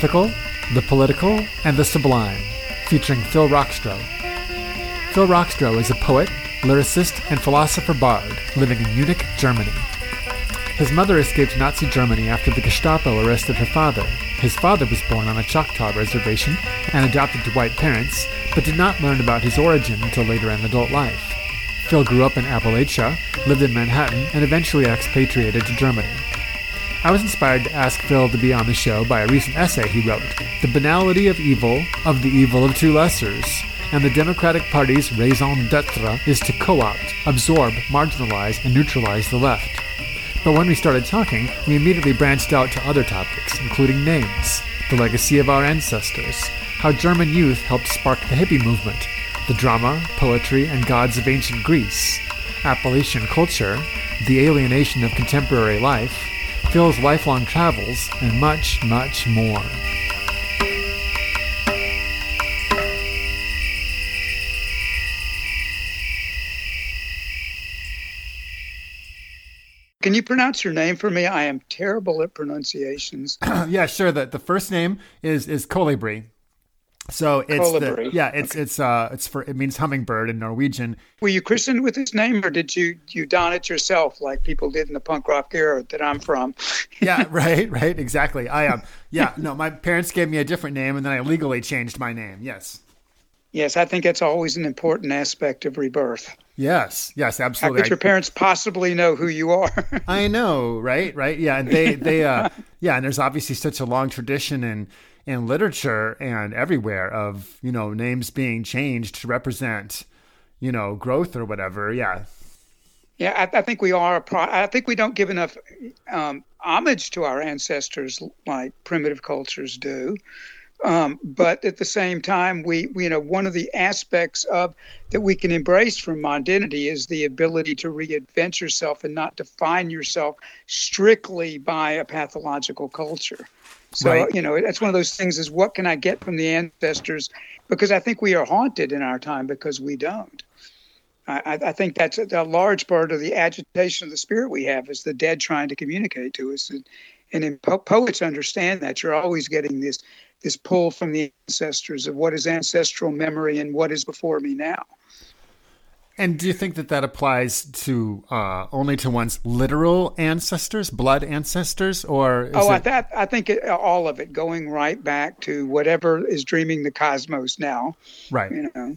The the political, and the sublime, featuring Phil Rockstroh. Phil Rockstroh is a poet, lyricist, and philosopher bard living in Munich, Germany. His mother escaped Nazi Germany after the Gestapo arrested her father. His father was born on a Choctaw reservation and adopted to white parents, but did not learn about his origin until later in adult life. Phil grew up in Appalachia, lived in Manhattan, and eventually expatriated to Germany. I was inspired to ask Phil to be on the show by a recent essay he wrote, The Banality of Evil, of the Evil of Two Lessers, and the Democratic Party's raison d'etre is to co-opt, absorb, marginalize, and neutralize the left. But when we started talking, we immediately branched out to other topics, including names, the legacy of our ancestors, how German youth helped spark the hippie movement, the drama, poetry, and gods of ancient Greece, Appalachian culture, the alienation of contemporary life, Phil's lifelong travels, and much, much more. Can you pronounce your name for me? I am terrible at pronunciations. yeah, sure. The, the first name is is Colibri. So it's Colibri. the, yeah, it's okay. it's uh it's for it means hummingbird in Norwegian. Were you christened with this name, or did you you don it yourself like people did in the punk rock era that I'm from? yeah, right, right, exactly. I am. Um, yeah, no, my parents gave me a different name, and then I legally changed my name. Yes. Yes, I think that's always an important aspect of rebirth. Yes, yes, absolutely. How could your parents possibly know who you are? I know, right, right, yeah, and they, they, uh, yeah, and there's obviously such a long tradition in in literature and everywhere of you know names being changed to represent, you know, growth or whatever. Yeah. Yeah, I, I think we are. Pro- I think we don't give enough um, homage to our ancestors like primitive cultures do. Um, but at the same time, we, we, you know, one of the aspects of that we can embrace from modernity is the ability to reinvent yourself and not define yourself strictly by a pathological culture. So, right. you know, that's one of those things is what can I get from the ancestors? Because I think we are haunted in our time because we don't. I, I think that's a, a, large part of the agitation of the spirit we have is the dead trying to communicate to us. And, and po- poets understand that you're always getting this this pull from the ancestors of what is ancestral memory and what is before me now. And do you think that that applies to uh, only to one's literal ancestors, blood ancestors, or oh, it... that I think it, all of it, going right back to whatever is dreaming the cosmos now, right? You know,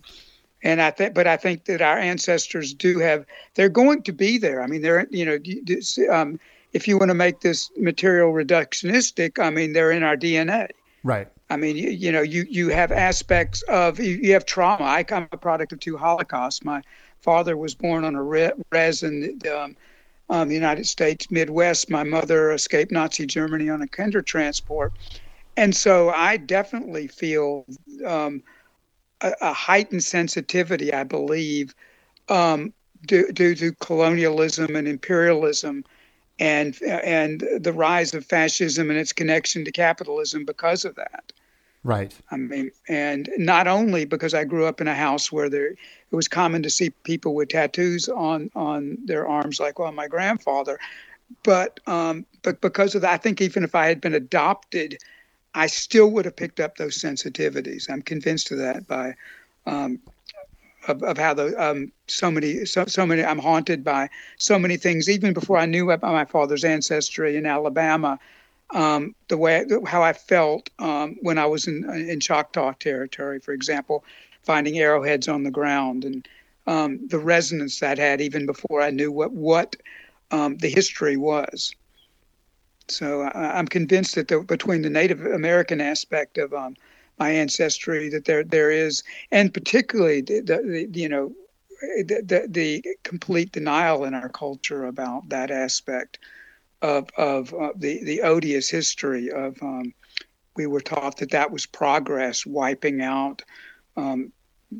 and I think, but I think that our ancestors do have. They're going to be there. I mean, they're you know, um, if you want to make this material reductionistic, I mean, they're in our DNA. Right. I mean, you, you know, you, you have aspects of, you, you have trauma. I, am a product of two Holocausts. My father was born on a res in the um, um, United States Midwest. My mother escaped Nazi Germany on a kinder transport. And so I definitely feel um, a, a, heightened sensitivity, I believe, um, due, due to colonialism and imperialism and and the rise of fascism and its connection to capitalism because of that. Right. I mean, and not only because I grew up in a house where there it was common to see people with tattoos on on their arms, like well, my grandfather, but um, but because of that, I think even if I had been adopted, I still would have picked up those sensitivities. I'm convinced of that by um, of, of how the um, so many so, so many I'm haunted by so many things even before I knew about my father's ancestry in Alabama um, the way how I felt um, when I was in in Choctaw territory for example finding arrowheads on the ground and um, the resonance that had even before I knew what what um, the history was. So I, am convinced that the, between the Native American aspect of um, my ancestry that there there is, and particularly the, the, the you know the, the, the complete denial in our culture about that aspect of of uh, the the odious history of um, we were taught that that was progress, wiping out, um,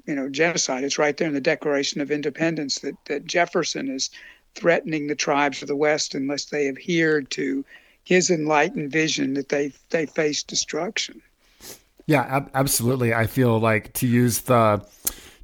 you know, genocide. It's right there in the Declaration of Independence that that Jefferson is threatening the tribes of the West unless they adhered to his enlightened vision that they they face destruction. Yeah, ab- absolutely. I feel like to use the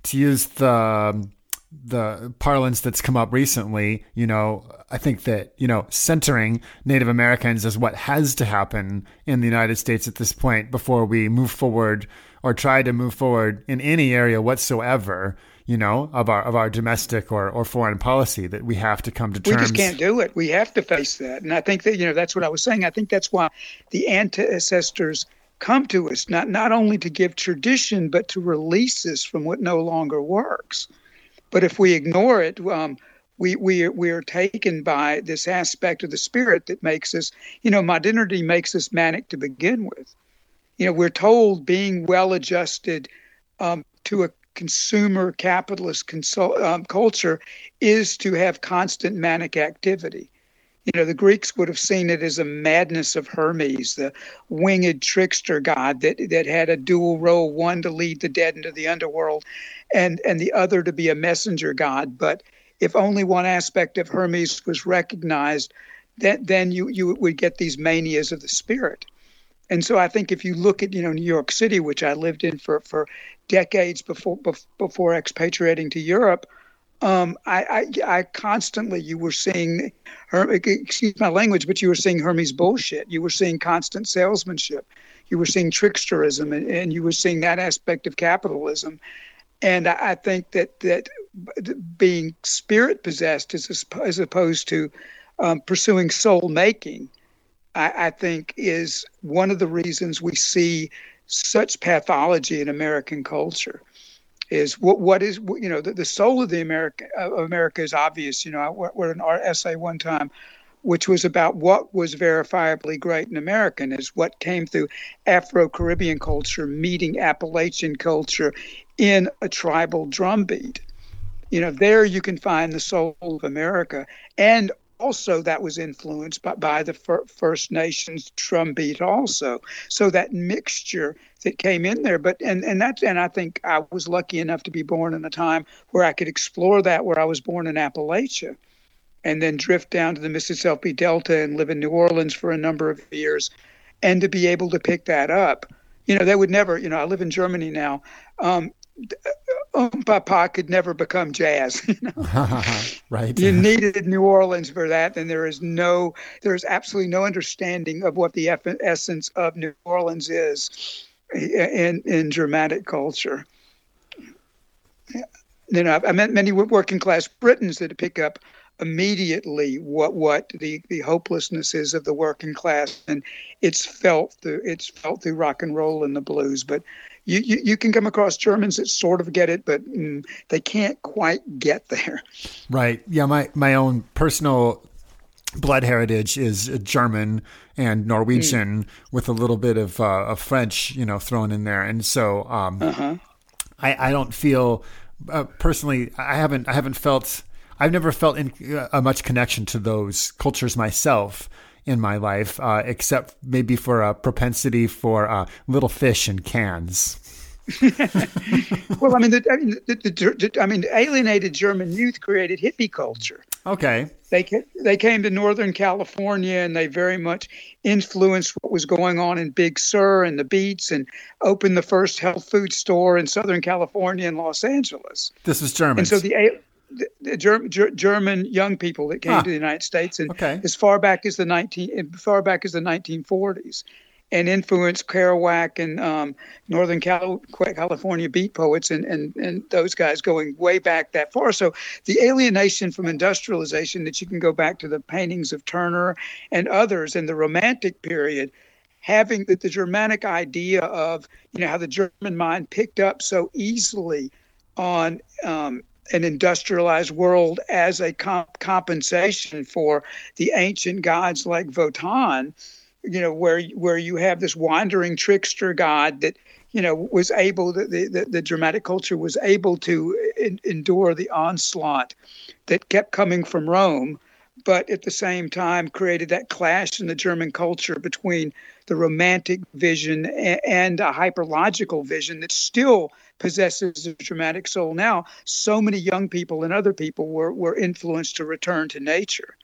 to use the the parlance that's come up recently, you know, I think that, you know, centering Native Americans is what has to happen in the United States at this point before we move forward or try to move forward in any area whatsoever, you know, of our of our domestic or, or foreign policy that we have to come to terms. We just can't do it. We have to face that. And I think that, you know, that's what I was saying. I think that's why the ancestors come to us, not not only to give tradition, but to release us from what no longer works. But if we ignore it, um, we we we are taken by this aspect of the spirit that makes us, you know, modernity makes us manic to begin with. You know, we're told being well adjusted um, to a consumer capitalist consult, um, culture is to have constant manic activity. You know, the Greeks would have seen it as a madness of Hermes, the winged trickster god that, that had a dual role, one to lead the dead into the underworld and, and the other to be a messenger god. But if only one aspect of Hermes was recognized, that, then you, you would get these manias of the spirit. And so I think if you look at, you know, New York City, which I lived in for, for decades before, before expatriating to Europe, um, I, I, I, constantly you were seeing her excuse my language, but you were seeing Hermes bullshit. You were seeing constant salesmanship. You were seeing tricksterism, and, and you were seeing that aspect of capitalism. And I, I think that that being spirit possessed as as opposed to um, pursuing soul making, I, I think is one of the reasons we see such pathology in American culture is what what is you know the, the soul of the America of America is obvious. You know, I wrote an essay one time, which was about what was verifiably great in American, is what came through Afro-Caribbean culture meeting Appalachian culture in a tribal drumbeat. You know, there you can find the soul of America, and also that was influenced by, by the First Nations drumbeat also. So that mixture that came in there, but and and that's and I think I was lucky enough to be born in a time where I could explore that. Where I was born in Appalachia, and then drift down to the Mississippi Delta and live in New Orleans for a number of years, and to be able to pick that up. You know, they would never. You know, I live in Germany now. Um, um Papa could never become jazz. You know? right. You needed New Orleans for that, and there is no, there is absolutely no understanding of what the essence of New Orleans is in in Germanic culture. You know, I met many working class Britons that pick up immediately what what the the hopelessness is of the working class, and it's felt through it's felt through rock and roll and the blues. But you, you, you can come across Germans that sort of get it, but mm, they can't quite get there. Right. Yeah. My, my own personal blood heritage is German and Norwegian mm. with a little bit of, uh, of French, you know, thrown in there. And so, um, uh-huh. I, I don't feel uh, personally, I haven't, I haven't felt, I've never felt in, uh, a much connection to those cultures myself in my life, uh, except maybe for a propensity for uh, little fish in cans. well, I mean, the, I mean, the, the, I mean, alienated German youth created hippie culture. Okay. They they came to Northern California and they very much influenced what was going on in Big Sur and the Beats and opened the first health food store in Southern California and Los Angeles. This was German. And so the the, the German, German young people that came to the United States, and okay. as far back as the nineteen, as far back as the nineteen forties, and influenced Kerouac and um, Northern Cal- California beat poets and, and and those guys going way back that far. So the alienation from industrialization that you can go back to the paintings of Turner and others in the Romantic period having the, the Germanic idea of you know how the German mind picked up so easily on um, an industrialized world as a comp- compensation for the ancient gods like Wotan, you know, where where you have this wandering trickster god that you know, was able the the, the Germanic culture was able to in, endure the onslaught that kept coming from Rome, but at the same time created that clash in the German culture between the romantic vision and, and a hyperlogical vision that still possesses a Germanic soul now. So many young people and other people were were influenced to return to nature.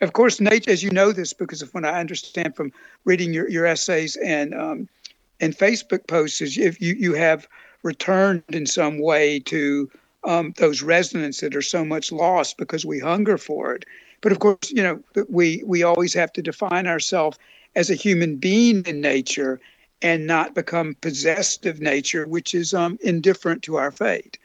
Of course, nature, as you know this because of what I understand from reading your, your essays and um, and Facebook posts, is if you, you have returned in some way to um, those resonances that are so much lost because we hunger for it. But of course, you know, we we always have to define ourselves as a human being in nature and not become possessed of nature, which is um, indifferent to our fate.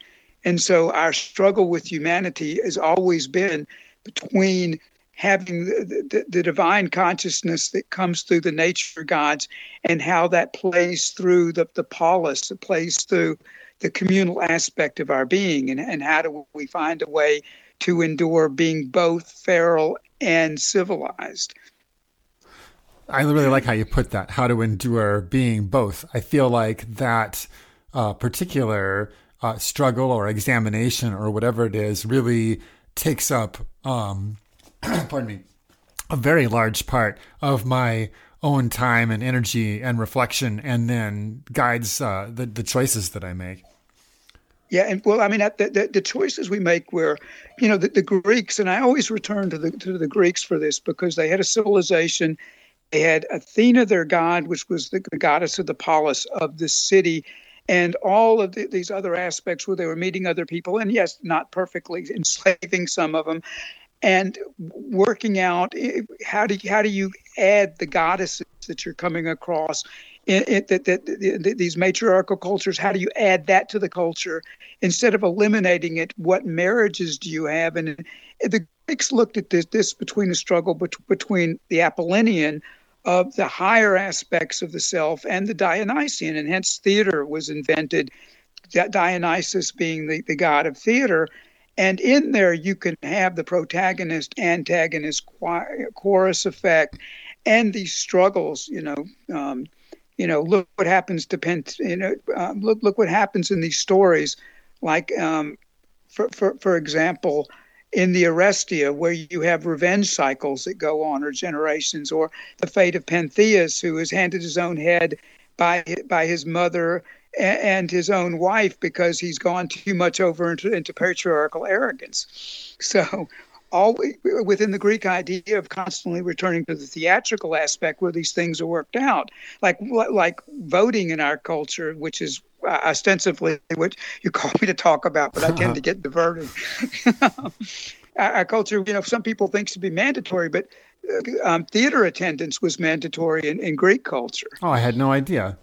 And so our struggle with humanity has always been between having the, the, the, divine consciousness that comes through the nature gods and how that plays through the, the polis, it plays through the communal aspect of our being, and, and how do we find a way to endure being both feral and civilized. I really like how you put that, how to endure being both. I feel like that uh, particular uh, struggle or examination or whatever it is really takes up um, pardon me, a very large part of my own time and energy and reflection, and then guides uh, the the choices that I make. Yeah, and well, I mean, the, the, the choices we make were, you know, the, the Greeks, and I always return to the to the Greeks for this because they had a civilization. They had Athena, their god, which was the, the goddess of the polis of the city, and all of the, these other aspects where they were meeting other people, and yes, not perfectly enslaving some of them, and working out eh, how do how do you add the goddesses that you're coming across in, that, that, that, these matriarchal cultures? How do you add that to the culture instead of eliminating it? What marriages do you have? And the greeks looked at this this between a struggle between the apollonian of the higher aspects of the self and the dionysian and hence theater was invented dionysus being the, the god of theater and in there, you can have the protagonist antagonist chorus effect and these struggles, you know. Um, you know, look what happens to Pen, you know, um, look look what happens in these stories, like um, for for for example, in the Oresteia, where you have revenge cycles that go on or generations, or the fate of Pentheus, who is handed his own head by by his mother and his own wife because he's gone too much over into, into patriarchal arrogance. So, all within the Greek idea of constantly returning to the theatrical aspect where these things are worked out, like like voting in our culture, which is ostensibly what you call me to talk about, but I tend to get diverted. our culture, you know, some people think to be mandatory, but uh, um, theater attendance was mandatory in, in Greek culture. Oh, I had no idea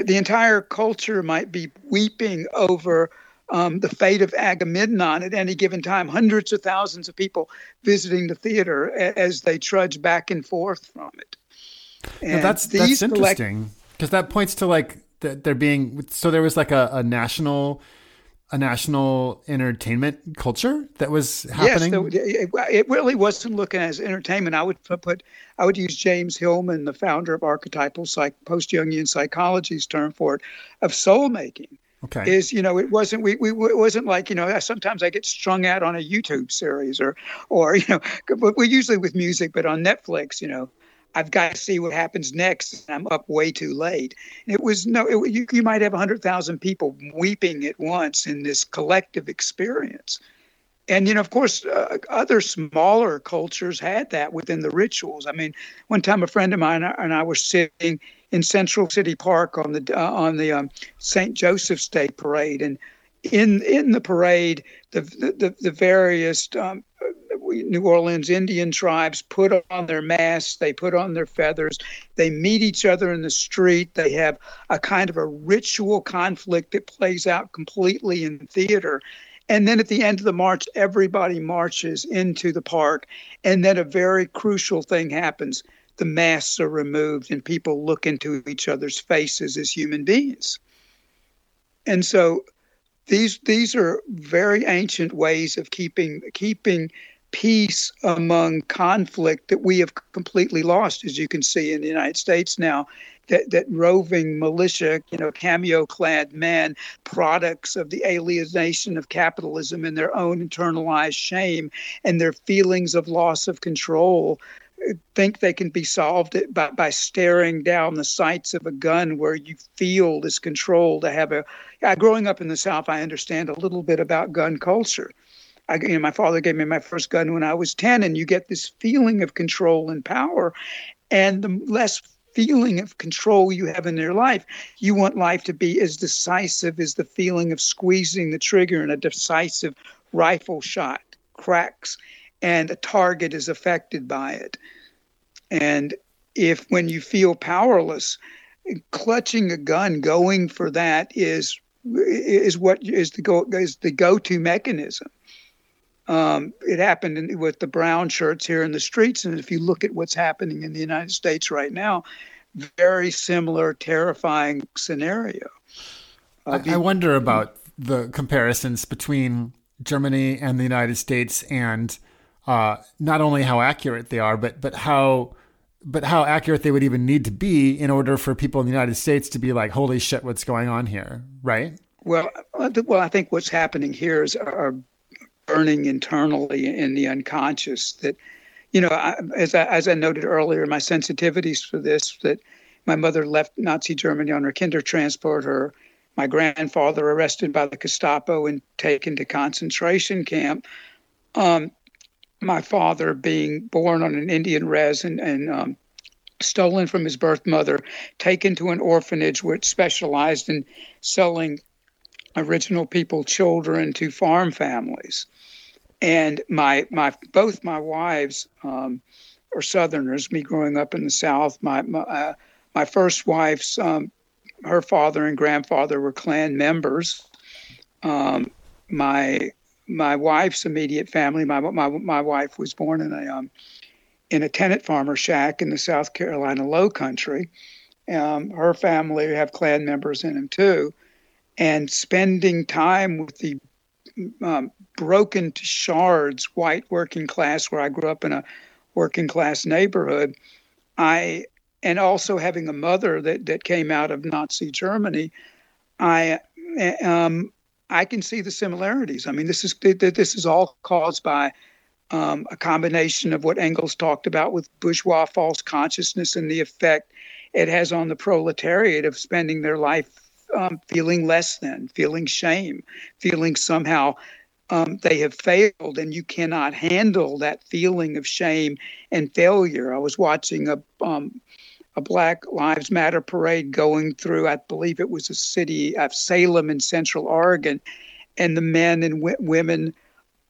the entire culture might be weeping over um, the fate of Agamemnon at any given time. Hundreds of thousands of people visiting the theater as they trudge back and forth from it. And that's that's interesting because that points to like there being so there was like a, a national a national entertainment culture that was happening? Yes, it really wasn't looking as entertainment. I would put, I would use James Hillman, the founder of archetypal psych, post-Jungian psychology's term for it, of soul making. Okay. Is you know it wasn't we, we it wasn't like you know sometimes I get strung out on a YouTube series or or you know we usually with music but on Netflix you know I've got to see what happens next. I'm up way too late. It was no, it, you, you might have 100,000 people weeping at once in this collective experience. And, you know, of course, uh, other smaller cultures had that within the rituals. I mean, one time a friend of mine and I were sitting in Central City Park on the uh, on the um, St. Joseph's Day parade, and in in the parade, the the, the various um, New Orleans Indian tribes put on their masks, they put on their feathers, they meet each other in the street, they have a kind of a ritual conflict that plays out completely in theater. And then at the end of the march, everybody marches into the park. And then a very crucial thing happens the masks are removed, and people look into each other's faces as human beings. And so these these are very ancient ways of keeping keeping peace among conflict that we have completely lost, as you can see in the United States now. That, that roving militia, you know, cameo clad men, products of the alienation of capitalism and their own internalized shame and their feelings of loss of control think they can be solved by, by staring down the sights of a gun where you feel this control to have a uh, growing up in the south i understand a little bit about gun culture. I, you know, my father gave me my first gun when i was 10 and you get this feeling of control and power. And the less feeling of control you have in your life you want life to be as decisive as the feeling of squeezing the trigger in a decisive rifle shot cracks and a target is affected by it. And if when you feel powerless, clutching a gun, going for that is is what is the go is the go-to mechanism. Um, it happened in, with the brown shirts here in the streets, and if you look at what's happening in the United States right now, very similar, terrifying scenario. Uh, I, I wonder about the comparisons between Germany and the United States and uh, not only how accurate they are, but but how but how accurate they would even need to be in order for people in the United States to be like, "Holy shit, what's going on here?" Right? Well, uh, well, I think what's happening here is are burning internally in the unconscious. That you know, I, as I, as I noted earlier, my sensitivities for this that my mother left Nazi Germany on her Kindertransport. Her my grandfather arrested by the Gestapo and taken to concentration camp. Um, my father being born on an Indian res and, and um, stolen from his birth mother, taken to an orphanage which specialized in selling original people children to farm families. And my my both my wives um, are Southerners. Me growing up in the South, my my, uh, my first wife's um, her father and grandfather were Klan members. Um, my my wife's immediate family. My my my wife was born in a um, in a tenant farmer shack in the South Carolina Low Country. Um, her family have Klan members in them too, and spending time with the um, broken to shards white working class, where I grew up in a working class neighborhood, I and also having a mother that that came out of Nazi Germany, I um, I can see the similarities. I mean, this is this is all caused by um, a combination of what Engels talked about with bourgeois false consciousness and the effect it has on the proletariat of spending their life um, feeling less than, feeling shame, feeling somehow um, they have failed, and you cannot handle that feeling of shame and failure. I was watching a um, a Black Lives Matter parade going through, I believe it was a city of Salem in Central Oregon, and the men and w- women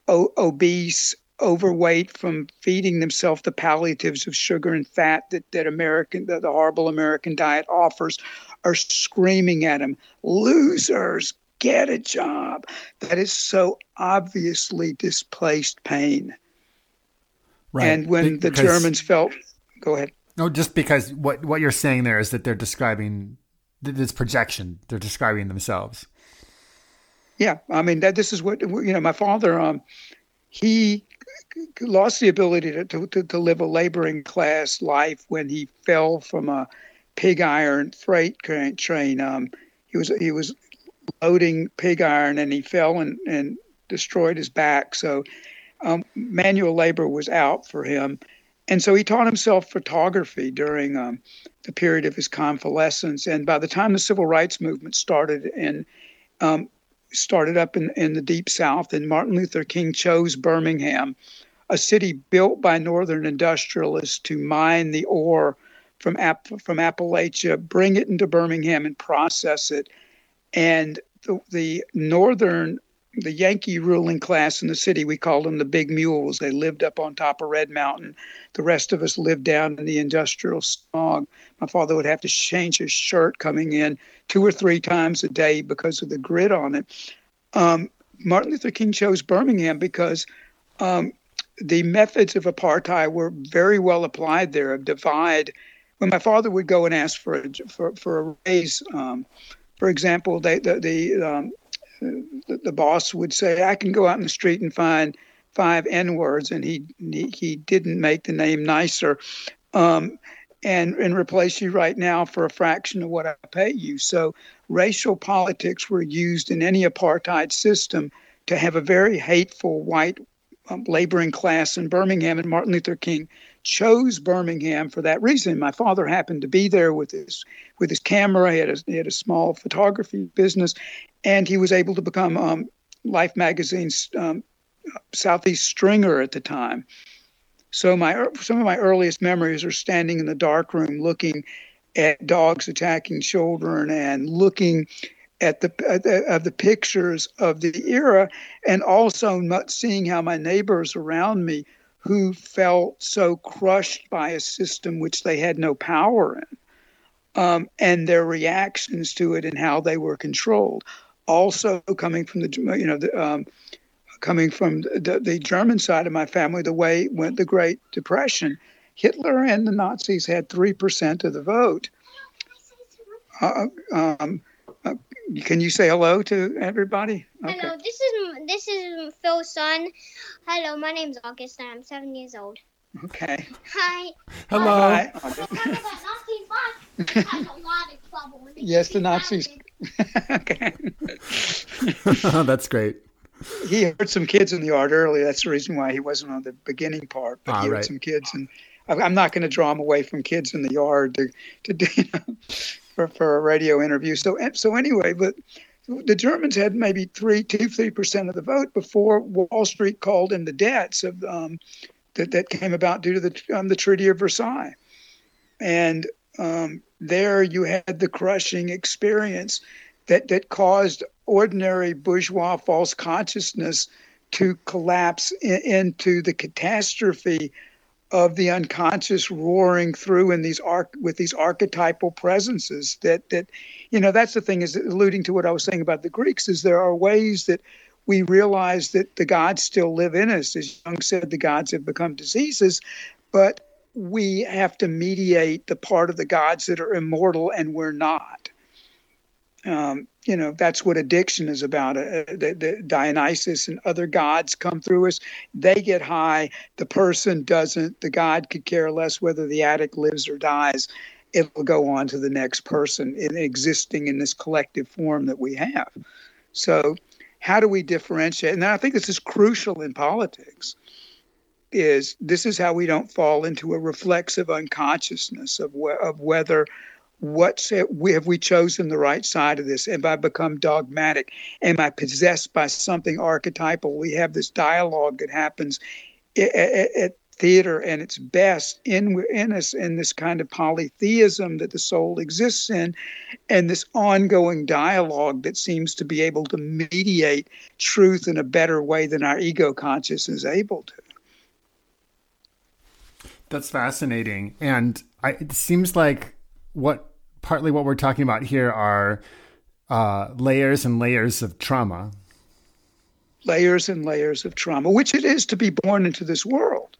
o- obese, overweight from feeding themselves the palliatives of sugar and fat that, that American, the, the horrible American diet offers, are screaming at him, losers, get a job. That is so obviously displaced pain. Right. And when because, the Germans felt, go ahead. No, just because what what you're saying there is that they're describing this projection. They're describing themselves. Yeah, I mean that. This is what you know. My father, um, he lost the ability to, to to live a laboring class life when he fell from a pig iron freight train. Um, he was he was loading pig iron and he fell and and destroyed his back. So um, manual labor was out for him and so he taught himself photography during um, the period of his convalescence. And by the time the civil rights movement started and um, started up in, in the deep South, and Martin Luther King chose Birmingham, a city built by Northern industrialists to mine the ore from App- from Appalachia, bring it into Birmingham, and process it. And the, the Northern the Yankee ruling class in the city, we called them the big mules. They lived up on top of Red Mountain. The rest of us lived down in the industrial smog. My father would have to change his shirt coming in two or three times a day because of the grit on it. Um, Martin Luther King chose Birmingham because um, the methods of apartheid were very well applied there, of divide. When my father would go and ask for a, for, for a raise, um, for example, they, the, the um, the, the boss would say, I can go out in the street and find five N words, and he, he, he didn't make the name nicer. Um, and and replace you right now for a fraction of what I pay you. So racial politics were used in any apartheid system to have a very hateful white um, laboring class in Birmingham, and Martin Luther King chose Birmingham for that reason. My father happened to be there with his with his camera. He had a, he had a small photography business, and he was able to become um, Life magazine's um, Southeast stringer at the time. So my some of my earliest memories are standing in the dark room looking at dogs attacking children and looking at the of the pictures of the era and also not seeing how my neighbors around me who felt so crushed by a system which they had no power in um, and their reactions to it and how they were controlled also coming from the you know the um, coming from the, the German side of my family, the way went the Great Depression. Hitler and the Nazis had 3% of the vote. Uh, um, can you say hello to everybody? Okay. Hello, this is this is Phil's son. Hello, my name's August and I'm seven years old. Okay. Hi. Hello. Hi. yes, the Nazis. okay. That's great he heard some kids in the yard earlier. That's the reason why he wasn't on the beginning part. But ah, he heard right. some kids, and I'm not going to draw him away from kids in the yard to to do you know, for for a radio interview. So so anyway, but the Germans had maybe three, two, three percent of the vote before Wall Street called in the debts of um, that that came about due to the um, the Treaty of Versailles, and um, there you had the crushing experience that that caused ordinary bourgeois false consciousness to collapse in, into the catastrophe of the unconscious roaring through in these arc with these archetypal presences that that you know that's the thing is alluding to what I was saying about the Greeks is there are ways that we realize that the gods still live in us. As Jung said the gods have become diseases but we have to mediate the part of the gods that are immortal and we're not. Um, you know that's what addiction is about. Uh, the, the Dionysus and other gods come through us. They get high. The person doesn't. The god could care less whether the addict lives or dies. It will go on to the next person in existing in this collective form that we have. So, how do we differentiate? And I think this is crucial in politics. Is this is how we don't fall into a reflexive unconsciousness of, of whether what's it, have we chosen the right side of this? Have I become dogmatic? Am I possessed by something archetypal? We have this dialogue that happens at, at theater and its best in in us in this kind of polytheism that the soul exists in, and this ongoing dialogue that seems to be able to mediate truth in a better way than our ego consciousness is able to. That's fascinating, and I, it seems like what partly what we're talking about here are uh, layers and layers of trauma. Layers and layers of trauma, which it is to be born into this world.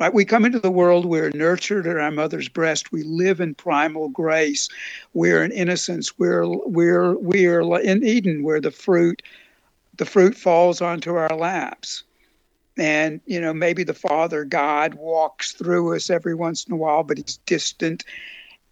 Right? We come into the world, we're nurtured at our mother's breast, we live in primal grace, we're in innocence, we're we're we're in Eden, where the fruit the fruit falls onto our laps. And, you know, maybe the Father God walks through us every once in a while, but he's distant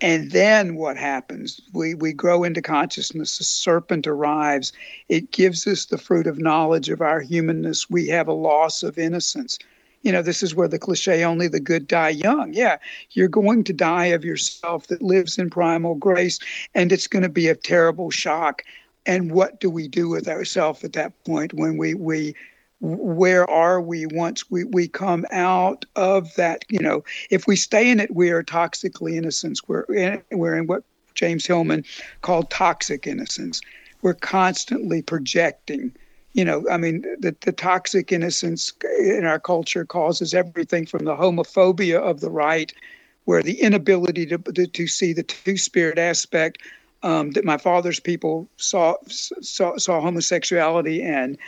and then what happens? We, we grow into consciousness. The serpent arrives. It gives us the fruit of knowledge of our humanness. We have a loss of innocence. You know, this is where the cliche, only the good die young. Yeah, you're going to die of yourself that lives in primal grace, and it's going to be a terrible shock. And what do we do with ourselves at that point when we, we where are we once we, we come out of that you know if we stay in it we are toxically innocent. We're in, we're in what james hillman called toxic innocence. We're constantly projecting you know i mean the, the toxic innocence in our culture causes everything from the homophobia of the right where the inability to, to, to see the two-spirit aspect um, that my father's people saw, saw saw homosexuality and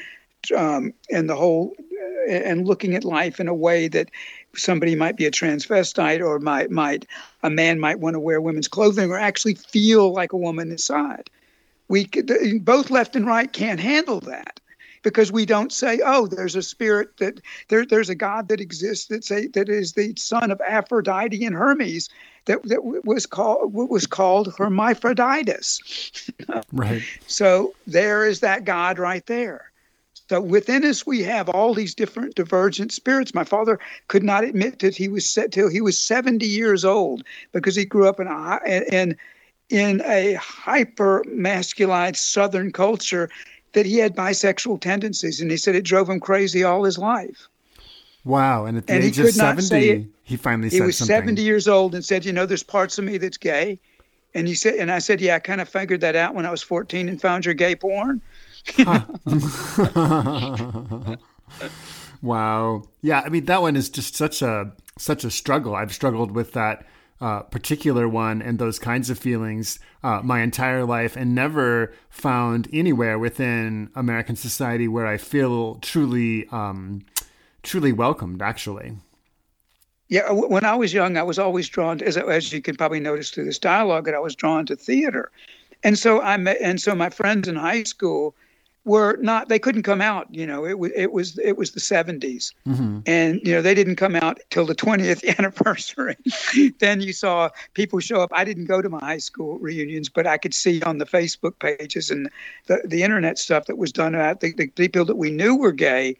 um, and the whole and looking at life in a way that somebody might be a transvestite or might might a man might want to wear women's clothing or actually feel like a woman inside. We both left and right can't handle that. because we don't say, "Oh, there's a spirit that there, there's a God that exists that say that is the son of Aphrodite and Hermes that that was called was called Hermaphroditus." right. So there is that God right there. So within us, we have all these different divergent spirits. My father could not admit that he was set till he was 70 years old because he grew up in a in in a hyper masculine Southern culture that he had bisexual tendencies, and he said it drove him crazy all his life. Wow! And at the and age of seventy, he finally he was something. seventy years old and said, "You know, there's parts of me that's gay." And he said, and I said, "Yeah, I kind of figured that out when I was 14 and found your gay porn." wow! Yeah, I mean that one is just such a such a struggle. I've struggled with that uh, particular one and those kinds of feelings uh, my entire life and never found anywhere within American society where I feel truly, um, truly welcomed, actually. Yeah, when I was young, I was always drawn, to, as, as you can probably notice through this dialogue, that I was drawn to theater. And so I met, and so my friends in high school were not they couldn't come out you know it was it was it was the 70s mm-hmm. and you know they didn't come out till the 20th anniversary. Then you saw people show up. I didn't go to my high school reunions but i could see on the facebook pages and the, the internet stuff that was done out the, the people that we knew were gay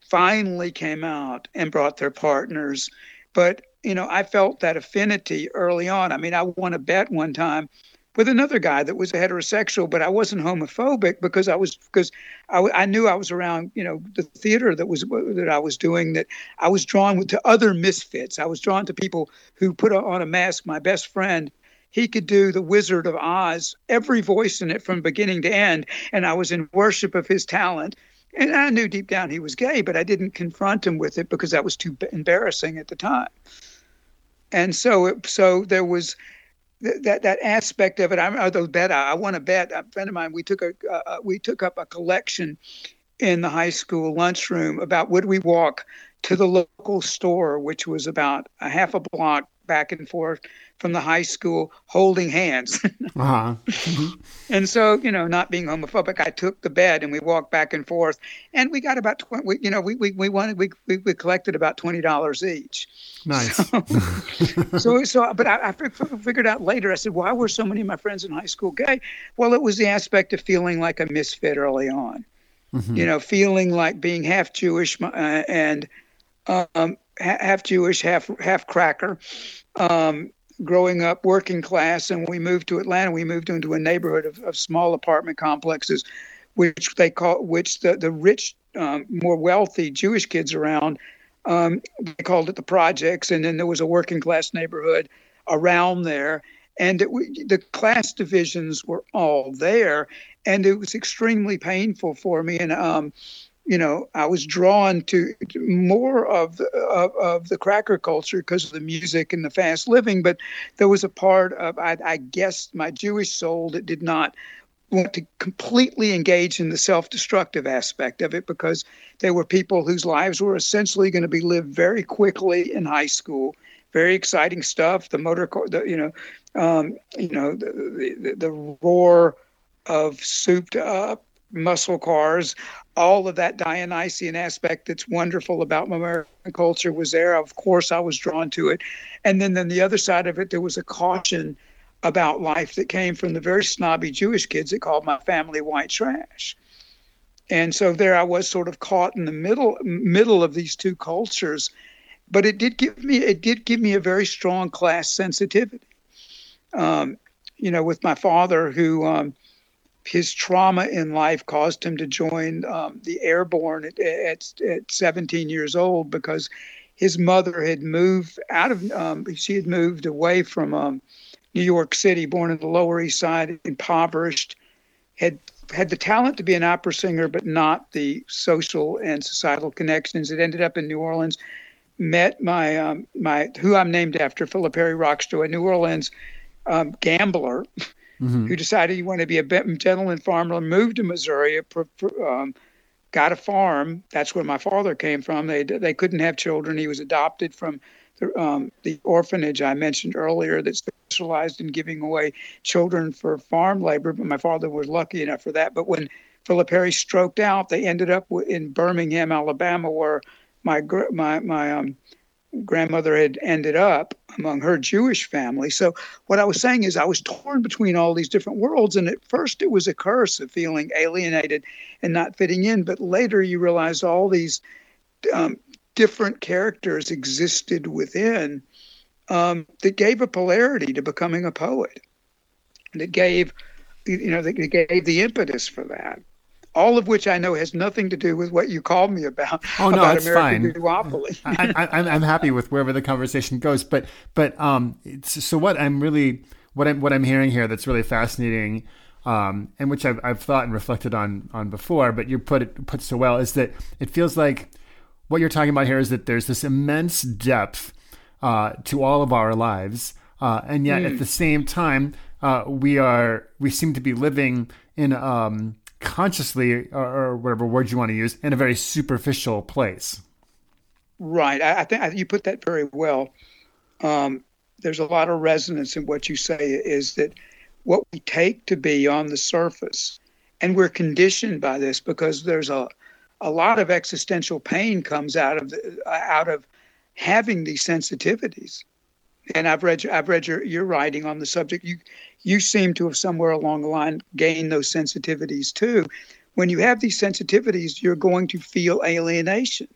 finally came out and brought their partners. But you know i felt that affinity early on. I mean i won a bet one time with another guy that was heterosexual, but I wasn't homophobic because I was because I, I knew I was around you know the theater that was that I was doing that I was drawn to other misfits. I was drawn to people who put on a mask. My best friend he could do the Wizard of Oz, every voice in it from beginning to end, and I was in worship of his talent. And I knew deep down he was gay, but I didn't confront him with it because that was too embarrassing at the time. And so, it, so there was that that aspect of it. I'm although bet I, I want to bet a friend of mine. We took a uh, we took up a collection in the high school lunchroom about would we walk to the local store, which was about a half a block back and forth from the high school holding hands. uh-huh. and so, you know, not being homophobic, I took the bed and we walked back and forth and we got about 20, we, you know, we, we, we wanted, we, we, we collected about $20 each. Nice. So, so, so, but I, I figured out later, I said, why were so many of my friends in high school gay? Well, it was the aspect of feeling like a misfit early on, mm-hmm. you know, feeling like being half Jewish uh, and, um, half Jewish, half half cracker, um, growing up working class and we moved to Atlanta, we moved into a neighborhood of, of small apartment complexes, which they call, which the, the rich, um, more wealthy Jewish kids around, um, they called it the projects. And then there was a working class neighborhood around there. And it, the class divisions were all there. And it was extremely painful for me. And, um, you know, I was drawn to more of the, of, of the cracker culture because of the music and the fast living. But there was a part of, I, I guess, my Jewish soul that did not want to completely engage in the self-destructive aspect of it because they were people whose lives were essentially going to be lived very quickly in high school. Very exciting stuff. The motor, the, you know, um, you know, the, the, the roar of souped up muscle cars, all of that Dionysian aspect that's wonderful about American culture was there. Of course, I was drawn to it. And then, then the other side of it, there was a caution about life that came from the very snobby Jewish kids that called my family white trash. And so there I was sort of caught in the middle middle of these two cultures. But it did give me it did give me a very strong class sensitivity. Um, you know, with my father who um, his trauma in life caused him to join um, the airborne at, at, at, 17 years old because his mother had moved out of um, she had moved away from um, New York City, born in the Lower East Side, impoverished, had had the talent to be an opera singer, but not the social and societal connections. It ended up in New Orleans. Met my um, my who I'm named after, Philip Harry Rockstroh, a New Orleans um, gambler mm-hmm. who decided he wanted to be a gentleman farmer, moved to Missouri, um, got a farm. That's where my father came from. They they couldn't have children. He was adopted from the, um, the orphanage I mentioned earlier that specialized in giving away children for farm labor. But my father was lucky enough for that. But when Philip Harris stroked out, they ended up in Birmingham, Alabama, where my my my um, grandmother had ended up among her Jewish family. So what I was saying is I was torn between all these different worlds, and at first it was a curse of feeling alienated and not fitting in. But later you realize all these um, different characters existed within um, that gave a polarity to becoming a poet. That gave, you know, that gave the impetus for that all of which I know has nothing to do with what you called me about. Oh no, about it's American fine. Duopoly. I, am happy with wherever the conversation goes, but but um, so what I'm really what I'm what I'm hearing here that's really fascinating, um, and which I've I've thought and reflected on on before, but you put it put so well is that it feels like what you're talking about here is that there's this immense depth uh, to all of our lives, uh, and yet mm. at the same time uh, we are we seem to be living in um consciously or, or whatever word you want to use in a very superficial place. Right. I, I think you put that very well. Um, there's a lot of resonance in what you say is that what we take to be on the surface, and we're conditioned by this because there's a a lot of existential pain comes out of the, out of having these sensitivities. And I've read I've read your, your writing on the subject. You you seem to have somewhere along the line gained those sensitivities too. When you have these sensitivities, you're going to feel alienation,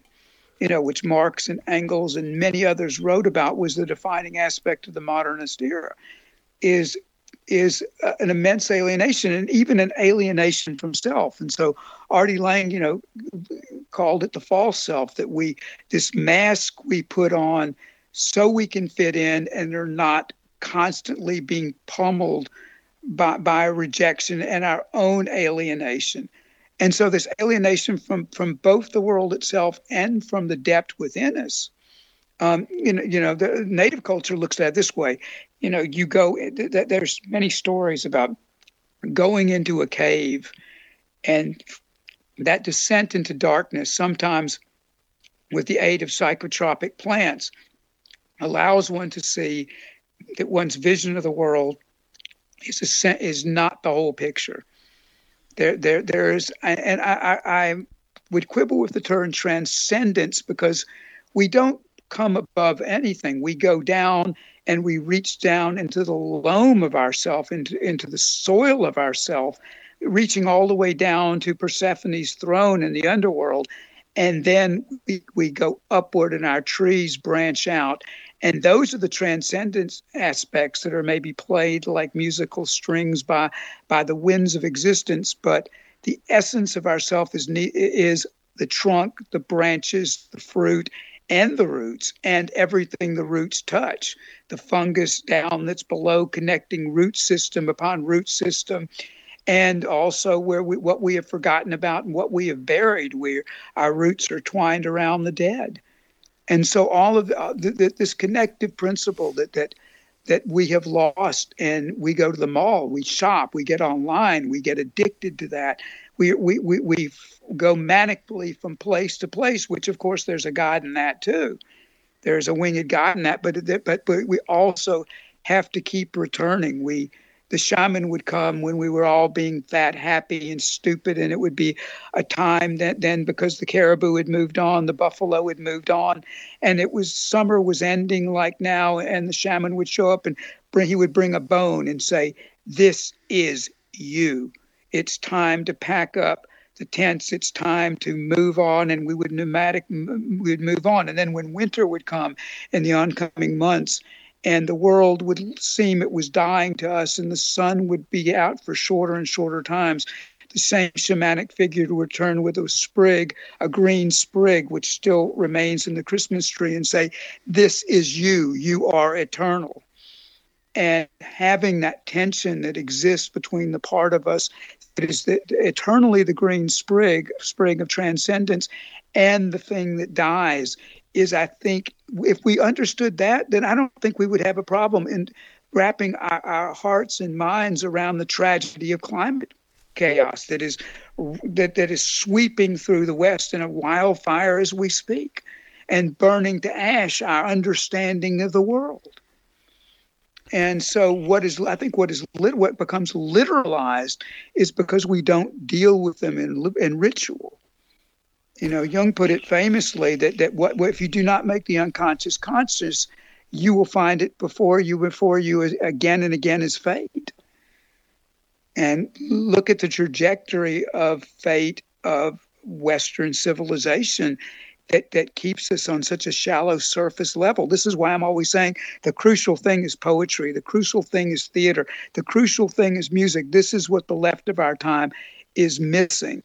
you know, which Marx and Engels and many others wrote about was the defining aspect of the modernist era, is is an immense alienation and even an alienation from self. And so R.D. Laing, you know, called it the false self that we this mask we put on so we can fit in and they're not constantly being pummeled by, by rejection and our own alienation. And so this alienation from, from both the world itself and from the depth within us. Um, you know, you know, the native culture looks at it this way. You know, you go. There's many stories about going into a cave, and that descent into darkness, sometimes with the aid of psychotropic plants, allows one to see that one's vision of the world is a, is not the whole picture. There, there, there's, and I, I would quibble with the term transcendence because we don't come above anything. We go down and we reach down into the loam of ourself, into into the soil of ourself, reaching all the way down to Persephone's throne in the underworld. And then we, we go upward and our trees branch out and those are the transcendence aspects that are maybe played like musical strings by by the winds of existence but the essence of ourself is is the trunk the branches the fruit and the roots and everything the roots touch. The fungus down that's below connecting root system upon root system and also where we, what we have forgotten about and what we have buried where our roots are twined around the dead and so all of uh, this connective principle that that that we have lost and we go to the mall we shop we get online we get addicted to that. We we we, we go manically from place to place which of course there's a god in that too. There's a winged god in that but but but we also have to keep returning. We the shaman would come when we were all being fat, happy, and stupid, and it would be a time that then because the caribou had moved on, the buffalo had moved on, and it was summer was ending like now, and the shaman would show up and bring he would bring a bone and say, "This is you. It's time to pack up." the tents it's time to move on and we would pneumatic we would move on and then when winter would come in the oncoming months and the world would seem it was dying to us, and the sun would be out for shorter and shorter times. The same shamanic figure would return with a sprig, a green sprig, which still remains in the Christmas tree, and say, This is you, you are eternal. And having that tension that exists between the part of us that is the, eternally the green sprig, sprig of transcendence, and the thing that dies is I think if we understood that, then I don't think we would have a problem in wrapping our, our hearts and minds around the tragedy of climate chaos that is that, that is sweeping through the West in a wildfire as we speak and burning to ash our understanding of the world. And so, what is I think what is lit, what becomes literalized is because we don't deal with them in in ritual. You know, Jung put it famously that that what if you do not make the unconscious conscious, you will find it before you before you again and again as fate. And look at the trajectory of fate of Western civilization that, that keeps us on such a shallow surface level. This is why I'm always saying the crucial thing is poetry, the crucial thing is theater, the crucial thing is music. This is what the left of our time is missing.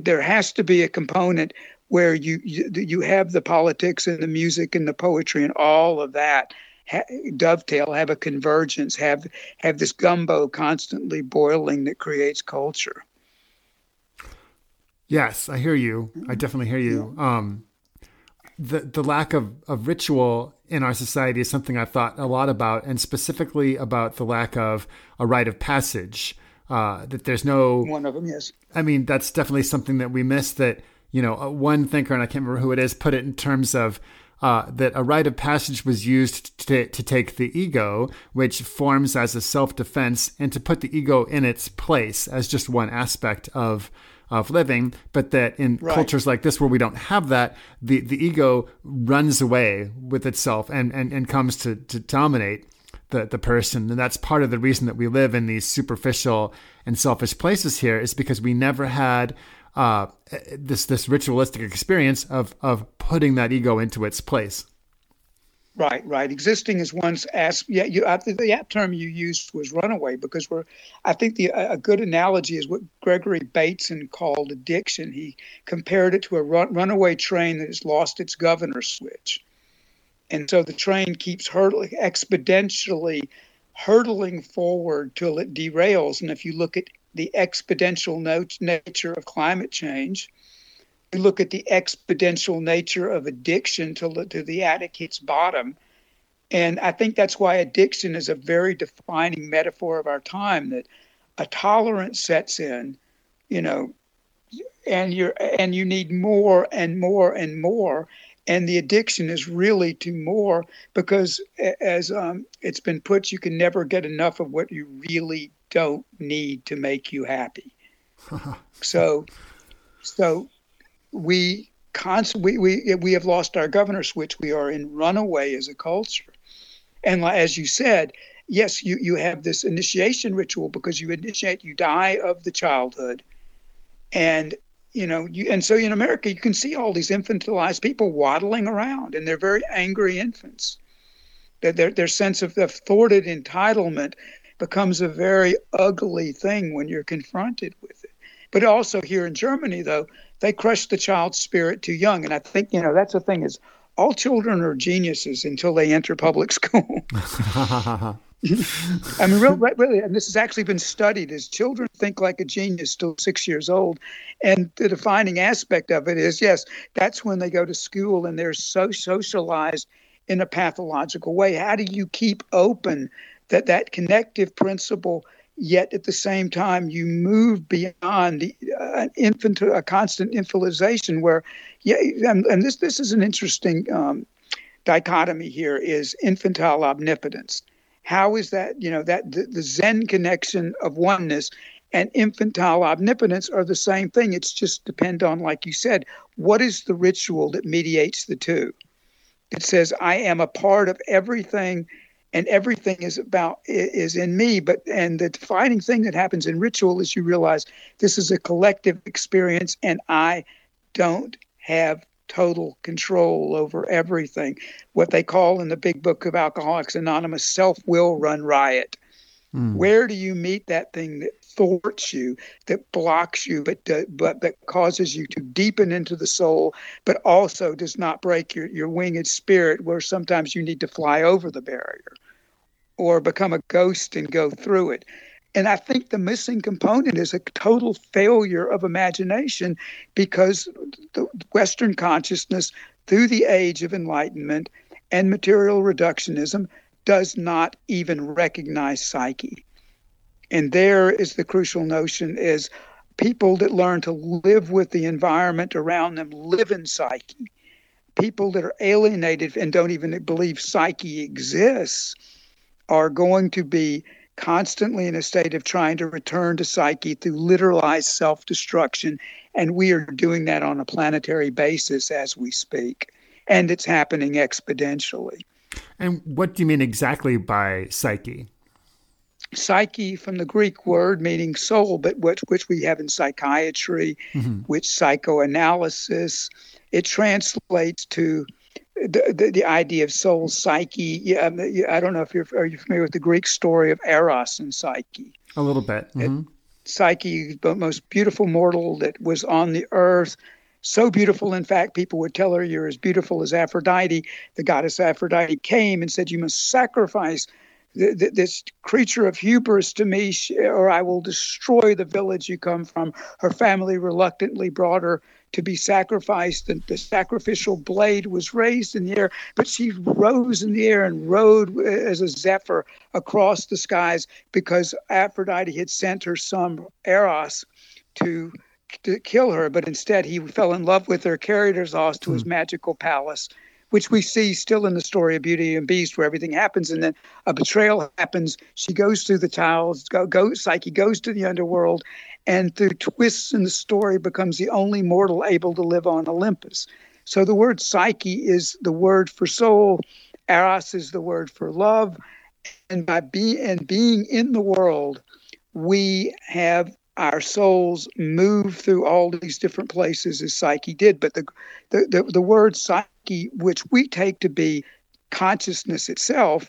There has to be a component where you you, you have the politics and the music and the poetry and all of that ha- dovetail, have a convergence, have have this gumbo constantly boiling that creates culture. Yes, I hear you. I definitely hear you. Um, the the lack of, of ritual in our society is something I've thought a lot about, and specifically about the lack of a rite of passage. Uh, that there's no one of them. Yes, I mean that's definitely something that we miss. That you know, uh, one thinker, and I can't remember who it is, put it in terms of uh, that a rite of passage was used to, to take the ego, which forms as a self defense, and to put the ego in its place as just one aspect of of living, but that in right. cultures like this where we don't have that, the, the ego runs away with itself and, and, and comes to, to dominate the, the person. And that's part of the reason that we live in these superficial and selfish places here is because we never had uh, this this ritualistic experience of of putting that ego into its place. Right, right. Existing is one's as yeah. You, I think the term you used was runaway because we're. I think the a good analogy is what Gregory Bateson called addiction. He compared it to a run, runaway train that has lost its governor switch, and so the train keeps hurtling exponentially, hurtling forward till it derails. And if you look at the exponential nature of climate change, you look at the exponential nature of addiction to, to the attic hits bottom. And I think that's why addiction is a very defining metaphor of our time that a tolerance sets in, you know, and you're and you need more and more and more. And the addiction is really to more because, as um, it's been put, you can never get enough of what you really don't need to make you happy. so, so we constantly we, we we have lost our governor switch. We are in runaway as a culture, and as you said, yes, you you have this initiation ritual because you initiate, you die of the childhood, and you know you and so in America you can see all these infantilized people waddling around, and they're very angry infants. Their their, their sense of the thwarted entitlement becomes a very ugly thing when you're confronted with it. But also here in Germany, though, they crush the child's spirit too young. And I think, you know, that's the thing is all children are geniuses until they enter public school. I mean, really, really, and this has actually been studied. Is children think like a genius till six years old, and the defining aspect of it is yes, that's when they go to school and they're so socialized in a pathological way. How do you keep open that that connective principle yet at the same time you move beyond the uh, infant a constant infantilization where yeah and, and, this this is an interesting um, dichotomy here is infantile omnipotence how is that you know that the, the zen connection of oneness and infantile omnipotence are the same thing. It's just depend on like you said what is the ritual that mediates the two? It says i am a part of everything and everything is about is in me. But and the defining thing that happens in ritual is you realize this is a collective experience and i don't have total control over everything what they call in the big book of alcoholics anonymous self will run riot mm. where do you meet that thing that thwarts you that blocks you but but that causes you to deepen into the soul but also does not break your your winged spirit where sometimes you need to fly over the barrier or become a ghost and go through it. And I think the missing component is a total failure of imagination because the Western consciousness, through the age of enlightenment and material reductionism, does not even recognize psyche. And there is the crucial notion is people that learn to live with the environment around them live in psyche. People that are alienated and don't even believe psyche exists are going to be constantly in a state of trying to return to psyche through literalized self destruction. And we are doing that on a planetary basis as we speak. And it's happening exponentially. And what do you mean exactly by psyche? Psyche, from the Greek word meaning soul, but which, which we have in psychiatry, mm-hmm. which psychoanalysis, it translates to the, the, the, idea of soul psyche. Yeah, um, I don't know if you're are you familiar with the Greek story of Eros and Psyche. A little bit. Mm-hmm. Psyche, the most beautiful mortal that was on the earth. So beautiful, in fact, people would tell her, You're as beautiful as Aphrodite. The goddess Aphrodite came and said, You must sacrifice th- th- this creature of hubris to me, or I will destroy the village you come from. Her family reluctantly brought her to be sacrificed. The, the sacrificial blade was raised in the air, but she rose in the air and rode as a zephyr across the skies because Aphrodite had sent her son Eros to to kill her, but instead he fell in love with her, carried her off to his hmm. magical palace, which we see still in the story of Beauty and Beast, where everything happens, and then a betrayal happens. She goes through the tiles, go, go Psyche goes to the underworld, and through twists in the story becomes the only mortal able to live on Olympus. So the word psyche is the word for soul, eros is the word for love, and by being and being in the world, we have our souls move through all these different places as psyche did. But the the, the, the word psyche, which we take to be consciousness itself,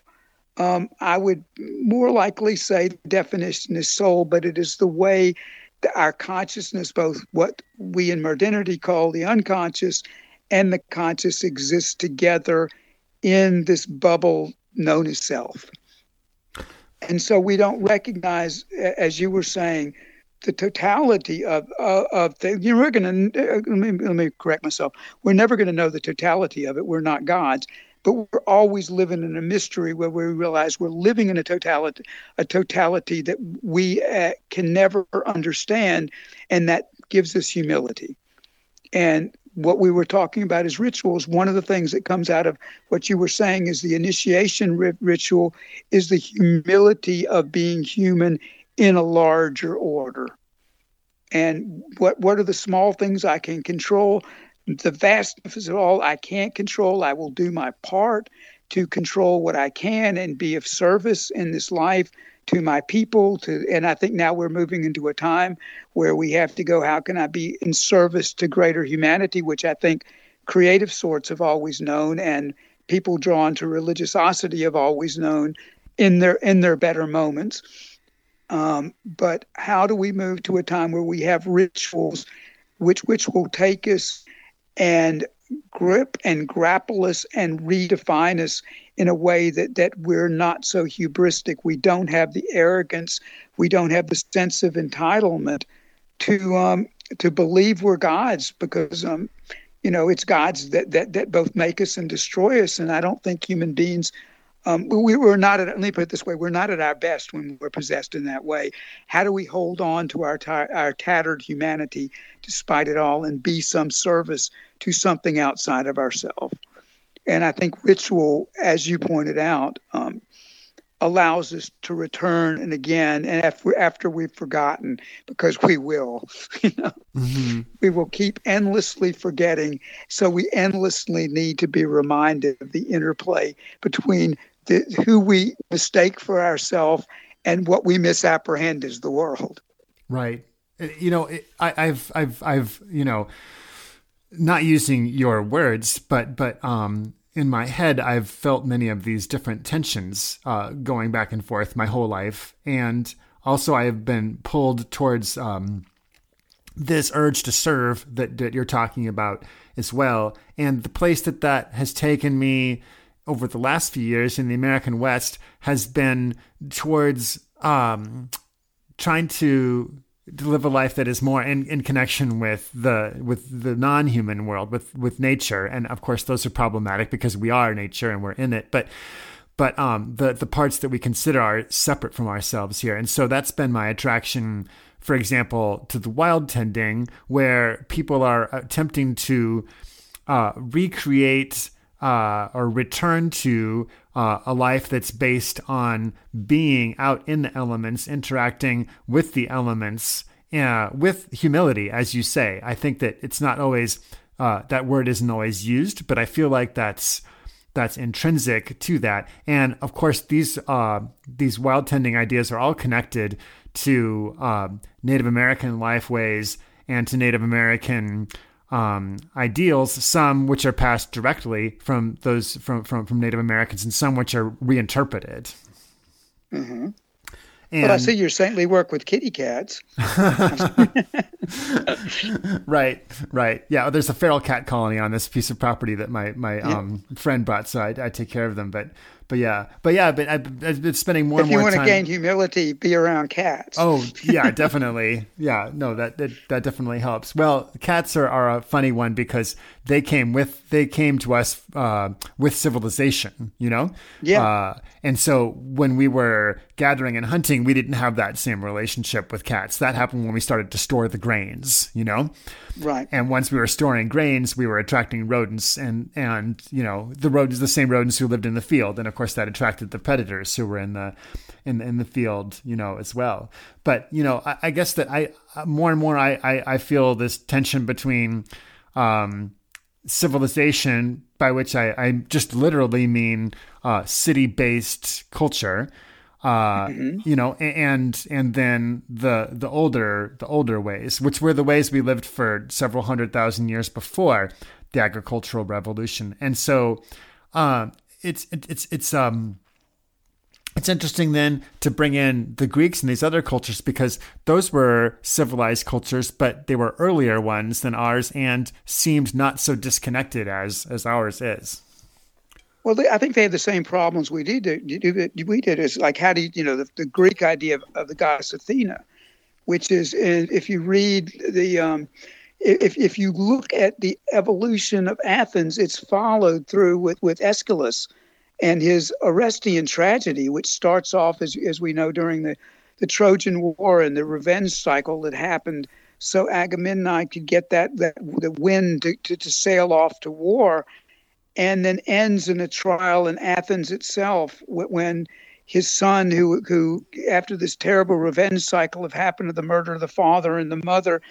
um, I would more likely say the definition is soul, but it is the way our consciousness, both what we in modernity call the unconscious and the conscious, exist together in this bubble known as self. And so we don't recognize, as you were saying, the totality of of, of things. You know, we're going to uh, let me let me correct myself. We're never going to know the totality of it. We're not gods, but we're always living in a mystery where we realize we're living in a totality, a totality that we uh, can never understand, and that gives us humility. And what we were talking about is rituals. One of the things that comes out of what you were saying is the initiation ritual is the humility of being human in a larger order. And what what are the small things I can control? The vastness of all I can't control, I will do my part to control what I can and be of service in this life to my people to and I think now we're moving into a time where we have to go how can I be in service to greater humanity which I think creative sorts have always known and people drawn to religiosity have always known in their in their better moments. Um, but how do we move to a time where we have rituals which which will take us and grip and grapple us and redefine us in a way that that we're not so hubristic. We don't have the arrogance. We don't have the sense of entitlement to um, to believe we're gods because um, you know it's gods that, that that both make us and destroy us. And I don't think human beings um, we were not at, let me put it this way, we're not at our best when we're possessed in that way. How do we hold on to our, our tattered humanity despite it all and be some service to something outside of ourselves? And I think ritual, as you pointed out, um, allows us to return and again and after, after we've forgotten because we will you know mm-hmm. we will keep endlessly forgetting so we endlessly need to be reminded of the interplay between the, who we mistake for ourselves and what we misapprehend as the world. Right. You know, I, I've, I've, I've, you know, not using your words, but, but, um, in my head, I've felt many of these different tensions uh, going back and forth my whole life, and also I have been pulled towards um, this urge to serve that, that you're talking about as well, and the place that that has taken me over the last few years in the American West has been towards um, trying to, to live a life that is more in, in connection with the with the non-human world, with with nature, and of course those are problematic because we are nature and we're in it, but but um, the the parts that we consider are separate from ourselves here, and so that's been my attraction. For example, to the wild tending, where people are attempting to uh, recreate uh, or return to uh, a life that's based on being out in the elements, interacting with the elements, uh, with humility, as you say. I think that it's not always uh, that word isn't always used, but I feel like that's that's intrinsic to that. And of course, these uh, these wild tending ideas are all connected to uh, Native American lifeways and to Native American um, ideals, some which are passed directly from those from, from, from Native Americans, and some which are reinterpreted. Mm-hmm. And, but I see your saintly work with kitty cats. right, right. Yeah, there's a feral cat colony on this piece of property that my my yeah. um, friend bought, so I, I, take care of them. But but yeah, but yeah, but I've, been spending more if and more. Time. If you want time... to gain humility, be around cats. Oh yeah, definitely. yeah, no, that, that that definitely helps. Well, cats are, are a funny one because they came with they came to us uh, with civilization, you know. Yeah. Uh, and so when we were gathering and hunting, we didn't have that same relationship with cats. That happened when we started to store the grains, you know. Right. And once we were storing grains, we were attracting rodents, and and you know the rodents, the same rodents who lived in the field, and of course that attracted the predators who were in the in in the field, you know, as well. But you know, I, I guess that I more and more I, I, I feel this tension between um, civilization, by which I, I just literally mean uh, city based culture uh, mm-hmm. you know, and and then the the older the older ways, which were the ways we lived for several hundred thousand years before the agricultural revolution, and so uh, it's it's it's um it's interesting then to bring in the Greeks and these other cultures because those were civilized cultures, but they were earlier ones than ours and seemed not so disconnected as as ours is. Well, I think they had the same problems we did. We did is like how do you, you know the, the Greek idea of, of, the goddess Athena, which is if you read the um, if if you look at the evolution of Athens, it's followed through with with Aeschylus and his Orestian tragedy, which starts off as as we know during the the Trojan War and the revenge cycle that happened, so Agamemnon could get that that the wind to, to, to sail off to war and then ends in a trial in Athens itself when his son, who, who after this terrible revenge cycle have happened to the murder of the father and the mother,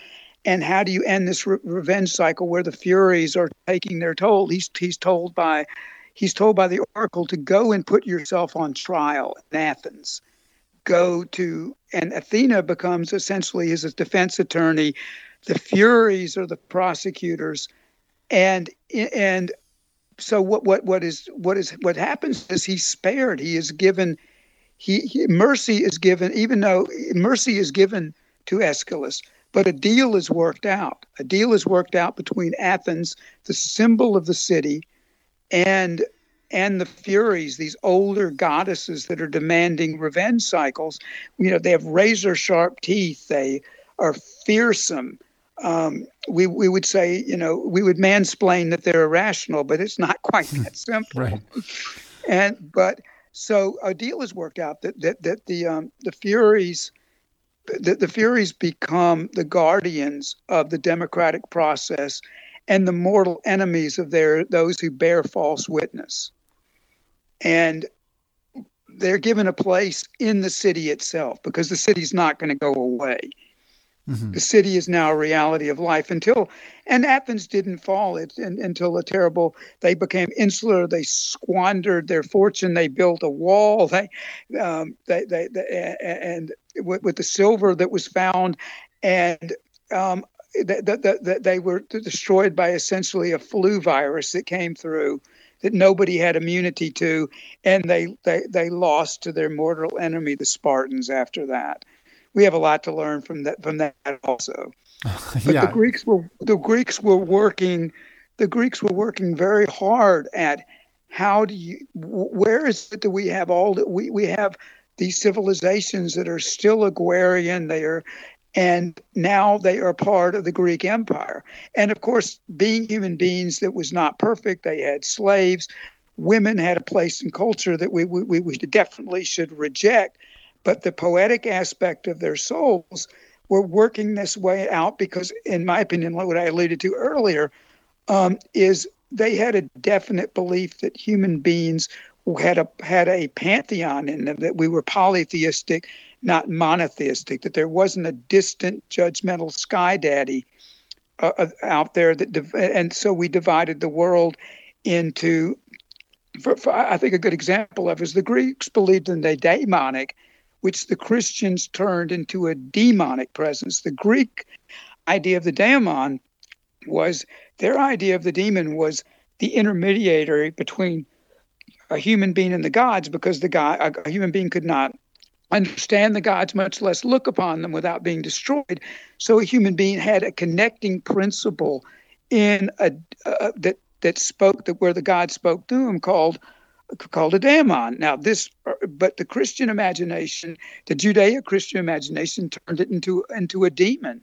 and how do you end this re- revenge cycle where the Furies are taking their toll? He's he's told by he's told by the oracle to go and put yourself on trial in Athens. Go to and Athena becomes essentially his defense attorney. The Furies are the prosecutors, and and so what what what is what is what happens is he's spared. He is given he, he mercy is given even though mercy is given to Aeschylus, but a deal is worked out. A deal is worked out between Athens, the symbol of the city, and and the Furies, these older goddesses that are demanding revenge cycles. You know, they have razor sharp teeth. They are fearsome um, we we would say, you know, we would mansplain that they're irrational, but it's not quite that simple. right. And but so a deal is worked out that that that the um, the Furies. The, the Furies become the guardians of the democratic process and the mortal enemies of their those who bear false witness. And they're given a place in the city itself because the city's not going to go away. Mm-hmm. The city is now a reality of life until, and Athens didn't fall it, and, until the terrible, they became insular, they squandered their fortune, they built a wall, they, um, they, they, they and with, with, the silver that was found, and um, that the, the, they were destroyed by essentially a flu virus that came through that nobody had immunity to, and they, they, they lost to their mortal enemy, the Spartans, after that we have a lot to learn from that from that also. But yeah. the Greeks were the Greeks were working the Greeks were working very hard at how do you where is it that we have all that we, we have these civilizations that are still agrarian they are and now they are part of the Greek Empire. And of course, being human beings that was not perfect, they had slaves. Women had a place in culture that we, we, we definitely should reject but the poetic aspect of their souls were working this way out because, in my opinion, what I alluded to earlier, um, is they had a definite belief that human beings had a had a pantheon in them that we were polytheistic not monotheistic that there wasn't a distant judgmental sky daddy uh, uh out there that div- and so we divided the world into for, for, I think a good example of is the Greeks believed in the daemonic which the Christians turned into a demonic presence. The Greek idea of the daemon was their idea of the demon was the intermediary between a human being and the gods because the god a human being could not understand the gods much less look upon them without being destroyed. So a human being had a connecting principle in a uh, that that spoke that where the god spoke through him called called a daemon. Now this but the christian imagination the judeo-christian imagination turned it into into a demon.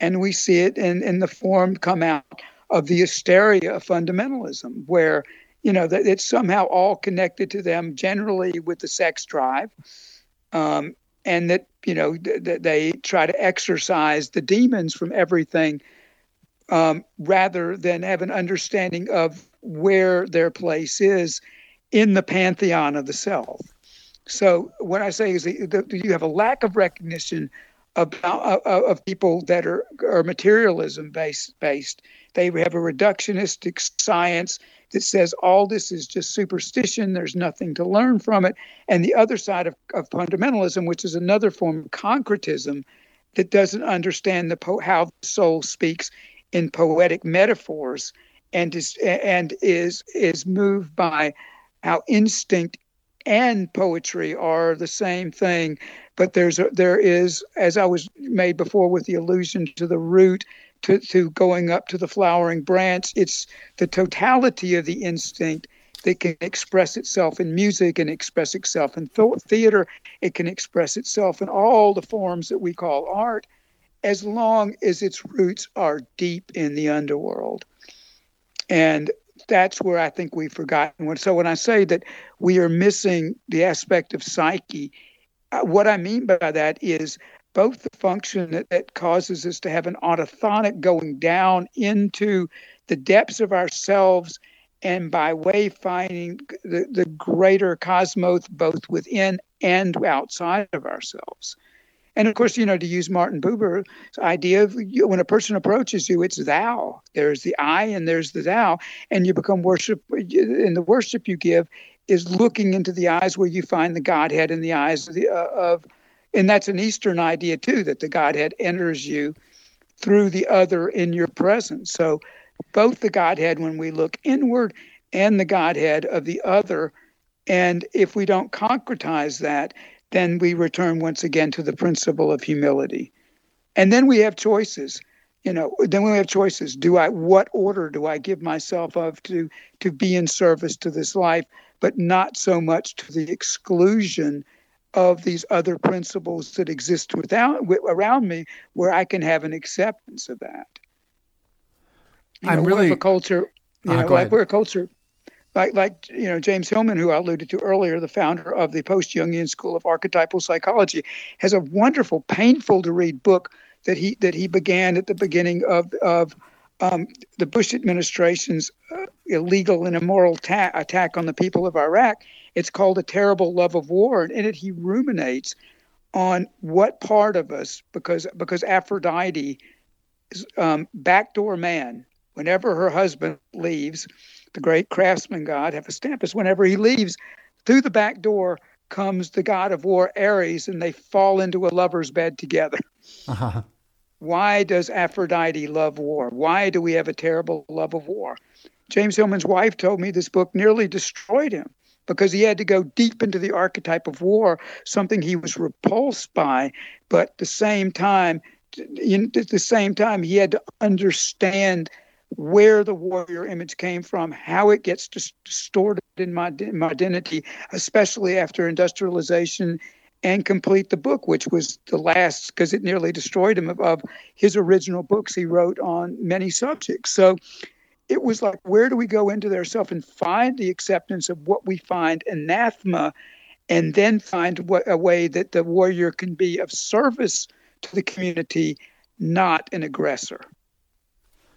And we see it in in the form come out of the hysteria of fundamentalism where you know that it's somehow all connected to them generally with the sex drive um, and that you know th- they try to exorcise the demons from everything um, rather than have an understanding of where their place is in the pantheon of the self. So what i say is that you have a lack of recognition about uh, of people that are are materialism based based. They have a reductionistic science that says all this is just superstition, there's nothing to learn from it. And the other side of, of fundamentalism, which is another form of concretism that doesn't understand the po- how the soul speaks in poetic metaphors and is and is is moved by how instinct and poetry are the same thing but there's a, there is as i was made before with the allusion to the root to, to going up to the flowering branch. It's the totality of the instinct that can express itself in music and express itself in th- theater. It can express itself in all the forms that we call art, as long as its roots are deep in the underworld. And that's where I think we've forgotten. So when I say that we are missing the aspect of psyche, uh, what I mean by that is both the function that, that causes us to have an autochthonic going down into the depths of ourselves and by way finding the, the greater cosmos both within and outside of ourselves. And of course, you know, to use Martin Buber's idea of you, when a person approaches you, it's thou. There's the I and there's the thou. And you become worship, and the worship you give is looking into the eyes where you find the Godhead in the eyes of, the, uh, of and that's an Eastern idea too, that the Godhead enters you through the other in your presence. So both the Godhead when we look inward and the Godhead of the other. And if we don't concretize that, then we return once again to the principle of humility. And then we have choices. You know, then we have choices. Do I what order do I give myself of to to be in service to this life, but not so much to the exclusion of these other principles that exist without around me where I can have an acceptance of that. You I'm know, really a culture, you uh, know, like we're a culture like like you know James Hillman, who I alluded to earlier, the founder of the post-Jungian school of archetypal psychology, has a wonderful, painful to read book that he that he began at the beginning of of um, the Bush administration's uh, illegal and immoral ta- attack on the people of Iraq. It's called A Terrible Love of War. And in it, he ruminates on what part of us, because, because Aphrodite, um, backdoor man, whenever her husband leaves, the great craftsman god, Hephaestus, whenever he leaves, through the back door comes the god of war, Ares, and they fall into a lover's bed together. Uh-huh. Why does Aphrodite love war? Why do we have a terrible love of war? James Hillman's wife told me this book nearly destroyed him because he had to go deep into the archetype of war, something he was repulsed by, but at the same time, at the same time, he had to understand where the warrior image came from, how it gets distorted in my, in my identity, especially after industrialization, and complete the book, which was the last, because it nearly destroyed him, of, of his original books he wrote on many subjects. So it was like, where do we go into their self and find the acceptance of what we find anathema, and then find what, a way that the warrior can be of service to the community, not an aggressor.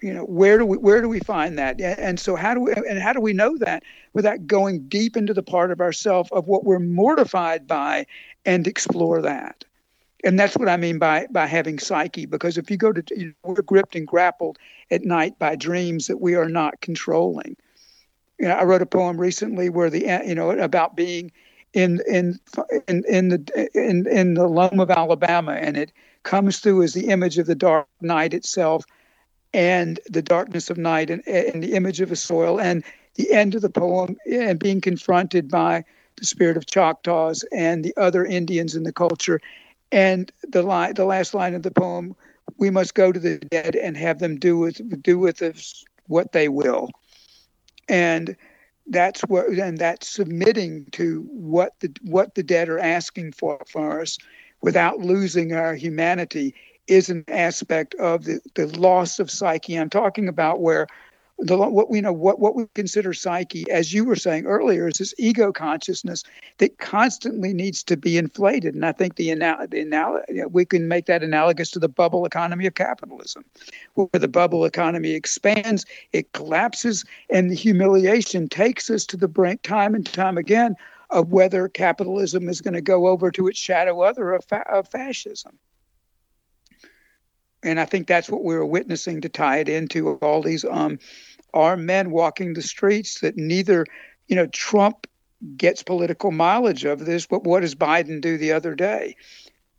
You know, where do we where do we find that? And so how do we and how do we know that without going deep into the part of ourself of what we're mortified by and explore that? And that's what I mean by by having psyche. Because if you go to you know, we're gripped and grappled at night by dreams that we are not controlling. You know, I wrote a poem recently where the you know about being in in in in the in in the loam of Alabama, and it comes through as the image of the dark night itself and the darkness of night and, and the image of a soil and the end of the poem and being confronted by the spirit of Choctaws and the other Indians in the culture. And the line, the last line of the poem, we must go to the dead and have them do with do with us what they will. And that's what and that's submitting to what the what the dead are asking for for us without losing our humanity is an aspect of the, the loss of psyche. I'm talking about where the what we know what what we consider psyche, as you were saying earlier, is this ego consciousness that constantly needs to be inflated. And I think the, anal- the anal- we can make that analogous to the bubble economy of capitalism, where the bubble economy expands, it collapses, and the humiliation takes us to the brink time and time again of whether capitalism is going to go over to its shadow other of, fa- of fascism and I think that's what we were witnessing to tie it into all these um, are men walking the streets that neither, you know, Trump gets political mileage of this, but what does Biden do the other day?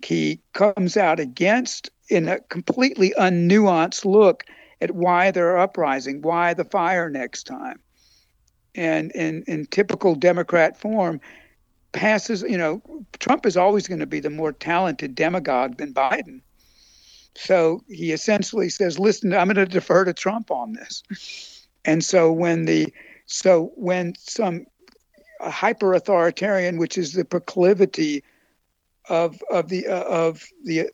He comes out against in a completely unnuanced look at why they're uprising, why the fire next time. And in, in typical Democrat form, passes, you know, Trump is always going to be the more talented demagogue than Biden. So he essentially says, listen, I'm going to defer to Trump on this. And so when the so when some hyper authoritarian, which is the proclivity of of the uh, of the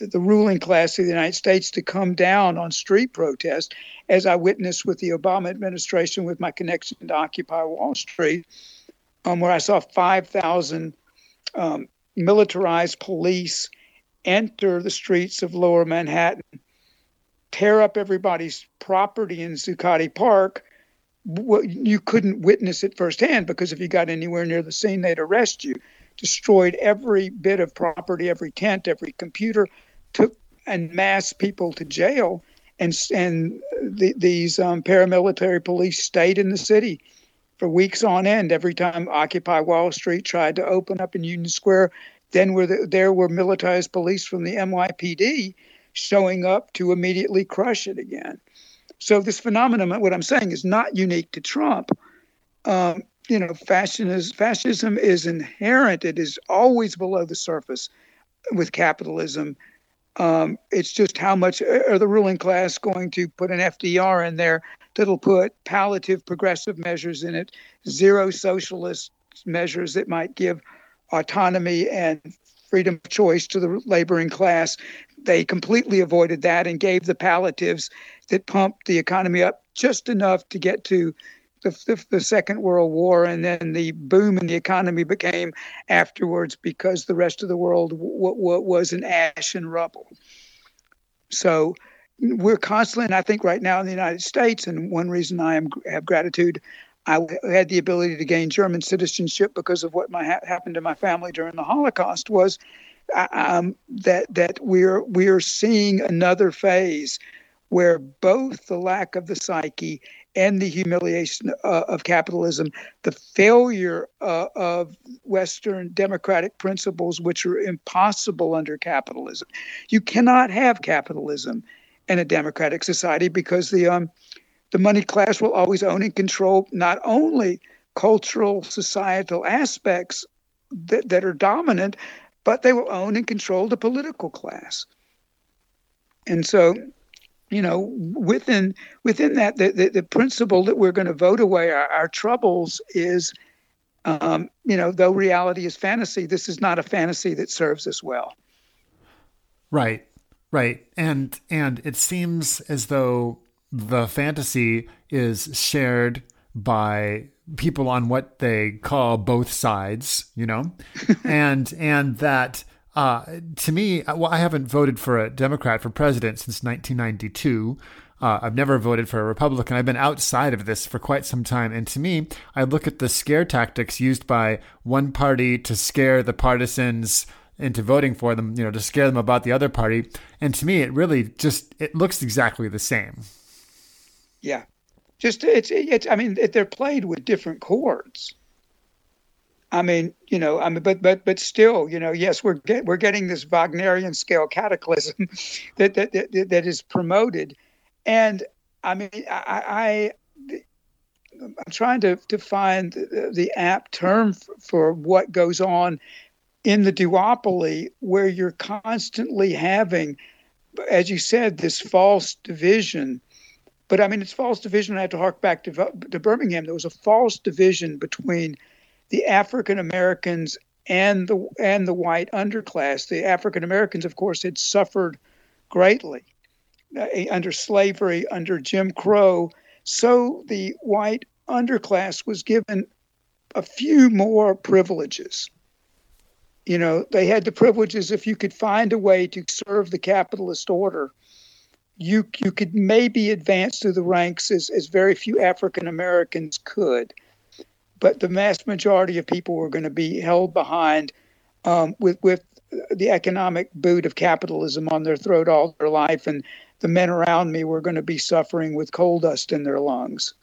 the ruling class of the United States to come down on street protest, as I witnessed with the Obama administration with my connection to Occupy Wall Street, um, where I saw 5,000 um, militarized police enter the streets of lower Manhattan, tear up everybody's property in Zuccotti Park, you couldn't witness it firsthand because if you got anywhere near the scene, they'd arrest you. Destroyed every bit of property, every tent, every computer, took and massed people to jail. And, and the, these um, paramilitary police stayed in the city for weeks on end. Every time Occupy Wall Street tried to open up in Union Square, then were the, there were militarized police from the NYPD showing up to immediately crush it again. So this phenomenon, what I'm saying, is not unique to Trump. Um, you know, fashion is, fascism is inherent. It is always below the surface with capitalism. Um, it's just how much are the ruling class going to put an FDR in there that'll put palliative progressive measures in it, zero socialist measures that might give autonomy and freedom of choice to the laboring class. They completely avoided that and gave the palliatives that pumped the economy up just enough to get to the, the, the, Second World War, and then the boom in the economy became afterwards because the rest of the world w- w- was in ash and rubble. So we're constantly, and I think right now in the United States, and one reason I am have gratitude I had the ability to gain German citizenship because of what my, happened to my family during the Holocaust was um, that that we're we're seeing another phase where both the lack of the psyche and the humiliation uh, of capitalism, the failure uh, of Western democratic principles, which are impossible under capitalism. You cannot have capitalism in a democratic society because the um, the money class will always own and control not only cultural, societal aspects that, that are dominant, but they will own and control the political class. And so, you know, within within that, the, the, the principle that we're going to vote away our, our troubles is, um, you know, though reality is fantasy, this is not a fantasy that serves us well. Right, right, and and it seems as though the fantasy is shared by people on what they call both sides, you know, and and that uh, to me, well, I haven't voted for a Democrat for president since 1992. Uh, I've never voted for a Republican. I've been outside of this for quite some time. And to me, I look at the scare tactics used by one party to scare the partisans into voting for them, you know, to scare them about the other party. And to me, it really just it looks exactly the same. Yeah, just it's it's. I mean, they're played with different chords. I mean, you know, I mean, but but but still, you know, yes, we're get, we're getting this Wagnerian scale cataclysm that, that that that is promoted, and I mean, I, I I'm trying to to find the, the apt term for what goes on in the duopoly where you're constantly having, as you said, this false division. But I mean, it's false division. I had to hark back to, to Birmingham. There was a false division between the African Americans and the and the white underclass. The African Americans, of course, had suffered greatly uh, under slavery, under Jim Crow. So the white underclass was given a few more privileges you know, they had the privileges if you could find a way to serve the capitalist order, you you could maybe advance through the ranks as, as very few African Americans could. But the vast majority of people were going to be held behind um, with with the economic boot of capitalism on their throat all their life, and the men around me were going to be suffering with coal dust in their lungs.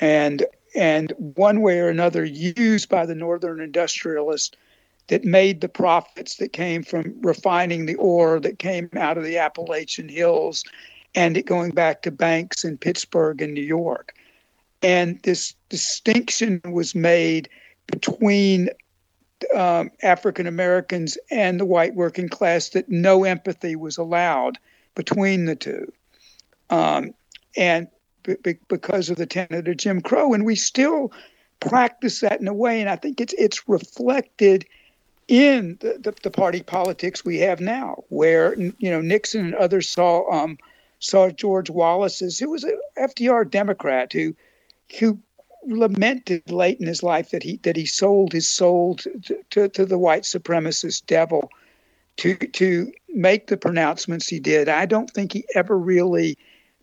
And and one way or another, used by the northern industrialists that made the profits that came from refining the ore that came out of the Appalachian Hills and it going back to banks in Pittsburgh and New York. And this distinction was made between um, African Americans and the white working class that no empathy was allowed between the two. Um, and b- because of the tenet of Jim Crow, and we still practice that in a way, and I think it's it's reflected in the, the, the, party politics we have now, where you know Nixon and others saw um, saw George Wallace's, who was a FDR Democrat who who lamented late in his life that he that he sold his soul to, to, to the white supremacist devil to to make the pronouncements he did. I don't think he ever really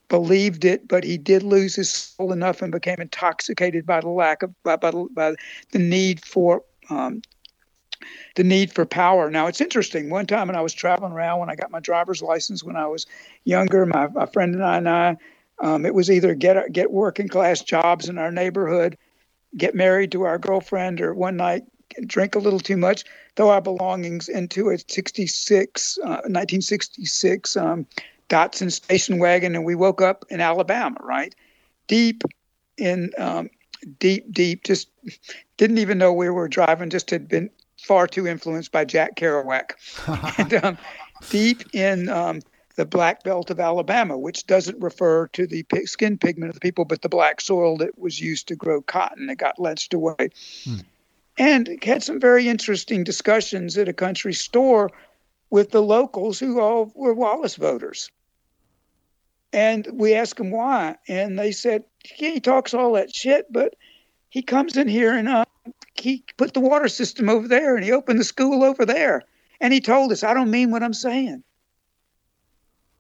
believed it, but he did lose his soul enough and became intoxicated by the lack of by, by, by the need for um, the need for power. Now, it's interesting. One time when I was traveling around, when I got my driver's license when I was younger, my, my friend and I, and I um, it was either get get working class jobs in our neighborhood, get married to our girlfriend, or one night drink a little too much, throw our belongings into a 66, uh, 1966 um, Datsun station wagon, and we woke up in Alabama, right? Deep in, um, deep, deep, just didn't even know we were driving, just had been far too influenced by Jack Kerouac, and um, deep in um, the black belt of Alabama, which doesn't refer to the skin pigment of the people, but the black soil that was used to grow cotton that got lynched away. Hmm. And had some very interesting discussions at a country store with the locals who all were Wallace voters. And we asked them why, and they said, yeah, he talks all that shit, but he comes in here and uh, he put the water system over there and he opened the school over there. And he told us, I don't mean what I'm saying.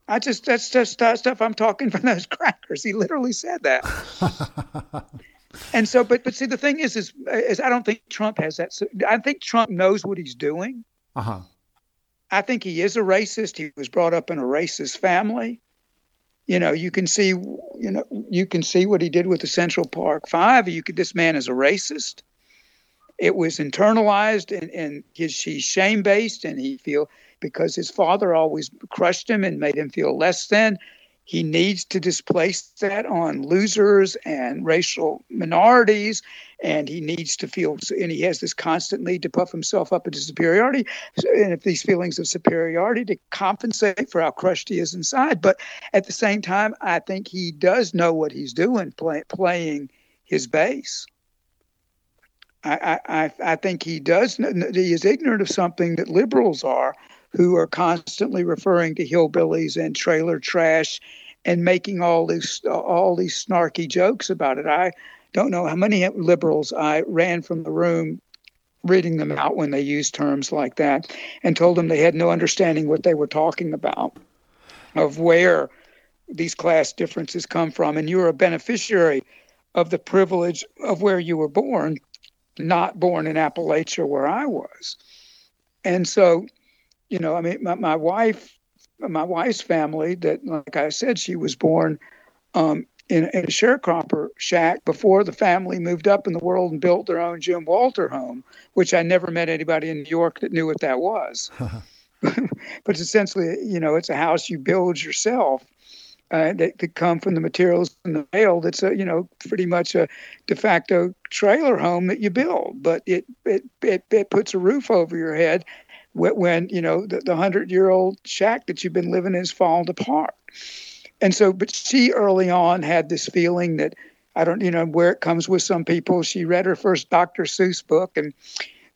I just, that's just stuff I'm talking from those crackers. He literally said that. and so, but, but see, the thing is, is, is I don't think Trump has that. I think Trump knows what he's doing. Uh huh. I think he is a racist. He was brought up in a racist family. You know, you can see, you know, you can see what he did with the Central Park Five. You could, this man is a racist it was internalized and, and he's shame based and he feel because his father always crushed him and made him feel less than. He needs to displace that on losers and racial minorities and he needs to feel and he has this constant need to puff himself up into superiority and if these feelings of superiority to compensate for how crushed he is inside. But at the same time i think he does know what he's doing play, playing his base I, I, I think he does. He is ignorant of something that liberals are, who are constantly referring to hillbillies and trailer trash, and making all these all these snarky jokes about it. I don't know how many liberals I ran from the room reading them out when they used terms like that, and told them they had no understanding what they were talking about, of where these class differences come from, and you're a beneficiary of the privilege of where you were born, not born in Appalachia where I was. And so, you know, I mean, my, my wife, my wife's family, that like I said, she was born um, in, in, a sharecropper shack before the family moved up in the world and built their own Jim Walter home, which I never met anybody in New York that knew what that was. but essentially, you know, it's a house you build yourself. Uh, that could come from the materials in the mail. That's a you know pretty much a de facto trailer home that you build, but it it it, it puts a roof over your head when, when you know the, the hundred year old shack that you've been living in is falling apart. And so, but she early on had this feeling that I don't, you know, where it comes with some people. She read her first Dr. Seuss book and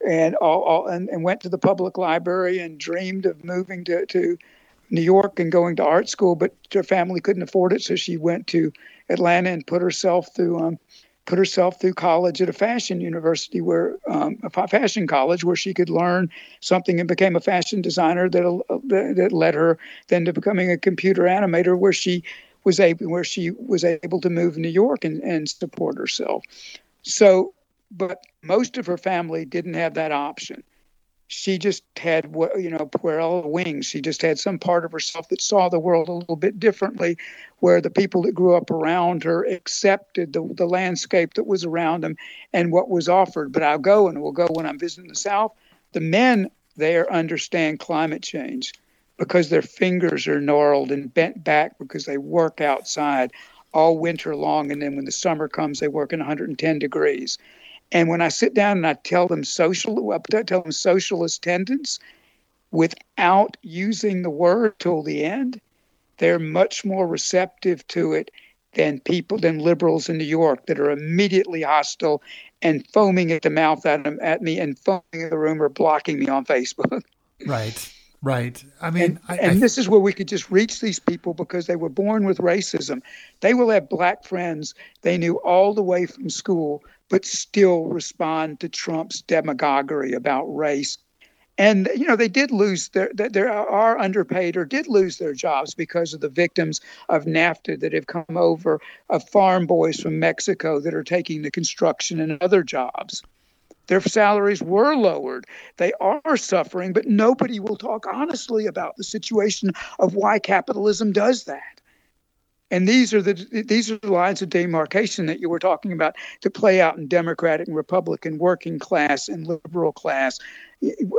and all, all and, and went to the public library and dreamed of moving to, to New York and going to art school, but her family couldn't afford it, so she went to Atlanta and put herself through um, put herself through college at a fashion university where um, a fashion college where she could learn something and became a fashion designer that uh, that led her then to becoming a computer animator where she was able where she was able to move to New York and, and support herself. So, but most of her family didn't have that option she just had you know puerile wings. She just had some part of herself that saw the world a little bit differently where the people that grew up around her accepted the, the landscape that was around them and what was offered. But i'll go and we'll go when i'm visiting the south. The men there understand climate change because their fingers are gnarled and bent back because they work outside all winter long. And then when the summer comes they work in 110 degrees and when I sit down and I tell them social, I tell them socialist tendencies without using the word till the end, they're much more receptive to it than people than liberals in New York that are immediately hostile and foaming at the mouth at, them, at me and foaming in the room or blocking me on Facebook. Right. Right. I mean, and, I, and I, this is where we could just reach these people because they were born with racism. They will have black friends they knew all the way from school but still respond to Trump's demagoguery about race. And you know they did lose their there are underpaid or did lose their jobs because of the victims of NAFTA that have come over of farm boys from Mexico that are taking the construction and other jobs. Their salaries were lowered. They are suffering, but nobody will talk honestly about the situation of why capitalism does that. And these are the these are the lines of demarcation that you were talking about to play out in Democratic and Republican, working class and liberal class,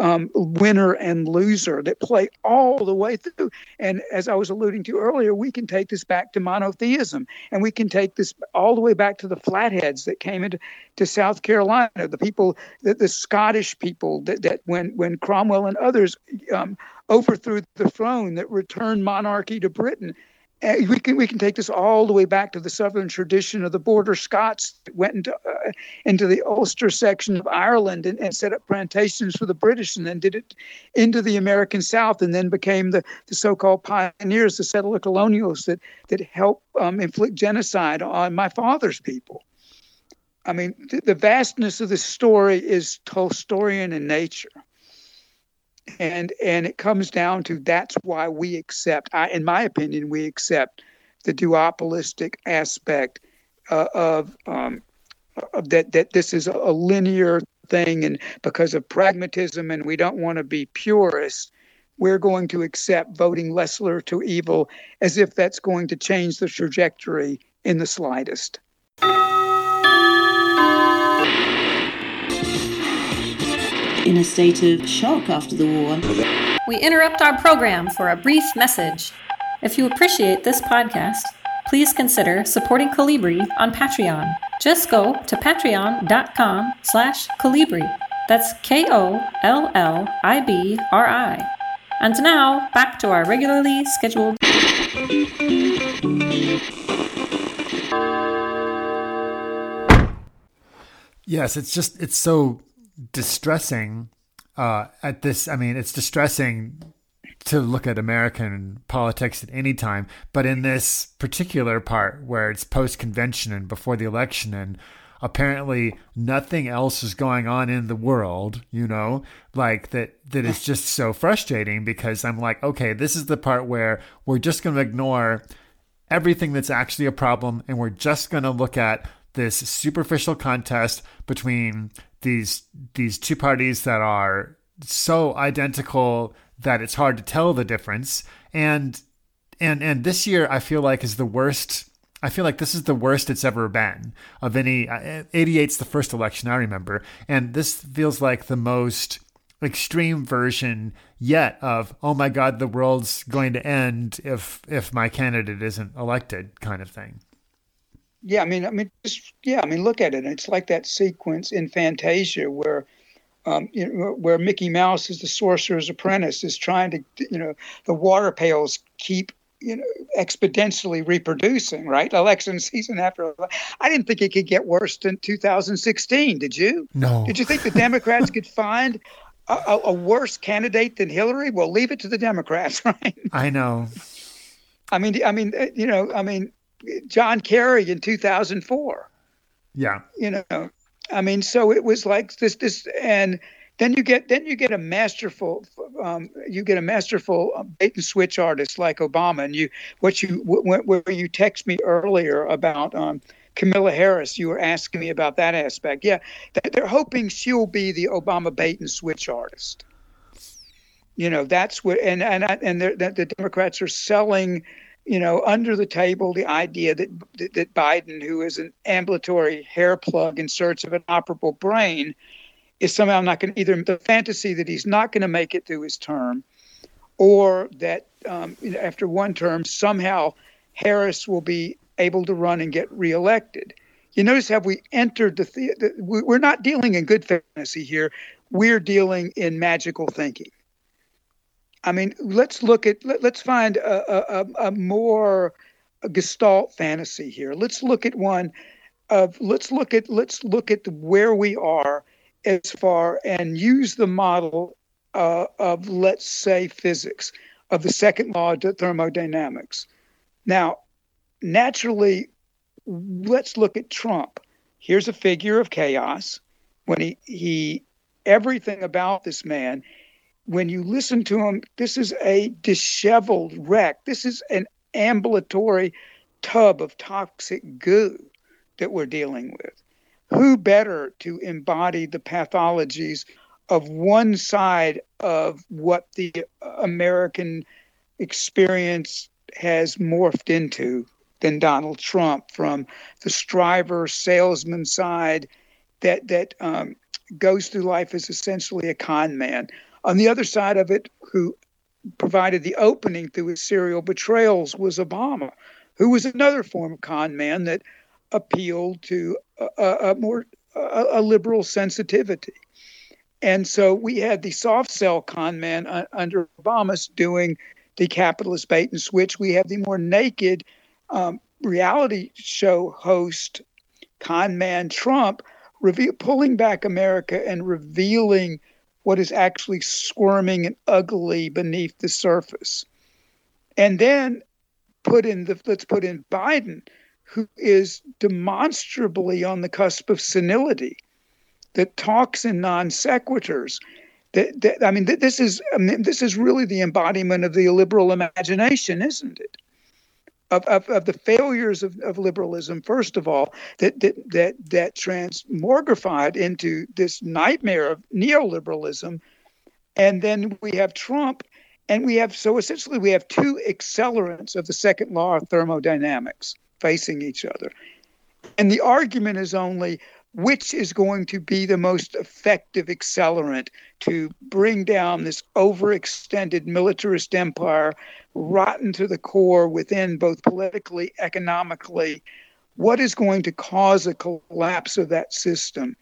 um, winner and loser that play all the way through. And as I was alluding to earlier, we can take this back to monotheism, and we can take this all the way back to the Flatheads that came into to South Carolina, the people, the, the Scottish people that, that when when Cromwell and others um, overthrew the throne that returned monarchy to Britain we can we can take this all the way back to the southern tradition of the border Scots that went into uh, into the Ulster section of Ireland and, and, set up plantations for the British, and then did it into the American South, and then became the, the so-called pioneers, the settler colonials that that helped um, inflict genocide on my father's people. I mean, the, the vastness of the story is Tolstoyan in nature and and it comes down to that's why we accept I, in my opinion we accept the duopolistic aspect uh, of, um, of that that this is a linear thing and because of pragmatism and we don't want to be purists we're going to accept voting lesser to evil as if that's going to change the trajectory in the slightest in a state of shock after the war. We interrupt our program for a brief message. If you appreciate this podcast, please consider supporting Kollibri on Patreon. Just go to patreon.com slash Kollibri. That's K-O-L-L-I-B-R-I. And now, back to our regularly scheduled... Yes, it's just, it's so distressing uh, at this. I mean, it's distressing to look at American politics at any time, but in this particular part where it's post convention and before the election and apparently nothing else is going on in the world, you know, like that that is just so frustrating because I'm like, okay, this is the part where we're just going to ignore everything that's actually a problem, and we're just going to look at this superficial contest between these these two parties that are so identical that it's hard to tell the difference. And and and this year I feel like is the worst. I feel like this is the worst it's ever been of any. Uh, 88's the first election I remember, and this feels like the most extreme version yet of oh my god the world's going to end if if my candidate isn't elected kind of thing yeah i mean i mean just yeah i mean look at it. It's like that sequence in fantasia where um, you know, where Mickey Mouse is the sorcerer's apprentice is trying to, you know, the water pails keep you know exponentially reproducing right? Election season after i didn't think it could get worse than 2016 did you? No. Did you think the democrats could find a, a, worse candidate than hillary? Well leave it to the democrats right? I know. I mean i mean you know i mean john kerry in 2004 yeah you know i mean so it was like this this and then you get then you get a masterful um, you get a masterful uh, bait and switch artist like Obama, and you what you where you text me earlier about um, Kamala Harris, you were asking me about that aspect. Yeah, they're hoping she'll be the Obama bait and switch artist. You know, that's what, and and and the Democrats are selling, you know, under the table the idea that that Biden, who is an ambulatory hair plug in search of an operable brain, is somehow not going to either the fantasy that he's not going to make it through his term, or that um, you know, after one term somehow Harris will be able to run and get reelected. You notice how we entered the, the, the we're not dealing in good fantasy here. We're dealing in magical thinking. I mean, let's look at let, us find a, a, a more gestalt fantasy here. Let's look at one of let's look at let's look at where we are as far and use the model uh, of, let's say, physics, of the second law of thermodynamics. Now, naturally, let's look at Trump. Here's a figure of chaos. When he, he everything about this man, when you listen to him, this is a disheveled wreck. This is an ambulatory tub of toxic goo that we're dealing with who better to embody the pathologies of one side of what the American experience has morphed into than Donald Trump from the striver salesman side that that um, goes through life as essentially a con man. On the other side of it, who provided the opening through his serial betrayals was Obama, who was another form of con man that appealed to a, a more a, a, liberal sensitivity. And so we had the soft sell con man uh, under Obama's doing the capitalist bait and switch. We have the more naked um, reality show host con man Trump reveal, pulling back America and revealing what is actually squirming and ugly beneath the surface. And then put in the let's put in Biden who is demonstrably on the cusp of senility, that talks in non sequiturs. That, that, I mean, this is I mean, this is really the embodiment of the liberal imagination, isn't it? Of, of, of the failures of, of liberalism, first of all, that that that that transmogrified into this nightmare of neoliberalism, and then we have Trump, and we have so essentially we have two accelerants of the second law of thermodynamics facing each other. And the argument is only which is going to be the most effective accelerant to bring down this overextended militarist empire, rotten to the core within both politically, economically. What is going to cause a collapse of that system?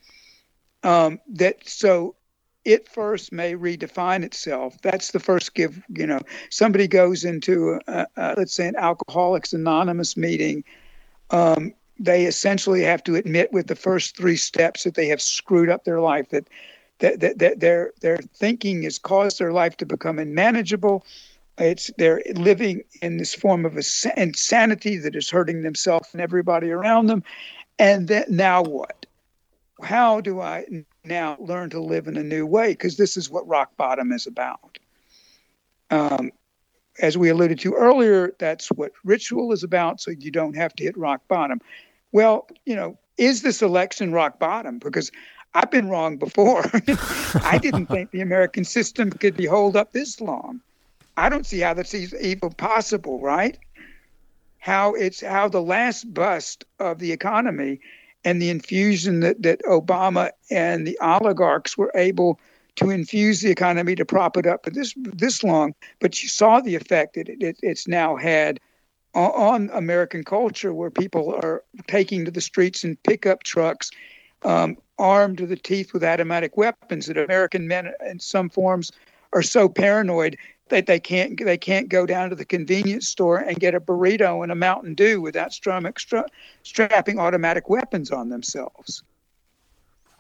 Um, that so it first may redefine itself. That's the first give. You know, somebody goes into, a, a, let's say, an Alcoholics Anonymous meeting. Um, they essentially have to admit with the first three steps that they have screwed up their life. That that, that, that their their thinking has caused their life to become unmanageable. It's they're living in this form of insanity that is hurting themselves and everybody around them. And then now what? How do I now learn to live in a new way because this is what rock bottom is about. Um, as we alluded to earlier, that's what ritual is about, so you don't have to hit rock bottom. Well, you know, is this election rock bottom? Because I've been wrong before. I didn't think the American system could be held up this long. I don't see how that's even possible, right? How it's how the last bust of the economy and the infusion that, that Obama and the oligarchs were able to infuse the economy to prop it up for this this long. But you saw the effect that it, it, it's now had on, on, American culture, where people are taking to the streets in pickup trucks, um, armed to the teeth with automatic weapons. That American men, in some forms, are so paranoid that they can't they can't go down to the convenience store and get a burrito and a Mountain Dew without stra- strapping automatic weapons on themselves.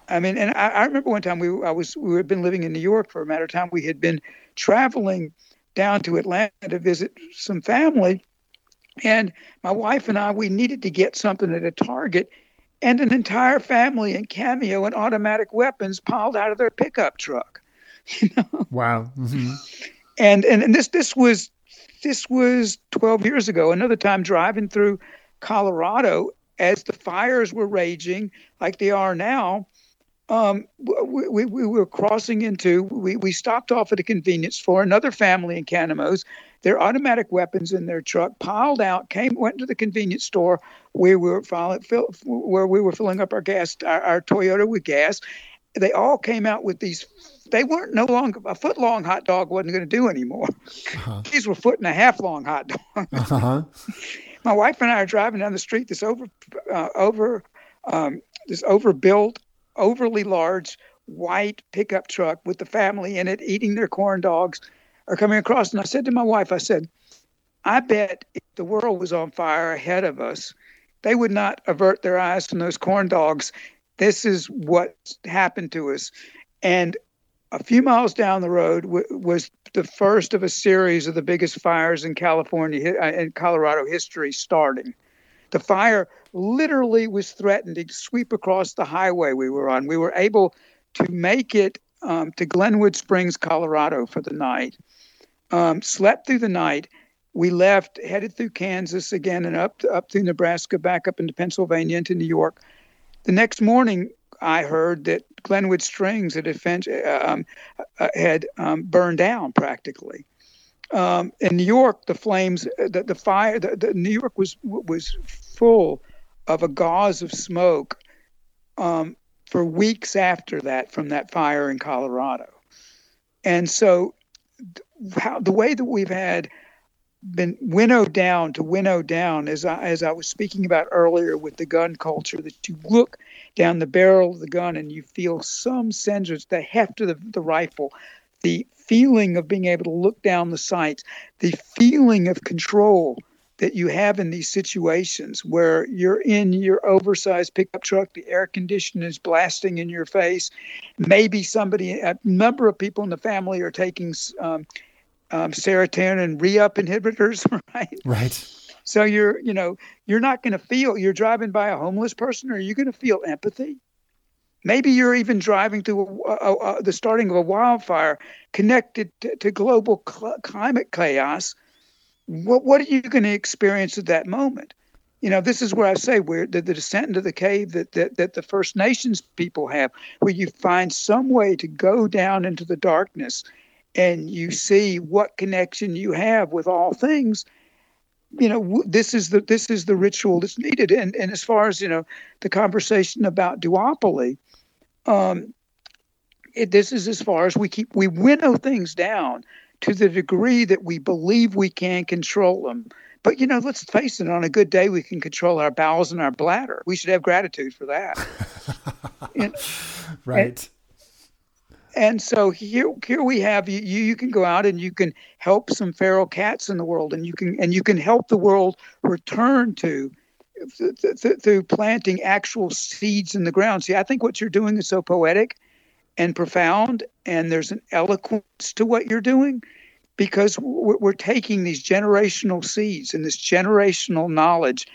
I mean, and I, I, remember one time we I was we had been living in New York for a matter of time. We had been traveling down to Atlanta to visit some family, and my wife and I we needed to get something at a Target, and an entire family in cameo and automatic weapons piled out of their pickup truck. You know? Wow. Mm-hmm and and, and this this was this was 12 years ago. Another time driving through Colorado as the fires were raging like they are now. Um, we, we, we, were crossing into, we, we stopped off at a convenience store, another family in Canamos, their automatic weapons in their truck, piled out, came, went to the convenience store where we were, fill, where we were filling up our gas, our, our Toyota with gas. They all came out with these they weren't no longer a foot long hot dog wasn't going to do anymore. Uh-huh. These were foot and a half long hot dogs. Uh-huh. My wife and I are driving down the street. This over uh, over um, this overbuilt, overly large white pickup truck with the family in it, eating their corn dogs, are coming across. And I said to my wife, I said, I bet if the world was on fire ahead of us, they would not avert their eyes from those corn dogs. This is what happened to us. And a few miles down the road w- was the first of a series of the biggest fires in California and uh, Colorado history starting. The fire literally was threatened to sweep across the highway we were on. We were able to make it um, to Glenwood Springs, Colorado for the night. Um, slept through the night. We left, headed through Kansas again and up up through Nebraska, back up into Pennsylvania, into New York. The next morning, I heard that Glenwood Springs had, um, uh, had um, burned down practically. Um, in New York, the flames, uh, the, the fire, the, the, New York was was full of a gauze of smoke um, for weeks after that from that fire in Colorado, and so how, the way that we've had been winnowed down to winnow down as I, as I was speaking about earlier with the gun culture that you look down the barrel of the gun and you feel some of the heft of the, the rifle the feeling of being able to look down the sights the feeling of control that you have in these situations where you're in your oversized pickup truck, the air conditioner is blasting in your face. Maybe somebody, a number of people in the family are taking um, um, serotonin re-up inhibitors, right? Right. So you're, you know, you're not going to feel. You're driving by a homeless person, or you're going to feel empathy. Maybe you're even driving through a, a, a, the starting of a wildfire connected to, to global cl- climate chaos. What what are you going to experience at that moment? You know, this is where I say where the, the descent into the cave that, that that the First Nations people have, where you find some way to go down into the darkness and you see what connection you have with all things you know this is the this is the ritual that's needed and and as far as you know the conversation about duopoly um it, this is as far as we keep we winnow things down to the degree that we believe we can control them. But you know let's face it on a good day we can control our bowels and our bladder. We should have gratitude for that. And, right. and, and so here here we have you you can go out and you can help some feral cats in the world and you can and you can help the world return to through planting actual seeds in the ground. See i think what you're doing is so poetic and profound and there's an eloquence to what you're doing because we're taking these generational seeds and this generational knowledge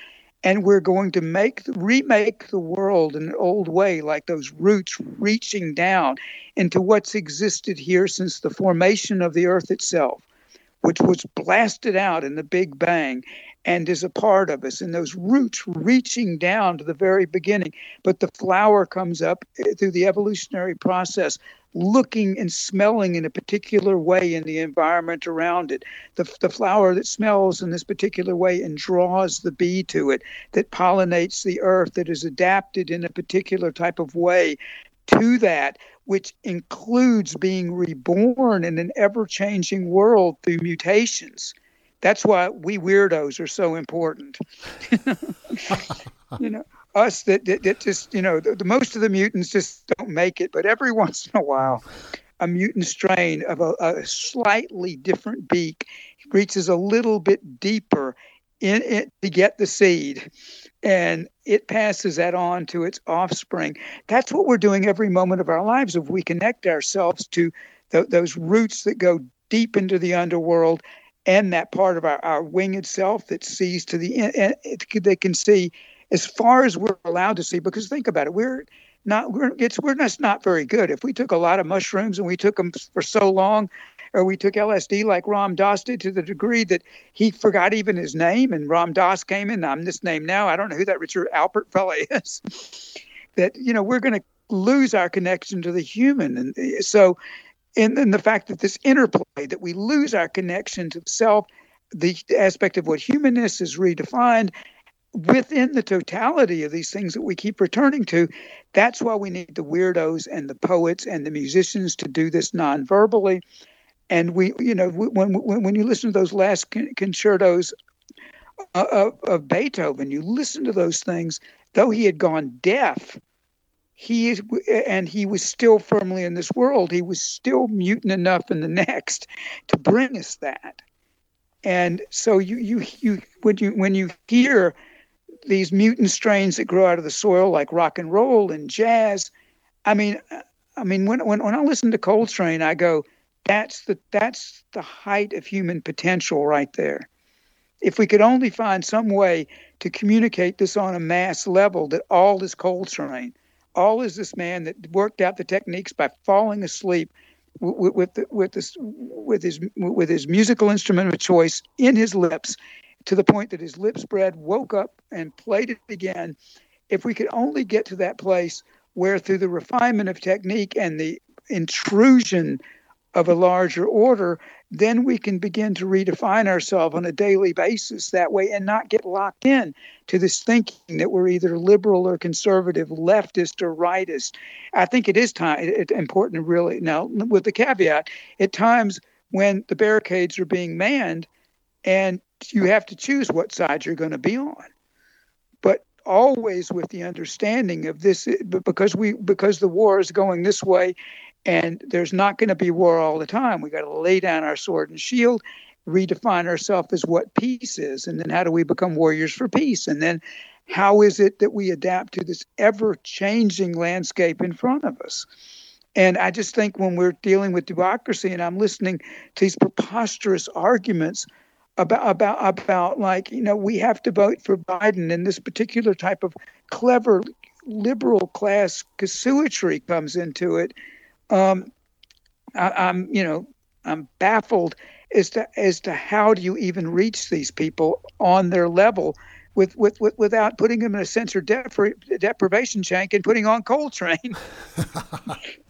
and we're going to make remake the world in an old way like those roots reaching down into what's existed here since the formation of the earth itself which was blasted out in the Big Bang and is a part of us, and those roots reaching down to the very beginning. But the flower comes up eh, through the evolutionary process, looking and smelling in a particular way in the environment around it. The, the flower that smells in this particular way and draws the bee to it, that pollinates the earth, that is adapted in a particular type of way to that, which includes being reborn in an ever changing world through mutations. That's why we weirdos are so important. you know, us that, that, that just, you know, the, the, most of the mutants just don't make it, but every once in a while, a mutant strain of a, a slightly different beak reaches a little bit deeper in it to get the seed and it passes that on to its offspring. That's what we're doing every moment of our lives. If we connect ourselves to th- those roots that go deep into the underworld and that part of our, our winged self that sees to the end, they can see as far as we're allowed to see. Because think about it, we're not we're it's we're just not very good. If we took a lot of mushrooms and we took them for so long, or we took LSD like Ram Dass did to the degree that he forgot even his name, and Ram Dass came in. I'm this name now. I don't know who that Richard Alpert fellow is. that you know we're going to lose our connection to the human, and so and then the fact that this interplay that we lose our connection to self the aspect of what humanness is redefined within the totality of these things that we keep returning to that's why we need the weirdos and the poets and the musicians to do this non-verbally. And we you know when when, when you listen to those last concertos uh, of, of beethoven you listen to those things though he had gone deaf he is and he was still firmly in this world. He was still mutant enough in the next to bring us that. And so you you you when you when you hear these mutant strains that grow out of the soil like rock and roll and jazz i mean i mean when when, when i listen to coltrane i go that's the that's the height of human potential right there. If we could only find some way to communicate this on a mass level that all is coltrane all is this man that worked out the techniques by falling asleep with with with, this, with his with his musical instrument of choice in his lips, to the point that his lips spread, woke up and played it again. If we could only get to that place where, through the refinement of technique and the intrusion of a larger order, then we can begin to redefine ourselves on a daily basis that way and not get locked in to this thinking that we're either liberal or conservative, leftist or rightist. I think it is time it's important really now with the caveat at times when the barricades are being manned and you have to choose what side you're going to be on. But always with the understanding of this because we because the war is going this way and there's not going to be war all the time. We got to lay down our sword and shield, redefine ourselves as what peace is, and then how do we become warriors for peace? And then how is it that we adapt to this ever changing landscape in front of us? And I just think when we're dealing with democracy and I'm listening to these preposterous arguments about about about like, you know, we have to vote for Biden and this particular type of clever liberal class casuistry comes into it um, I, am you know I'm baffled as to as to how do you even reach these people on their level with, with, with without putting them in a sensor depri- deprivation tank and putting on Coltrane.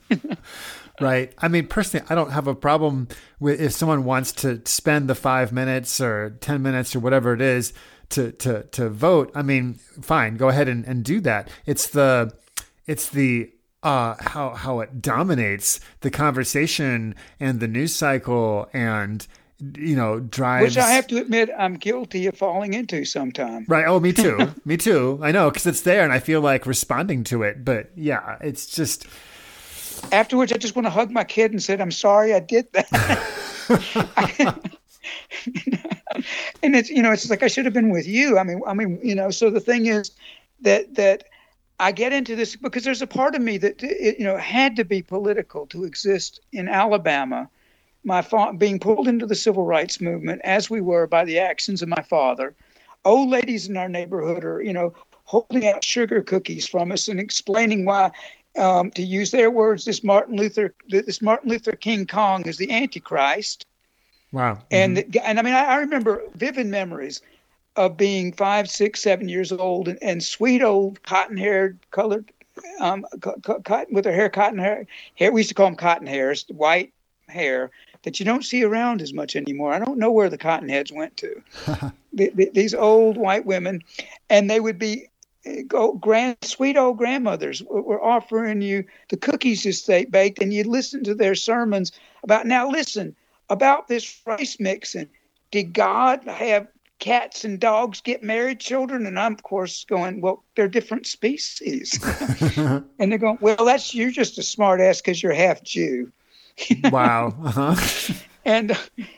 right. I mean, personally, I don't have a problem with if someone wants to spend the five minutes or ten minutes or whatever it is to to to vote. I mean, fine, go ahead and, and do that. It's the it's the uh, how how it dominates the conversation and the news cycle and you know drives which i have to admit i'm guilty of falling into sometimes right. Oh me too. Me too. I know because it's there and i feel like responding to it but yeah it's just afterwards i just want to hug my kid and said i'm sorry i did that. And it's you know it's like i should have been with you. I mean i mean you know so the thing is that that I get into this because there's a part of me that it, you know had to be political to exist in Alabama. My fa- being pulled into the civil rights movement as we were by the actions of my father. Old ladies in our neighborhood are you know holding out sugar cookies from us and explaining why, um, to use their words, this Martin Luther this Martin Luther King Kong is the Antichrist. Wow. And mm-hmm. and I mean, I, I, remember vivid memories of being five, six, seven years old, and, and sweet old cotton-haired, colored, um, cotton with her hair, cotton hair. Hair we used to call them cotton hairs, white hair that you don't see around as much anymore. I don't know where the cotton heads went to. the, the, these old white women, and they would be go grand sweet old grandmothers were offering you the cookies just they baked and you listen to their sermons about now listen about this race mixing did god have cats and dogs get married children and i'm of course going well they're different species and they're going well that's you're just a smart ass because you're half jew wow uh-huh and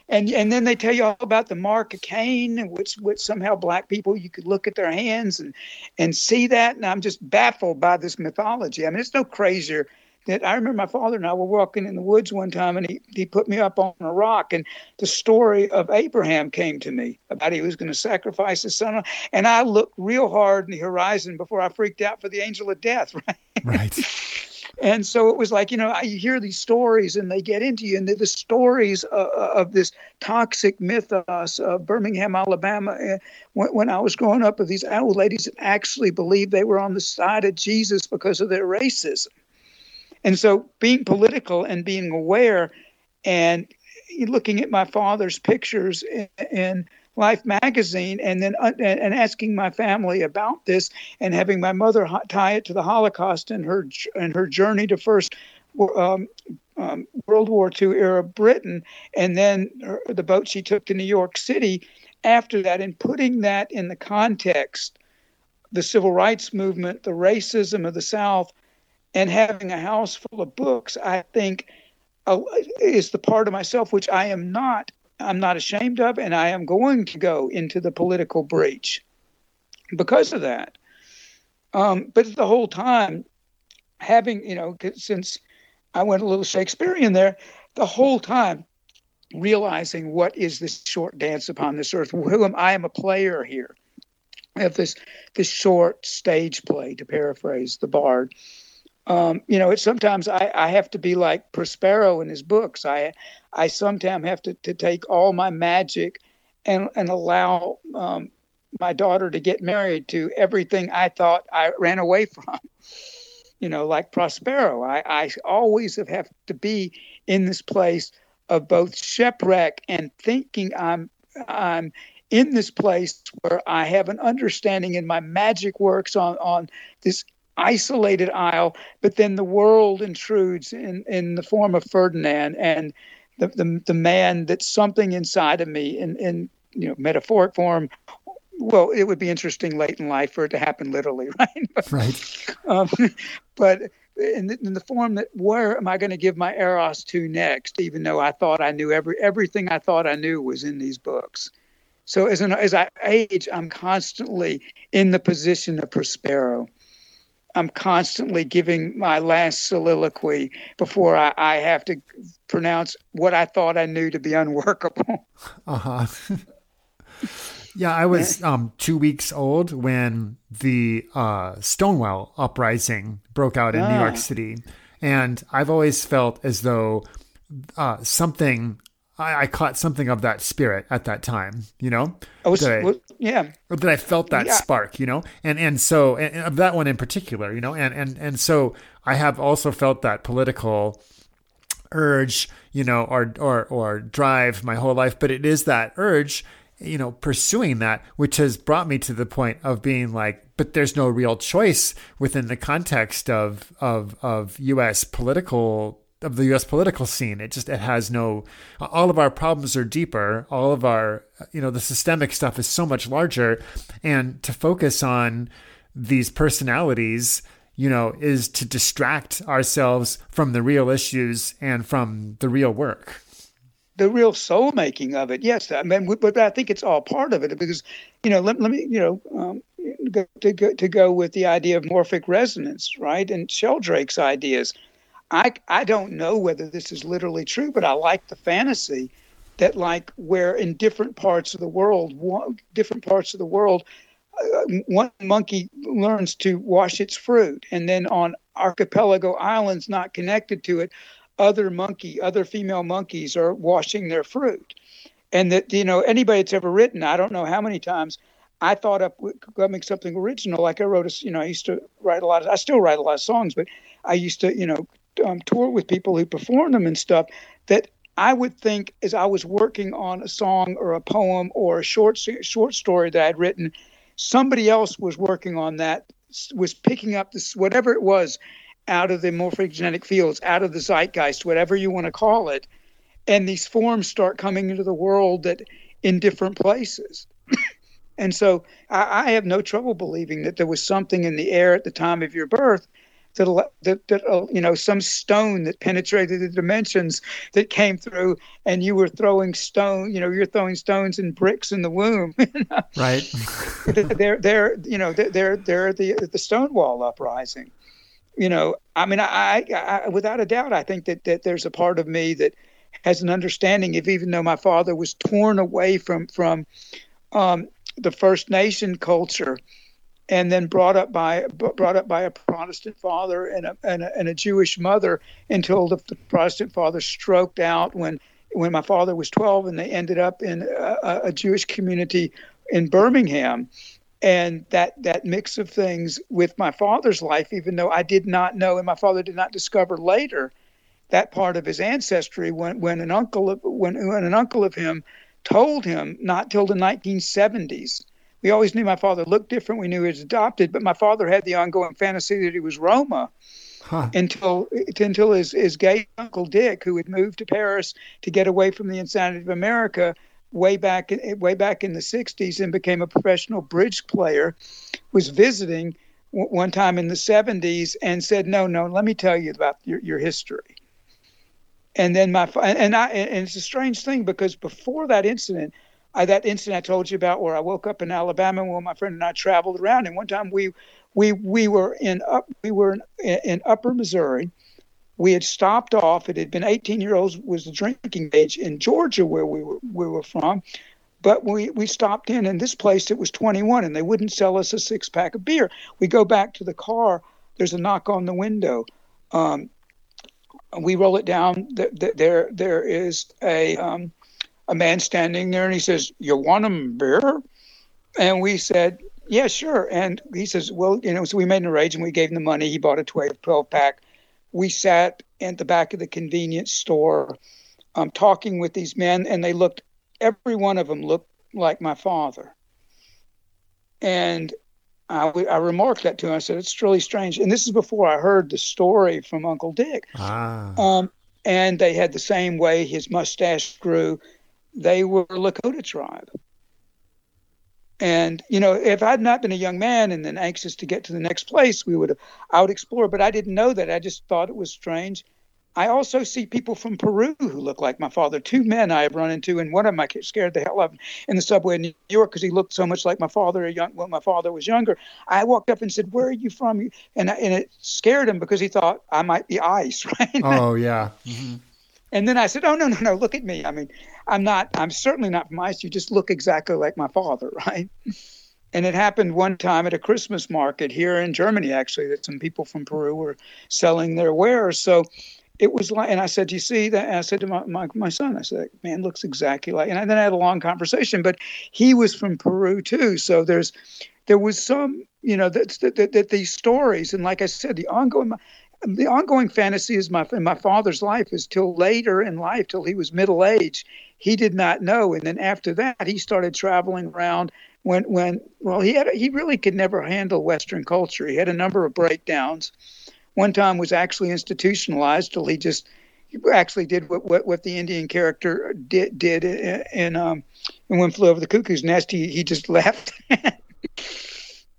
and and then they tell you all about the mark of Cain, which which somehow black people you could look at their hands and and see that. And I'm just baffled by this mythology. I mean, it's no crazier that I remember my father and I were walking in the woods one time, and he he put me up on a rock, and the story of Abraham came to me about he was going to sacrifice his son, and I looked real hard in the horizon before I freaked out for the angel of death. Right. Right. And so it was like, you know, you hear these stories and they get into you, and the stories uh, uh, of this toxic mythos of Birmingham, Alabama, uh, when, when I was growing up, of these old ladies that actually believed they were on the side of Jesus because of their racism. And so being political and being aware and looking at my father's pictures in Life magazine and then uh, and asking my family about this and having my mother tie it to the Holocaust and her and her journey to first um, um, World War II era Britain and then her, the boat she took to New York City after that and putting that in the context the civil rights movement the racism of the South and having a house full of books I think uh, is the part of myself which I am not I'm not ashamed of, and I am going to go into the political breach because of that. Um, but the whole time, having, you know, since I went a little Shakespearean there, the whole time realizing what is this short dance upon this earth? Who am I? am a player here. Have this this short stage play, to paraphrase the bard, um, you know, it's sometimes I, I have to be like Prospero in his books. I I sometimes have to, to take all my magic and and allow um, my daughter to get married to everything I thought I ran away from. You know, like Prospero, I, I always have, to be in this place of both shipwreck and thinking I'm I'm in this place where I have an understanding and my magic works on on this isolated isle, but then the world intrudes in, in the form of Ferdinand and the, the, the man that's something inside of me in, in you know metaphoric form. Well, it would be interesting late in life for it to happen literally, right? but, right. Um, but in the, in the, form that where am I going to give my eros to next? Even though I thought I knew every everything I thought I knew was in these books. So as an, as I age, I'm constantly in the position of Prospero. I'm constantly giving my last soliloquy before I, I have to pronounce what I thought I knew to be unworkable. Uh huh. yeah, I was um, two weeks old when the uh, Stonewall uprising broke out in ah. New York ah. City. And I've always felt as though uh, something I, I, caught something of that spirit at that time, you know? Oh, that I, yeah. That I felt that yeah. spark, you know? And and so and, and of that one in particular, you know, and and and so I have also felt that political urge, you know, or or or drive my whole life, but it is that urge, you know, pursuing that which has brought me to the point of being like but there's no real choice within the context of of of US political of the U.S. political scene. It just it has no. All of our problems are deeper. All of our you know the systemic stuff is so much larger, and to focus on these personalities, you know, is to distract ourselves from the real issues and from the real work. The real soul making of it, yes. I mean, but I think it's all part of it because, you know, let, let me, you know, um, go, to go to go with the idea of morphic resonance, right, and Sheldrake's ideas I I don't know whether this is literally true, but I like the fantasy that like where in different parts of the world, one, different parts of the world, uh, one monkey learns to wash its fruit, and then on archipelago islands not connected to it, other monkey, other female monkeys are washing their fruit. And that, you know, anybody that's ever written, I don't know how many times I thought up, go make something original. Like I wrote a, you know, I used to write a lot of, I still write a lot of songs, but I used to, you know, um, tour with people who perform them and stuff that I would think as I was working on a song or a poem or a short short story that I'd written, somebody else was working on that, was picking up this whatever it was out of the morphogenetic fields, out of the zeitgeist, whatever you want to call it, and these forms start coming into the world that in different places. and so I, I have no trouble believing that there was something in the air at the time of your birth that, that, that uh, you know some stone that penetrated the dimensions that came through and you were throwing stone you know you're throwing stones and bricks in the womb. Right. They're they're you know they're they're the the stonewall uprising. You know i mean I, I, I without a doubt i think that that there's a part of me that has an understanding of even though my father was torn away from from um, the first nation culture and then brought up by brought up by a Protestant father and a, and a, and a Jewish mother until the, the, Protestant father stroked out when when my father was 12 and they ended up in a, a Jewish community in Birmingham. And that that mix of things with my father's life even though I did not know and my father did not discover later that part of his ancestry when when an uncle of, when, when an uncle of him told him not till the 1970s we always knew my father looked different. We knew he was adopted, but my father had the ongoing fantasy that he was Roma. Huh. Until until his, his gay uncle Dick, who had moved to Paris to get away from the insanity of America, way back way back in the 60s and became a professional bridge player was visiting one time in the 70s and said no no let me tell you about your, your history and then my and I and it's a strange thing because before that incident I, that incident I told you about where I woke up in Alabama where my friend and I traveled around, and one time we we we were in up we were in, in Upper Missouri. We had stopped off. It had been 18 year olds was the drinking age in Georgia where we were we were from, but we we stopped in in this place it was 21 and they wouldn't sell us a six pack of beer. We go back to the car. There's a knock on the window. Um, we roll it down. There there is a um, a man standing there and he says, You want a beer? And we said, Yeah, sure. And he says, Well, you know, so we made an arrangement. We gave him the money. He bought a 12 pack. We sat at the back of the convenience store um, talking with these men, and they looked, every one of them looked like my father. And I, I remarked that to him. I said, It's really strange. And this is before I heard the story from Uncle Dick. Ah. Um, and they had the same way his mustache grew they were Lakota tribe. And you know, if I'd not been a young man and then anxious to get to the next place, we would have I would explore. But I didn't know that. I just thought it was strange. I also see people from Peru who look like my father. Two men I have run into, and one of them I scared the hell out of in the subway in New York because he looked so much like my father young, when my father was younger. I walked up and said, "Where are you from?" And I, and it scared him because he thought I might be ice, right? Oh yeah. Mm-hmm. And then I said, "Oh no, no, no! Look at me. I mean, I'm not. I'm certainly not from ice. You just look exactly like my father, right?" And it happened one time at a Christmas market here in Germany, actually, that some people from Peru were selling their wares. So it was like, and I said, "You see that?" And I said to my, my, my son, "I said, man, looks exactly like." And then I had a long conversation, but he was from Peru too. So there's, there was some, you know, that that, that these stories, and like I said, the ongoing the ongoing fantasy is my my father's life is till later in life, till he was middle age, he did not know, and then after that, he started traveling around. When when well, he had he really could never handle Western culture. He had a number of breakdowns. One time was actually institutionalized till he just he actually did what, what, what the Indian character did did in um in One Flew Over the Cuckoo's Nest. He he just left.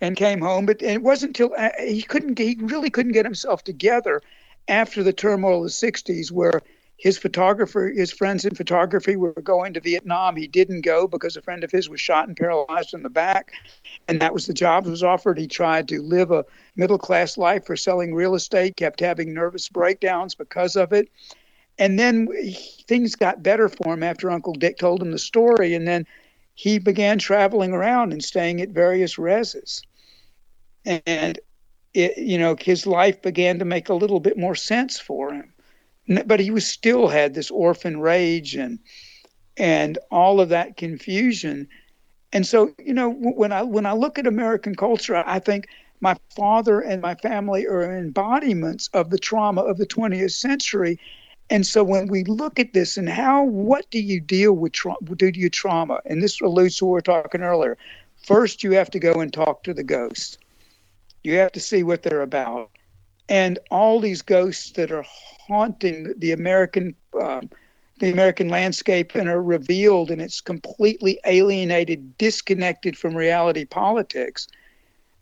And came home. But it wasn't until uh, he couldn't, he really couldn't get himself together after the turmoil of the 60s, where his photographer, his friends in photography were going to Vietnam. He didn't go because a friend of his was shot and paralyzed in the back, and that was the job that was offered. He tried to live a middle class life for selling real estate, kept having nervous breakdowns because of it. And then things got better for him after Uncle Dick told him the story, and then he began traveling around and staying at various reses and it, you know his life began to make a little bit more sense for him but he was still had this orphan rage and and all of that confusion. And so, you know, when I when I look at American culture, I think my father and my family are embodiments of the trauma of the 20th century. And so when we look at this and how, what do you deal with trauma? Do you trauma? And this alludes to what we were talking earlier. First, you have to go and talk to the ghosts. You have to see what they're about. And all these ghosts that are haunting the American, um, the American landscape and are revealed, and it's completely alienated, disconnected from reality politics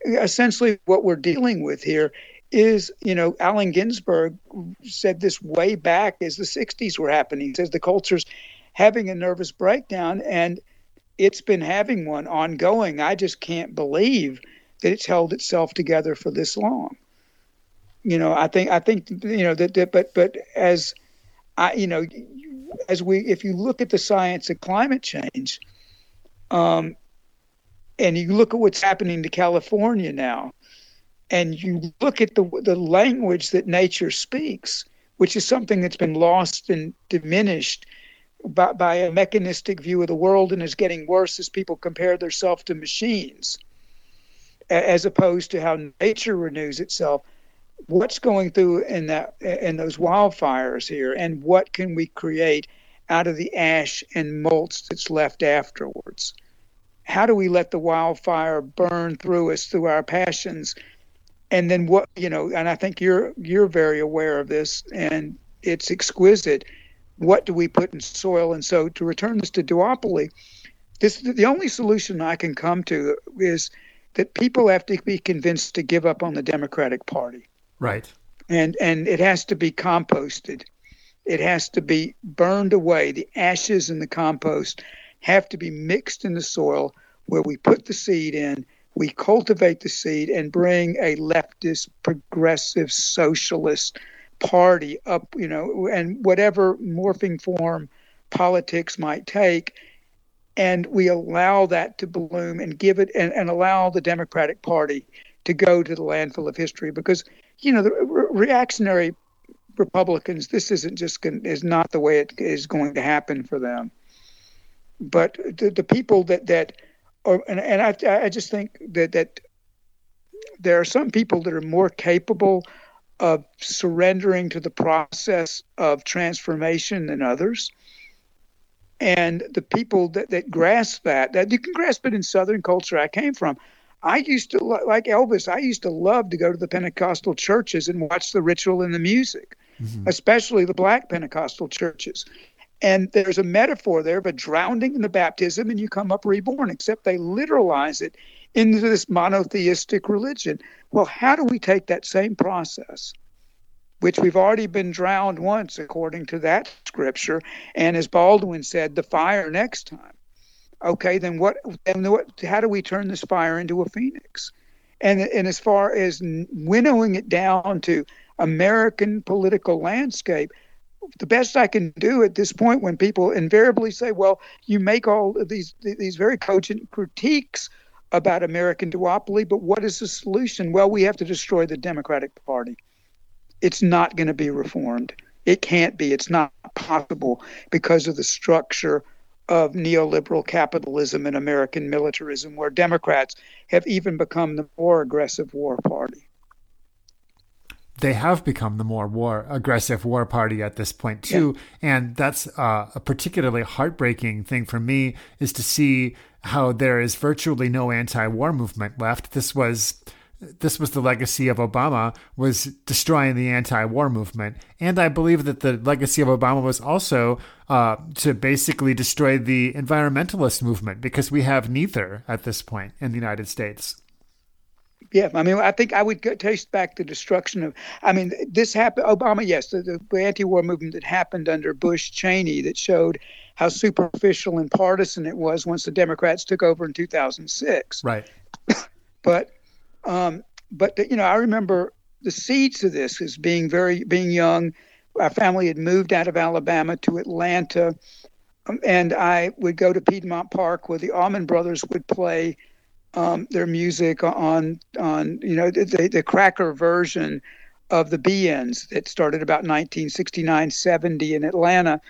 essentially what we're dealing with here is, you know, Allen Ginsberg said this way back as the 60s were happening. He says the culture's having a nervous breakdown and it's been having one ongoing. I just can't believe that it's held itself together for this long. You know, I think I think you know that, that but but as I you know as we if you look at the science of climate change, um, and you look at what's happening to California now, and you look at the the language that nature speaks, which is something that's been lost and diminished by, by a mechanistic view of the world and is getting worse as people compare themselves to machines, as opposed to how nature renews itself. What's going through in that in those wildfires here, and what can we create out of the ash and mulch that's left afterwards? how do we let the wildfire burn through us through our passions and then what you know and i think you're you're very aware of this and it's exquisite what do we put in soil and so to return this to duopoly this the only solution i can come to is that people have to be convinced to give up on the democratic party. Right. And and it has to be composted. It has to be burned away. The ashes and the compost have to be mixed in the soil where we put the seed in, we cultivate the seed and bring a leftist, progressive, socialist party up, you know, and whatever morphing form politics might take. And we allow that to bloom and give it and, and allow the Democratic Party to go to the landfill of history. Because, you know, the re- reactionary Republicans, this isn't just going, is not the way it is going to happen for them. But the, the people that that or and, and I, I just think that that there are some people that are more capable of surrendering to the process of transformation than others and the people that, that grasp that that you can grasp it in southern culture i came from i used to like elvis i used to love to go to the pentecostal churches and watch the ritual and the music mm-hmm. especially the black pentecostal churches and there's a metaphor there of a drowning in the baptism and you come up reborn, except they literalize it into this monotheistic religion. Well, how do we take that same process, which we've already been drowned once, according to that scripture, and as Baldwin said, the fire next time? Okay, then what? Then what? How do we turn this fire into a phoenix? And and as far as winnowing it down to American political landscape, the best I can do at this point when people invariably say, well, you make all these these very cogent critiques about American duopoly, but what is the solution? Well, we have to destroy the Democratic Party. It's not going to be reformed. It can't be. It's not possible because of the structure of neoliberal capitalism and American militarism, where Democrats have even become the more aggressive war party they have become the more war aggressive war party at this point too yeah. and that's uh, a particularly heartbreaking thing for me is to see how there is virtually no anti-war movement left this was this was the legacy of Obama was destroying the anti-war movement, and I believe that the legacy of Obama was also uh, to basically destroy the environmentalist movement because we have neither at this point in the United States. Yeah, I mean, I think I would go, taste back the destruction of. I mean, this happened. Obama, yes, the, the anti-war movement that happened under Bush Cheney that showed how superficial and partisan it was once the Democrats took over in 2006. Right. but, um, but you know, I remember the seeds of this as being very being young. Our family had moved out of Alabama to Atlanta, um, and I would go to Piedmont Park where the Allman Brothers would play um, their music on on you know the, the cracker version of the be-ins that started about 1969 70 in Atlanta.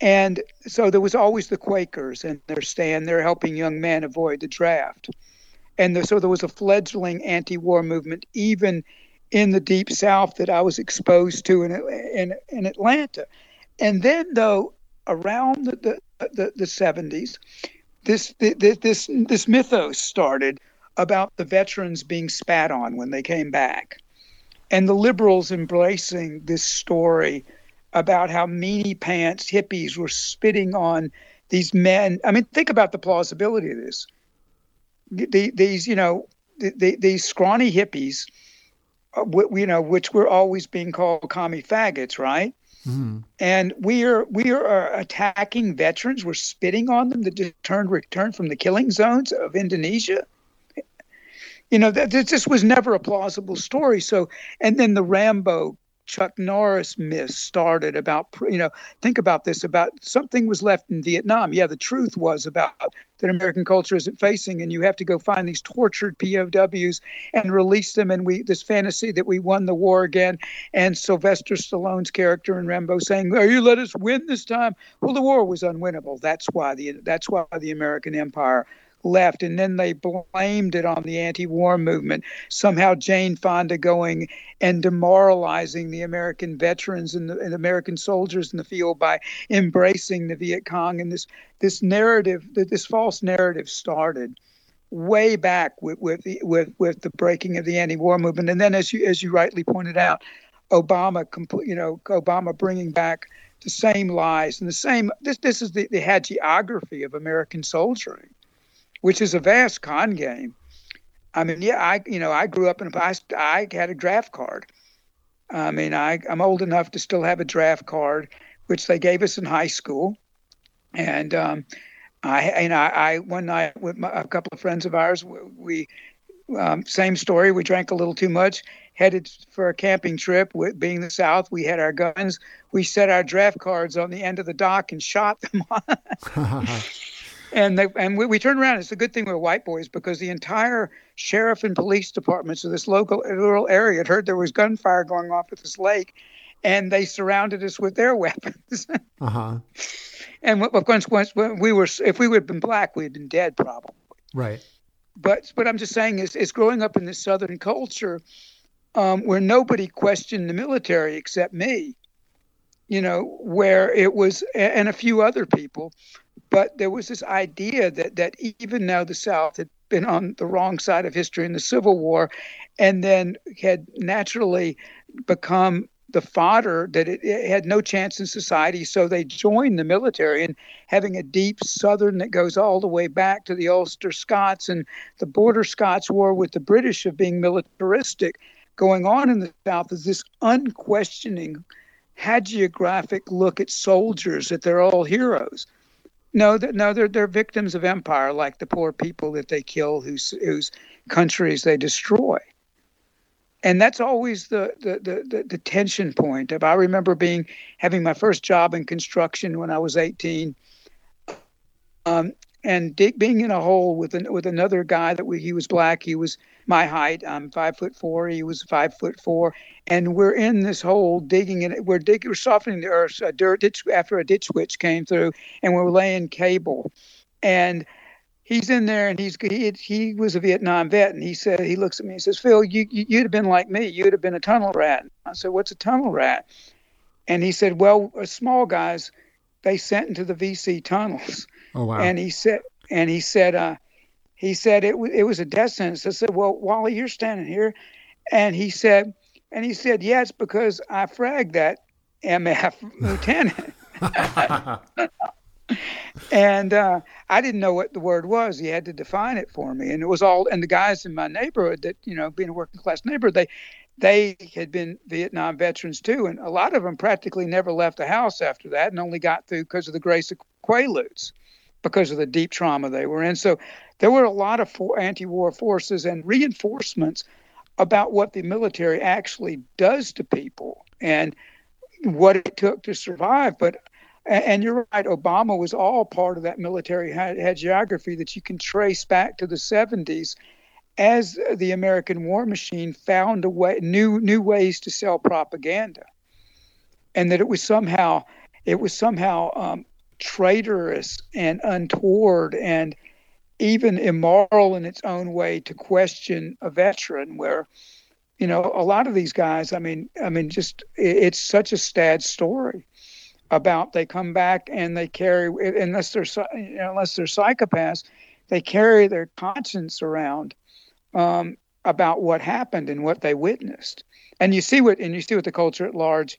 And so there was always the Quakers and their stand there helping young men avoid the draft. And so there was a fledgling anti war movement, even in the deep south that I was exposed to in, in, in Atlanta. And then, though, around the, the, the, the 70s, this, this, this, this mythos started about the veterans being spat on when they came back. And the liberals embracing this story about how meanie pants hippies were spitting on these men. I mean, think about the plausibility of this. The, these, you know, the, these scrawny hippies uh, you know, which were always being called commie faggots, right? Mm-hmm. And we are we are attacking veterans. We're spitting on them that returned returned from the killing zones of Indonesia. You know, that this was never a plausible story. So, and then the Rambo Chuck Norris myth started about, you know, think about this about something was left in Vietnam. Yeah, the truth was about that American culture isn't facing, and you have to go find these tortured POWs and release them. And we, this fantasy that we won the war again, and Sylvester Stallone's character in Rambo saying, "Oh, you let us win this time." Well, the war was unwinnable. That's why the that's why the American empire left, and then they blamed it on the anti-war movement. Somehow, Jane Fonda going and demoralizing the American veterans and the and American soldiers in the field by embracing the Viet Cong, and this this narrative, this false narrative, started way back with with the, with with the breaking of the anti-war movement, and then as you as you rightly pointed out, Obama, you know, Obama bringing back the same lies and the same. This this is the, the hagiography of American soldiering which is a vast con game. I mean, yeah, I you know I grew up in a I, I had a draft card. I mean, I I'm old enough to still have a draft card, which they gave us in high school, and um, I and I, I one night with my, a couple of friends of ours, we um, same story. We drank a little too much, headed for a camping trip. With, being the South, we had our guns. We set our draft cards on the end of the dock and shot them. and they, and we, we turned around. It's a good thing we are white boys because the entire sheriff and police departments of this local rural area had heard there was gunfire going off at this lake, and they surrounded us with their weapons. uh huh. And of course, once we were, if we would have been black, we'd have been dead probably. Right. But what I'm just saying is, is growing up in this Southern culture, um, where nobody questioned the military except me. You know, where it was, and a few other people but there was this idea that that even now the South had been on the wrong side of history in the Civil War, and then had naturally become the fodder that it, it, had no chance in society. So they joined the military and having a deep Southern that goes all the way back to the Ulster Scots and the Border Scots War with the British of being militaristic going on in the South is this unquestioning hagiographic look at soldiers that they're all heroes. No, no, they're they're victims of empire, like the poor people that they kill, whose whose countries they destroy. And that's always the, the the, the, the tension point. If I remember being having my first job in construction when I was 18, um, and dig, being in a hole with an, with another guy that we, he was black. He was my height. I'm five foot four. He was five foot four, and we're in this hole digging it. We're digging. We're softening the earth. A dirt ditch after a Ditch Witch came through, and we're laying cable, and he's in there and he's he he was a Vietnam vet and he said he looks at me and says Phil you, you would have been like me you'd have been a tunnel rat I said what's a tunnel rat and he said well uh, small guys they sent into the VC tunnels Oh wow! And he said, and he said, uh, he said it, it was a death sentence. I said, well, Wally, you're standing here, and he said, and he said, yeah, it's because I fragged that MF lieutenant. and uh, I didn't know what the word was. He had to define it for me, and it was all. And the guys in my neighborhood that you know, being a working class neighborhood, they they had been Vietnam veterans too, and a lot of them practically never left the house after that, and only got through because of the grace of Quaaludes because of the deep trauma they were in. So there were a lot of for- anti war forces and reinforcements about what the military actually does to people and what it took to survive. But and you're right, Obama was all part of that military hagiography that you can trace back to the 70s. as the American war machine found a way, new new ways to sell propaganda, and that it was somehow it was somehow um, traitorous and untoward and even immoral in its own way to question a veteran where you know a lot of these guys i mean i mean just it's such a sad story about they come back and they carry unless they're unless they're psychopaths they carry their conscience around um, about what happened and what they witnessed. And you see what and you see what the culture at large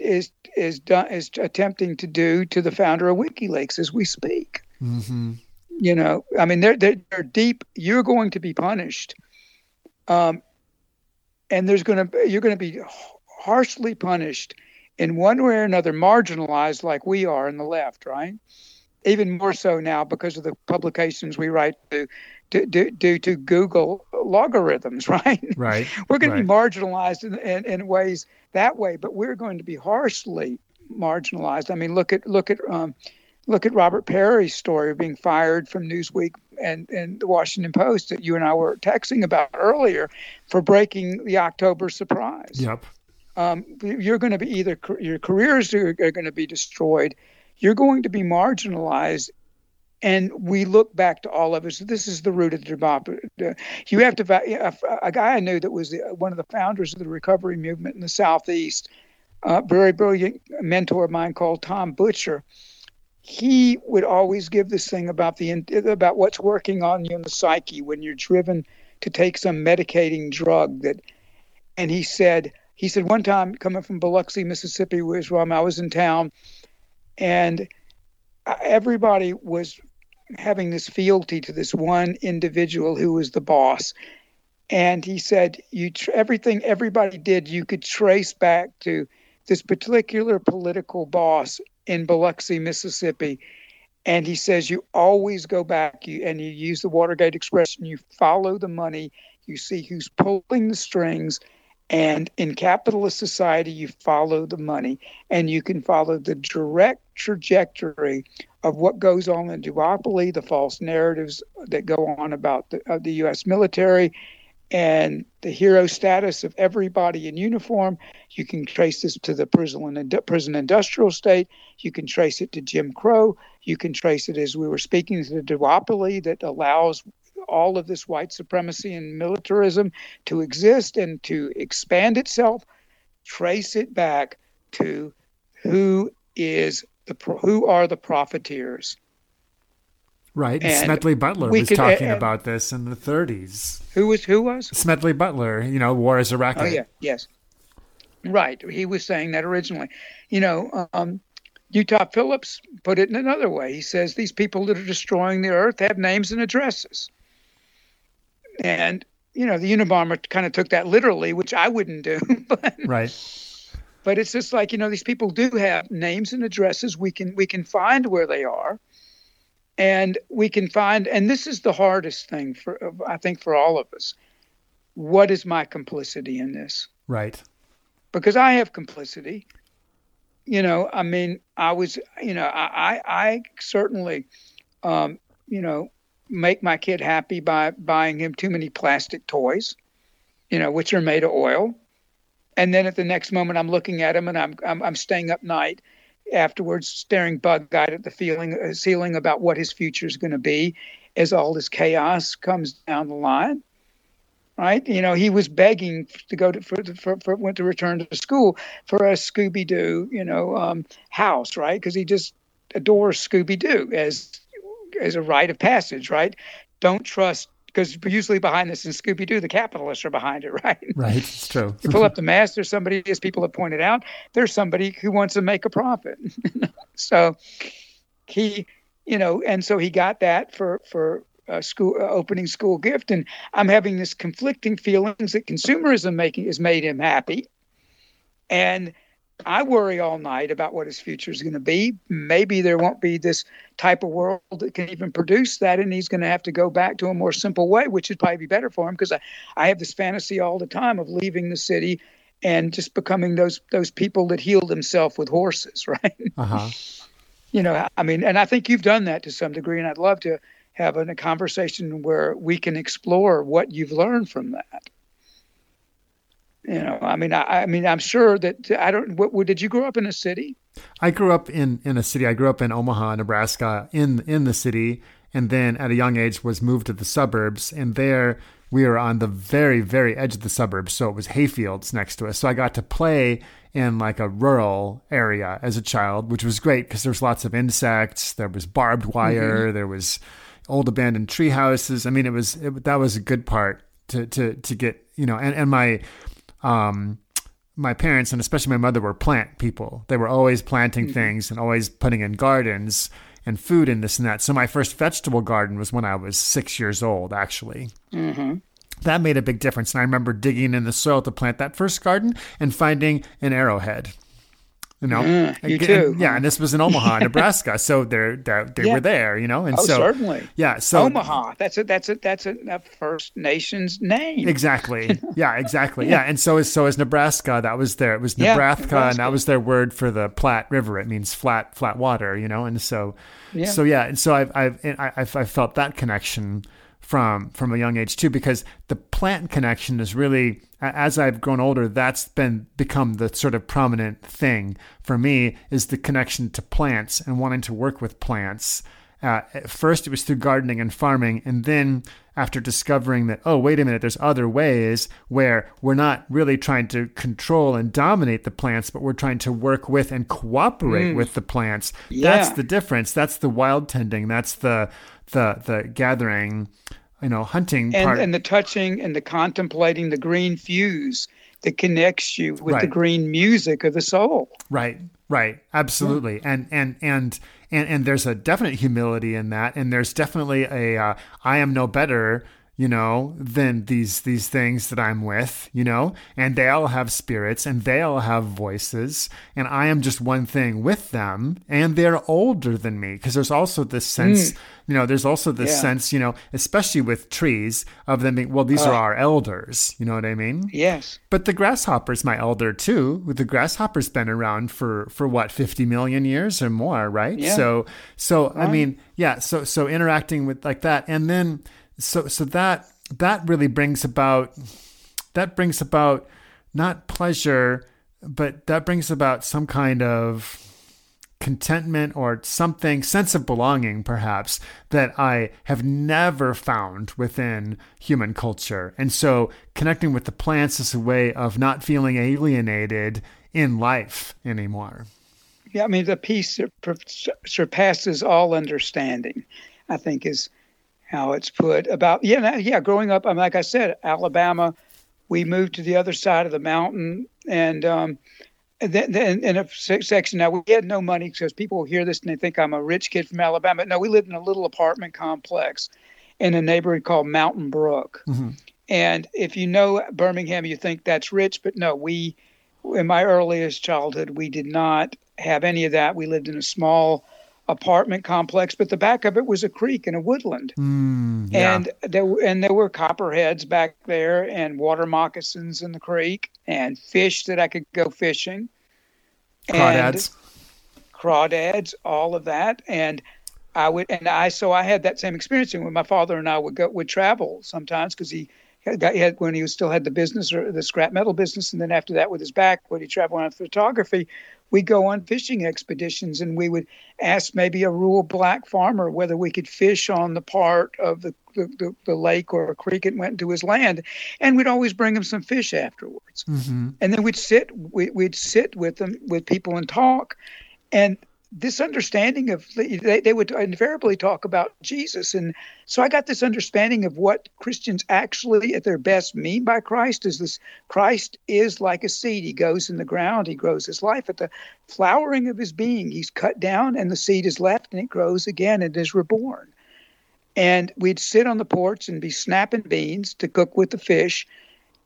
is is done is attempting to do to the founder of WikiLeaks as we speak. Mm-hmm. You know, I mean, they're, they're, they're deep. You're going to be punished, um, and there's going to you're going to be harshly punished in one way or another, marginalized like we are in the left, right? Even more so now because of the publications we write to due, due to Google logarithms, right? Right. we're going right. to be marginalized in, in, in, ways that way, but we're going to be harshly marginalized. I mean, look at look at um, look at Robert Parry's story of being fired from Newsweek and, and the Washington Post that you and I were texting about earlier for breaking the October surprise. Yep. Um, you're going to be either your careers are, are going to be destroyed, you're going to be marginalized and we look back to all of us. This is the root of the democracy. You have to. A guy I knew that was one of the founders of the recovery movement in the southeast, a very brilliant mentor of mine called Tom Butcher. He would always give this thing about the about what's working on you in the psyche when you're driven to take some medicating drug that. And he said he said one time coming from Biloxi, Mississippi, where I was in town, and everybody was having this fealty to this one individual who was the boss. And he said, "You tr- everything everybody did, you could trace back to this particular political boss in Biloxi, Mississippi." And he says, "You always go back, you and you use the Watergate expression. You follow the money. You see who's pulling the strings." And in capitalist society, you follow the money and you can follow the direct trajectory of what goes on in duopoly, the false narratives that go on about the, uh, the U.S. military, and the hero status of everybody in uniform. You can trace this to the prison, prison industrial state. You can trace it to Jim Crow. You can trace it, as we were speaking, to the duopoly that allows all of this white supremacy and militarism to exist and to expand itself. Trace it back to who is the who are the profiteers. Right. And Smedley Butler was could, talking uh, about this in the 30s. Who was who was? Smedley Butler, you know, War is a Racket. Oh yeah, yes. Right. He was saying that originally. You know, um, Utah Phillips put it in another way. He says these people that are destroying the earth have names and addresses. And you know, the Unabomber kind of took that literally, which I wouldn't do. but, right. But it's just like you know, these people do have names and addresses. We can we can find where they are, and we can find. And this is the hardest thing for I think for all of us. What is my complicity in this? Right. Because I have complicity. You know, I mean, I was, you know, I, I, I certainly, um, you know, make my kid happy by buying him too many plastic toys, you know, which are made of oil. And then at the next moment, I'm looking at him and I'm I'm, I'm staying up night afterwards, staring bug-eyed at the feeling, uh, ceiling about what his future is going to be as all this chaos comes down the line. Right, you know, he was begging to go to for for, for went to return to school for a Scooby Doo, you know, um, house, right? Because he just adores Scooby Doo as as a rite of passage, right? Don't trust because usually behind this in Scooby Doo, the capitalists are behind it, right? Right, it's true. you pull up the mask, there's somebody, as people have pointed out, there's somebody who wants to make a profit. so he, you know, and so he got that for for a school uh, opening school gift, and I'm having this conflicting feelings that consumerism making has made him happy, and I worry all night about what his future is going to be. Maybe there won't be this type of world that can even produce that, and he's going to have to go back to a more simple way, which would probably be better for him because I, I have this fantasy all the time of leaving the city and just becoming those those people that heal themselves with horses, right? Uh-huh. you know, I mean, and I think you've done that to some degree, and I'd love to have a, a conversation where we can explore what you've learned from that. You know, I mean, I, I mean, I'm sure that I don't. What, what, did you grow up in a city? I grew up in in a city. I grew up in Omaha, Nebraska, in in the city, and then at a young age was moved to the suburbs. And there we were on the very very edge of the suburbs, so it was hayfields next to us. So I got to play in like a rural area as a child, which was great because there was lots of insects. There was barbed wire. Mm-hmm. There was old abandoned tree houses. I mean, it was it, that was a good part to to to get you know. And and my um my parents and especially my mother were plant people. They were always planting mm-hmm. things and always putting in gardens and food and this and that. So my first vegetable garden was when I was six years old, actually. Mm-hmm that made a big difference. And I remember digging in the soil to plant that first garden and finding an arrowhead. You know, mm, you too. And, yeah, and this was in Omaha, Nebraska, so they're, they're they yeah. were there, you know, and oh, so certainly, yeah. So Omaha, that's a that's a that's a, a First Nations name. Exactly. Yeah, exactly. yeah. yeah. and so is so is Nebraska. That was there. It was Nebraska, yeah, Nebraska, and that was their word for the Platte River. It means flat flat water, you know, and so yeah. so yeah, and so I've I've I've, I've felt that connection from from a young age too because the plant connection is really as I've grown older that's been become the sort of prominent thing for me is the connection to plants and wanting to work with plants. Uh, at first it was through gardening and farming and then after discovering that oh wait a minute there's other ways where we're not really trying to control and dominate the plants but we're trying to work with and cooperate mm. with the plants. Yeah. that's the difference. That's the wild tending. That's the the the gathering you know, hunting and, part. and the touching and the contemplating the green fuse that connects you with right. the green music of the soul. Right, right, absolutely, yeah. and and and and and there's a definite humility in that, and there's definitely a uh, I am no better you know, than these these things that I'm with, you know, and they all have spirits and they all have voices, and I am just one thing with them, and they're older than me because there's also this sense, mm. you know, there's also this yeah. sense, you know, especially with trees of them being, well, these uh, are our elders, you know what I mean? Yes. But the grasshopper's my elder too. The grasshopper's been around for for what 50 million years or more, right? Yeah. So so right. I mean, yeah, so so interacting with like that, and then so so that that really brings about that brings about not pleasure but that brings about some kind of contentment or something sense of belonging perhaps that i have never found within human culture. And so connecting with the plants is a way of not feeling alienated in life anymore. Yeah i mean the peace that surpasses all understanding i think is how it's put about yeah yeah growing up I'm like I said Alabama we moved to the other side of the mountain and um, then, then in a section now we had no money because people hear this and they think I'm a rich kid from Alabama. No we lived in a little apartment complex in a neighborhood called Mountain Brook. Mm-hmm. and if you know Birmingham you think that's rich but no we in my earliest childhood we did not have any of that. We lived in a small apartment complex, but the back of it was a creek and a woodland. Mm, yeah. And there and there were copperheads back there and water moccasins in the creek and fish that I could go fishing. Crawdads. Crawdads, all of that. And I would and I so I had that same experience when my father and I would go would travel sometimes because he got he had when he was still had the business or the scrap metal business and then after that with his back when he traveled on photography we go on fishing expeditions and we would ask maybe a rural black farmer whether we could fish on the part of the, the, the, lake or a creek it went into his land. And we'd always bring him some fish afterwards. Mm-hmm. and then we'd sit we, we'd sit with them with people and talk. And this understanding of they, they would invariably talk about Jesus. And so I got this understanding of what Christians actually at their best mean by Christ is this Christ is like a seed. He goes in the ground, he grows his life at the flowering of his being. He's cut down and the seed is left and it grows again and is reborn. And we'd sit on the porch and be snapping beans to cook with the fish.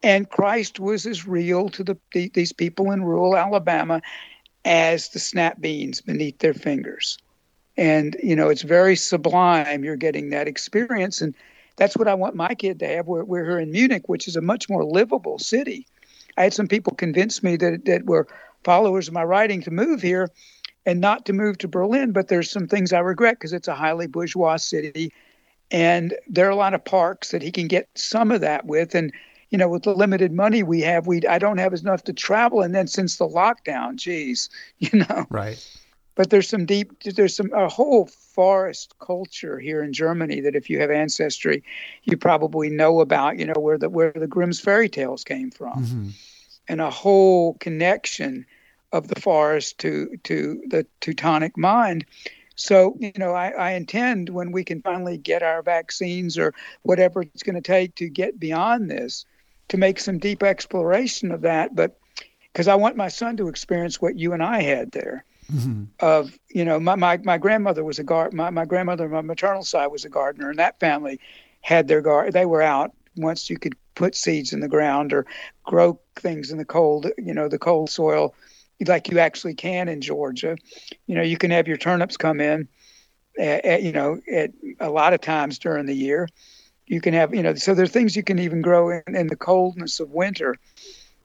And Christ was as real to the, these people in rural Alabama as the snap beans beneath their fingers. And, you know, it's very sublime. You're getting that experience. And that's what I want my kid to have. We're, we're here in Munich, which is a much more livable city. I had some people convince me that, that were followers of my writing to move here and not to move to Berlin. But there's some things I regret because it's a highly bourgeois city and there are a lot of parks that he can get some of that with and you know with the limited money we have we i don't have enough to travel. And then since the lockdown geez you know. Right. But there's some deep there's some a whole forest culture here in germany that if you have ancestry you probably know about you know where the where the grimm's fairy tales came from. Hmm and a whole connection of the forest to to the Teutonic mind. So, you know, I, I intend when we can finally get our vaccines or whatever it's going to take to get beyond this, to make some deep exploration of that. But because I want my son to experience what you and I had there. hmm Of you know, my my, my grandmother was a guard. My, my grandmother, my maternal side, was a gardener, and that family had their guard. They were out once you could put seeds in the ground or grow things in the cold, you know, the cold soil, like you actually can in Georgia. You know, you can have your turnips come in, at, at, you know, at a lot of times during the year. You can have, you know, so there's things you can even grow in, in the coldness of winter.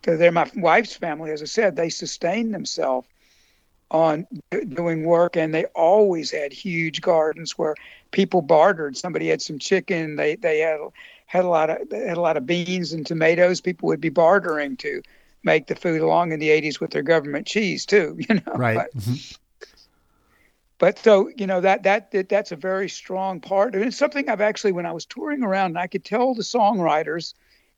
So they're my wife's family, as I said, they sustain themselves on doing work, and they always had huge gardens where people bartered. Somebody had some chicken, they they had had a lot of had a lot of beans and tomatoes. People would be bartering to make the food along in the 80s with their government cheese too. You know, right But, Mhm. But so you know that, that that that's a very strong part, and it's something I've actually when I was touring around, and I could tell the songwriters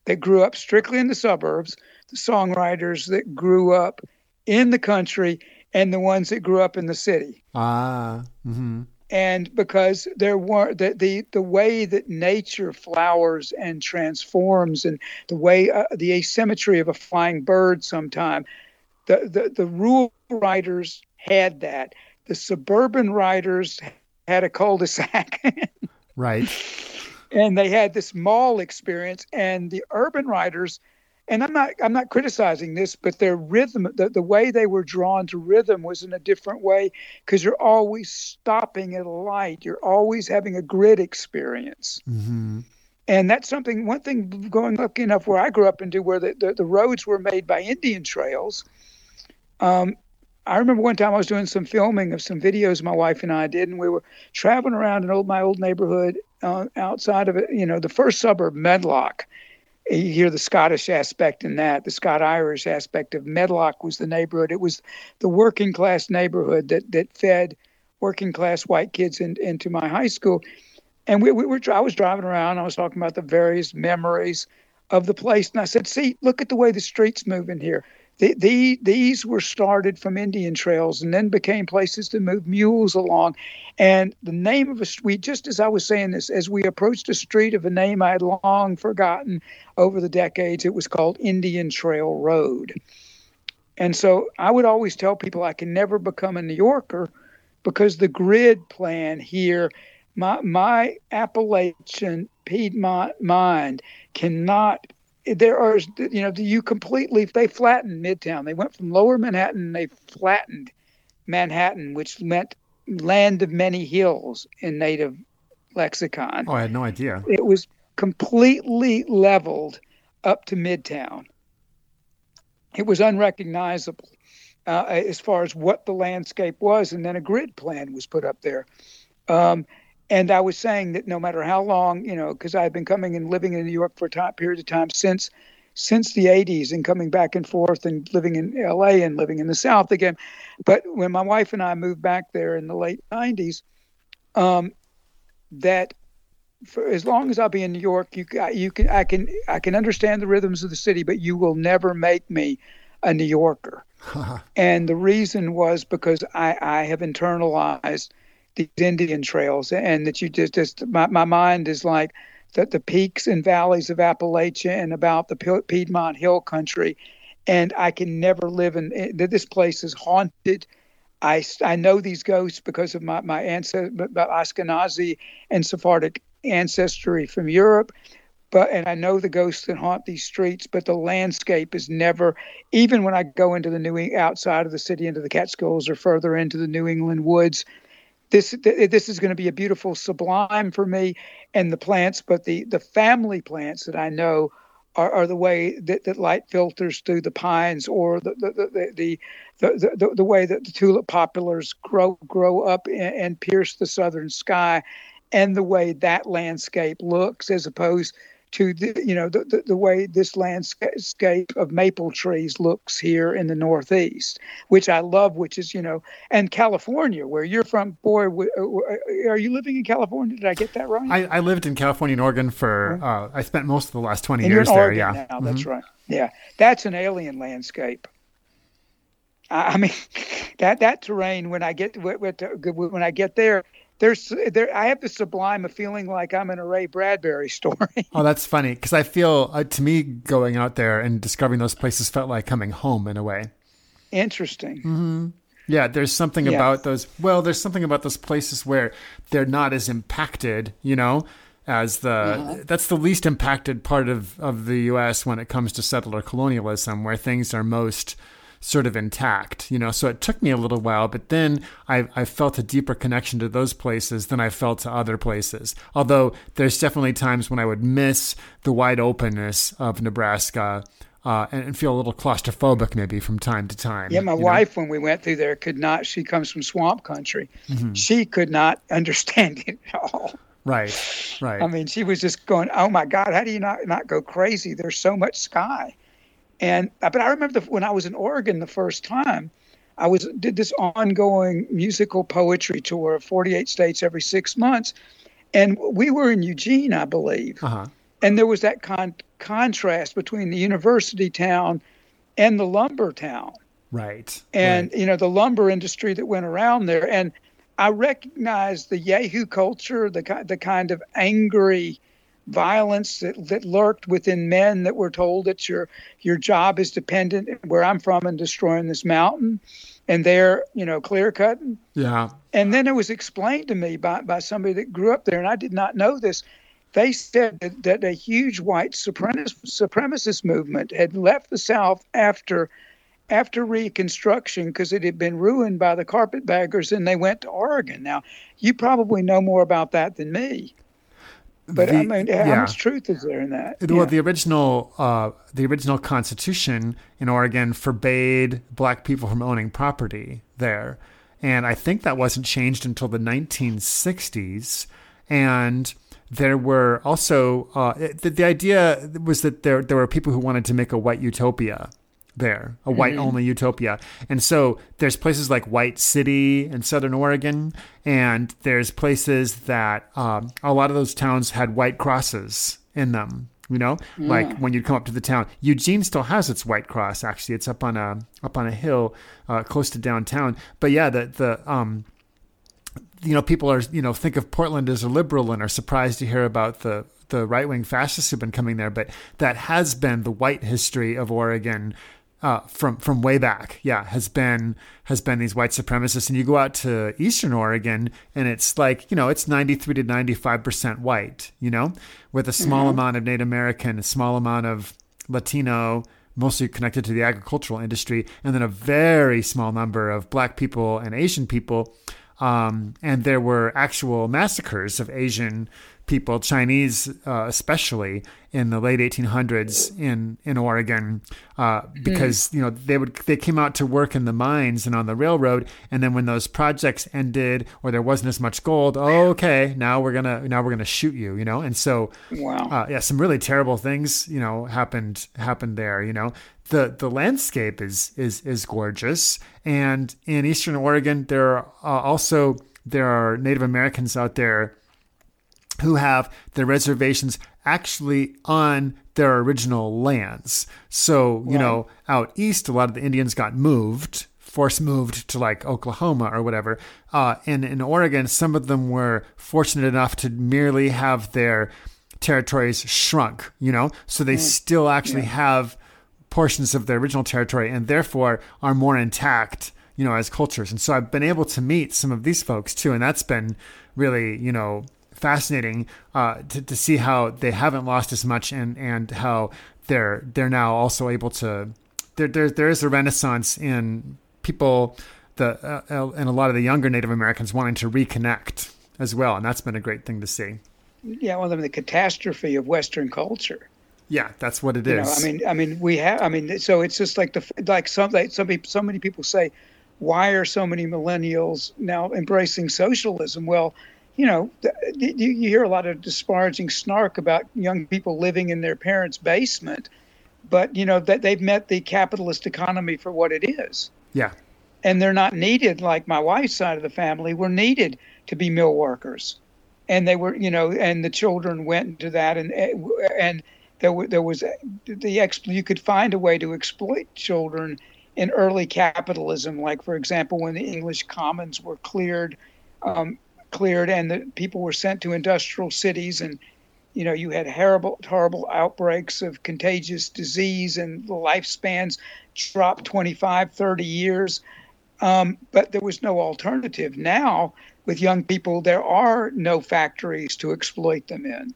that grew up strictly in the suburbs, the songwriters that grew up in the country, and the ones that grew up in the city. ah mm-hmm. and because there were the, the the way that nature flowers and transforms and the way uh, the asymmetry of a flying bird sometime the, the the rural writers had that the suburban writers had a cul-de-sac right and they had this mall experience and the urban writers and I'm not I'm not criticizing this, but their rhythm, the, the way they were drawn to rhythm was in a different way because you're always stopping at a light. You're always having a grid experience. hmm And that's something, one thing going lucky enough where I grew up into where the, the, the roads were made by Indian trails. Um, I remember one time I was doing some filming of some videos my wife and I did, and we were traveling around in old my old neighborhood uh, outside of it, you know, the first suburb, Medlock. You hear the Scottish aspect in that. The Scot Irish aspect of Medlock was the neighborhood. It was the working class neighborhood that that fed working class white kids in, into my high school. And we, we were I was driving around. I was talking about the various memories of the place, and I said, "See, look at the way the streets move in here. The, the, these were started from Indian trails and then became places to move mules along. And the name of a street, just as I was saying this, as we approached a street of a name I had long forgotten over the decades, it was called Indian Trail Road. And so I would always tell people I can never become a New Yorker because the grid plan here, my, my Appalachian Piedmont mind cannot there are you know do you completely they flattened midtown. They went from lower manhattan they flattened manhattan which meant land of many hills in native lexicon. Oh i had no idea. It was completely leveled up to midtown. It was unrecognizable uh, as far as what the landscape was and then a grid plan was put up there. Um, and I was saying that no matter how long, you know, because I've been coming and living in New York for a time, period of time since since the 80s and coming back and forth and living in LA and living in the South again. But when my wife and I moved back there in the late 90s, um, that for as long as I'll be in New York, you you can I can I can understand the rhythms of the city, but you will never make me a New Yorker. and the reason was because I, I have internalized these Indian trails, and that you just just my, my mind is like that the peaks and valleys of Appalachia and about the Piedmont Hill Country, and I can never live in this place is haunted. I, I know these ghosts because of my my ancestry, Ashkenazi and Sephardic ancestry from Europe, but and I know the ghosts that haunt these streets. But the landscape is never, even when I go into the New outside of the city into the Catskills or further into the New England woods this this is going to be a beautiful sublime for me and the plants but the the family plants that i know are, are the way that, that light filters through the pines or the the the the, the, the, way that the tulip poplars grow grow up and, and pierce the southern sky and the way that landscape looks as opposed to the you know the, the, the, way this landscape of maple trees looks here in the northeast which i love which is you know and california where you're from boy uh, are you living in california? Did i get that right? I, I lived in california and oregon for uh, i spent most of the last 20 and years there yeah. now, mm-hmm. that's right. Yeah. That's an alien landscape. I mean, that that terrain when I get when I get there, there's there I have the sublime of feeling like I'm in a Ray Bradbury story. oh, that's funny because I feel uh, to me going out there and discovering those places felt like coming home in a way. Interesting. Mm-hmm. Yeah, there's something yeah. about those. Well, there's something about those places where they're not as impacted, you know, as the uh-huh. that's the least impacted part of of the U.S. when it comes to settler colonialism, where things are most sort of intact, you know. So it took me a little while, but then I, I felt a deeper connection to those places than I felt to other places. Although there's definitely times when I would miss the wide openness of Nebraska. Uh, and, and, feel a little claustrophobic maybe from time to time. Yeah, my wife, know? when we went through there, could not. She comes from swamp country. Mm-hmm. She could not understand it at all. Right, right. I mean, she was just going, "Oh my God, how do you not not go crazy? There's so much sky." And uh, but I remember the, when I was in Oregon the first time, I was did this ongoing musical poetry tour of 48 states every six months, and we were in Eugene, I believe, uh-huh. and there was that con- contrast between the university town and the lumber town. Right. And right. you know the lumber industry that went around there, and I recognized the Yahoo culture, the the kind of angry violence that, that lurked within men that were told that your your job is dependent where I'm from in destroying this mountain and they're you know clear cutting yeah and then it was explained to me by, by somebody that grew up there and I did not know this they said that, that a huge white supremacist, supremacist movement had left the South after after Reconstruction because it had been ruined by the carpetbaggers and they went to Oregon. Now, you probably know more about that than me. But the, I mean, how yeah. much truth is there in that? Well, yeah. the original uh, the original Constitution in Oregon forbade black people from owning property there, and I think that wasn't changed until the 1960s. And there were also uh, the, the idea was that there there were people who wanted to make a white utopia there, a white mm-hmm. only utopia. And so there's places like White City in Southern Oregon, and there's places that um, a lot of those towns had white crosses in them. You know, yeah. like when you'd come up to the town, Eugene still has its white cross. Actually, it's up on a up on a hill uh, close to downtown. But yeah, the the um, you know, people are you know think of Portland as a liberal and are surprised to hear about the the right wing fascists who've been coming there, but that has been the white history of Oregon uh, from from way back, yeah, has been has been these white supremacists. And you go out to Eastern Oregon, and it's like you know it's ninety three to ninety five percent white, you know, with a small mm-hmm. amount of Native American, a small amount of Latino, mostly connected to the agricultural industry, and then a very small number of Black people and Asian people. Um, and there were actual massacres of Asian people, Chinese uh, especially, in the late 1800s in in Oregon, uh, because mm. you know they would they came out to work in the mines and on the railroad, and then when those projects ended or there wasn't as much gold, oh, okay, now we're gonna now we're gonna shoot you, you know, and so wow, uh, yeah, some really terrible things, you know, happened happened there, you know. The, the landscape is is is gorgeous, and in Eastern Oregon there are uh, also there are Native Americans out there who have their reservations actually on their original lands. So, you right. know, out east, a lot of the Indians got moved, force moved to like Oklahoma or whatever. Uh, and in Oregon, some of them were fortunate enough to merely have their territories shrunk, you know, so they mm. still actually yeah. have portions of their original territory and therefore are more intact you know as cultures and so i've been able to meet some of these folks too and that's been really you know fascinating uh, to, to see how they haven't lost as much and and how they're they're now also able to there there, there is a renaissance in people the uh, uh, and a lot of the younger Native Americans wanting to reconnect as well, and that's been a great thing to see. Yeah, well, I mean, the catastrophe of Western culture. Yeah, that's what it you is. Know, I mean, I mean, we have. I mean, so it's just like the like some like some so many people say, why are so many millennials now embracing socialism? Well, you know, you, you hear a lot of disparaging snark about young people living in their parents' basement, but you know that they've met the capitalist economy for what it is. Yeah. And they're not needed like my wife's side of the family were needed to be mill workers, and they were, you know, and the children went into that, and and there, there was the ex. You could find a way to exploit children in early capitalism, like for example, when the English commons were cleared, um, cleared, and the people were sent to industrial cities, and you know you had horrible, horrible outbreaks of contagious disease, and the lifespans dropped 25, 30 years. Um, but there was no alternative. Now, with young people, there are no factories to exploit them in.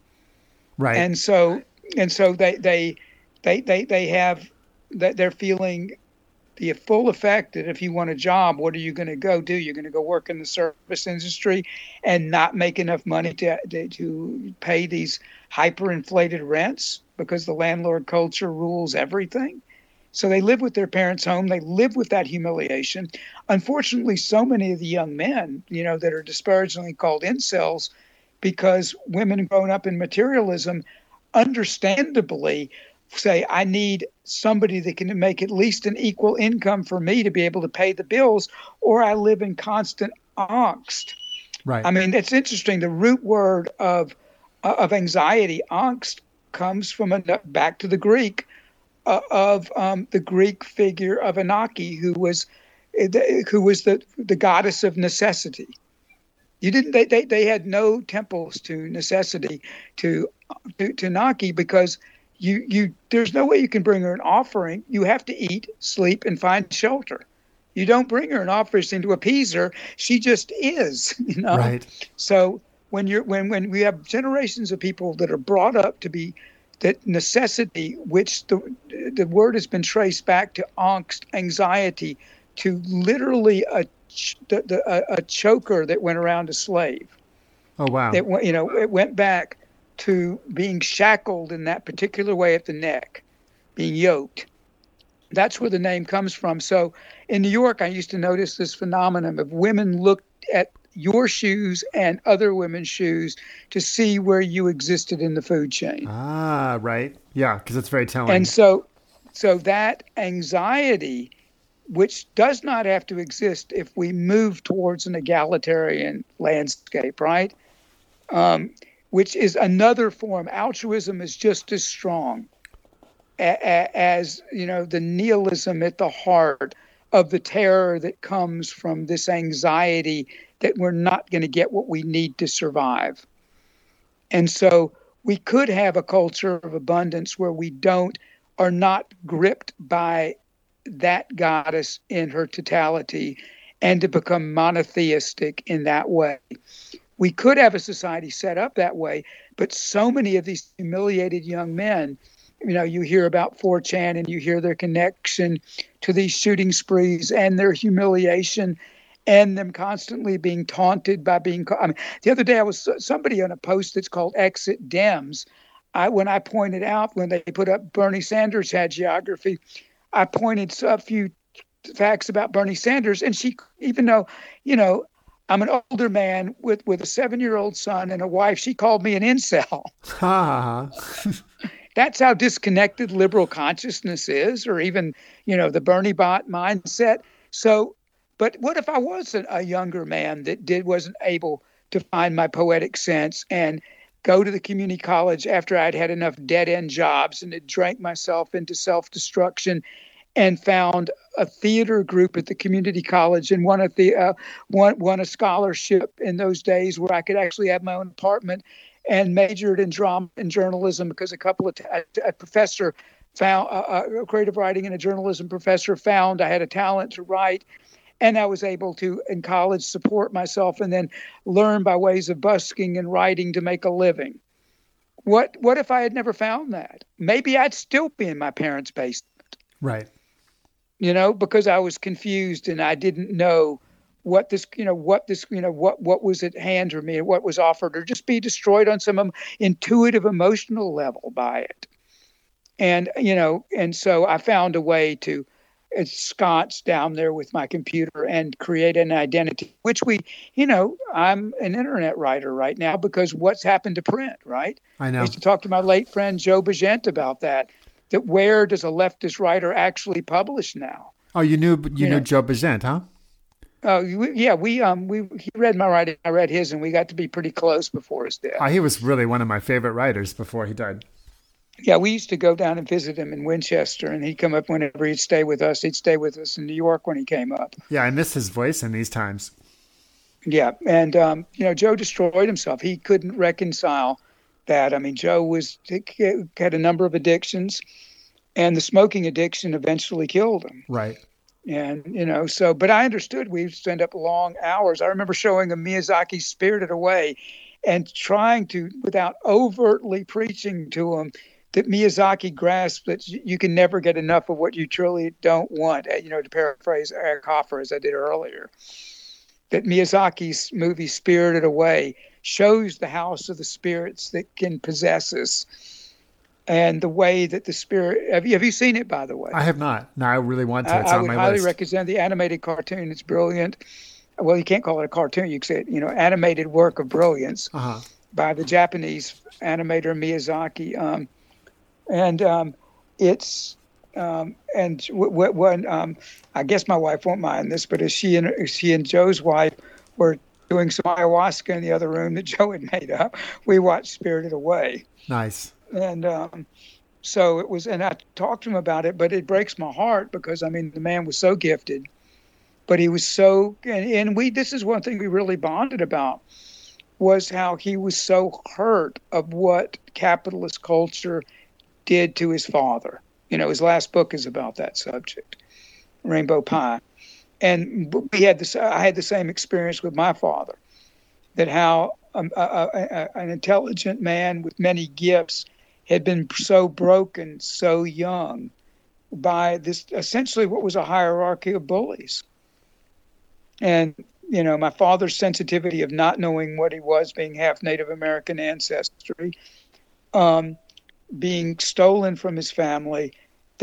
Right. And so, and so they they they they, they have that they're feeling the full effect that if you want a job, what are you going to go do? You're going to go work in the service industry and not make enough money to, to, to pay these hyperinflated rents because the landlord culture rules everything. So they live with their parents' home. They live with that humiliation. Unfortunately, so many of the young men, you know, that are disparagingly called incels, because women grown up in materialism, understandably say I need somebody that can make at least an equal income for me to be able to pay the bills, or I live in constant angst. Right. I mean, it's interesting. The root word of of anxiety, angst, comes from a back to the Greek uh, of um, the Greek figure of Ananke, who was who was the the goddess of necessity. You didn't. They, they, they had no temples to necessity to to, to Ananke because you you there's no way you can bring her an offering. You have to eat, sleep, and find shelter. You don't bring her an offering to appease her. She just is, you know. Right. So when you're when when we have generations of people that are brought up to be that necessity, which the the word has been traced back to angst, anxiety, to literally a the, the, a, a choker that went around a slave. Oh wow! It went, you know, it went back to being shackled in that particular way at the neck, being yoked. That's where the name comes from. So in New York, I used to notice this phenomenon of women looked at your shoes and other women's shoes to see where you existed in the food chain. Ah, right. Yeah, because it's very telling. And so, so that anxiety, which does not have to exist if we move towards an egalitarian landscape, right? Um, which is another form. Altruism is just as strong as you know the nihilism at the heart of the terror that comes from this anxiety that we're not going to get what we need to survive. And so we could have a culture of abundance where we don't are not gripped by that goddess in her totality and to become monotheistic in that way we could have a society set up that way, but so many of these humiliated young men, you know, you hear about 4chan and you hear their connection to these shooting sprees and their humiliation and them constantly being taunted by being. I mean, the other day I was somebody on a post that's called Exit Dems. I when I pointed out when they put up Bernie Sanders hagiography, I pointed a few facts about Bernie Sanders, and she, even though, you know, I'm an older man with, with a seven year old son and a wife. She called me an incel. Ha. That's how disconnected liberal consciousness is, or even, you know, the Bernie bot mindset. So, but what if I was a, a younger man that did wasn't able to find my poetic sense and go to the community college after I'd had enough dead end jobs and had drank myself into self destruction and found a theater group at the community college and won a the uh, won, won a scholarship in those days where I could actually have my own apartment and majored in drama and journalism because a couple of t- a, professor found uh, a creative writing and a journalism professor found I had a talent to write and I was able to in college support myself and then learn by ways of busking and writing to make a living. What what if I had never found that? Maybe I'd still be in my parents' basement. Right you know, because I was confused and I didn't know what this, you know, what this, you know, what what was at hand for me and what was offered, or just be destroyed on some intuitive emotional level by it. And you know, and so I found a way to sconce down there with my computer and create an identity, which we, you know, I'm an internet writer right now because what's happened to print, right? I know. I used to talk to my late friend Joe Bageant about that. That where does a leftist writer actually publish now? Oh, you knew you Yeah. knew Joe Bageant, huh? Oh, you- yeah, we um we he read my writing, I read his, and we got to be pretty close before his death. Oh, he was really one of my favorite writers before he died. Yeah, we used to go down and visit him in Winchester, and he'd come up whenever he'd stay with us. He'd stay with us in New York when he came up. Yeah, I miss his voice in these times. Yeah, and um, you know, Joe destroyed himself. He couldn't reconcile that. I mean, Joe was had a number of addictions, and the smoking addiction eventually killed him. Right. And you know, so but I understood we spend up long hours. I remember showing him Miyazaki Spirited Away, and trying to, without overtly preaching to him, that Miyazaki grasped that you can never get enough of what you truly don't want. You know, to paraphrase Eric Hoffer as I did earlier, that Miyazaki's movie Spirited Away shows the house of the spirits that can possess us, and the way that the spirit. Have you have you seen it by the way? I have not. No, I really want to. I, It's I on would my highly list. recommend the animated cartoon. It's brilliant. Well, you can't call it a cartoon. You say, it, you know, animated work of brilliance uh-huh. by the Japanese animator Miyazaki. Um, and um, it's um, and w- w- when um, I guess my wife won't mind this, but as she and she and Joe's wife were doing some ayahuasca in the other room that Joe had made up, we watched Spirited Away. Nice. and um, so it was and i talked to him about it but it breaks my heart because i mean the man was so gifted but he was so and, and we this is one thing we really bonded about was how he was so hurt of what capitalist culture did to his father. You know his last book is about that subject rainbow pie and we had this i had the same experience with my father that how um, a, a, a, an intelligent man with many gifts had been so broken so young by this essentially what was a hierarchy of bullies. And, you know, my father's sensitivity of not knowing what he was, being half Native American ancestry, um, being stolen from his family,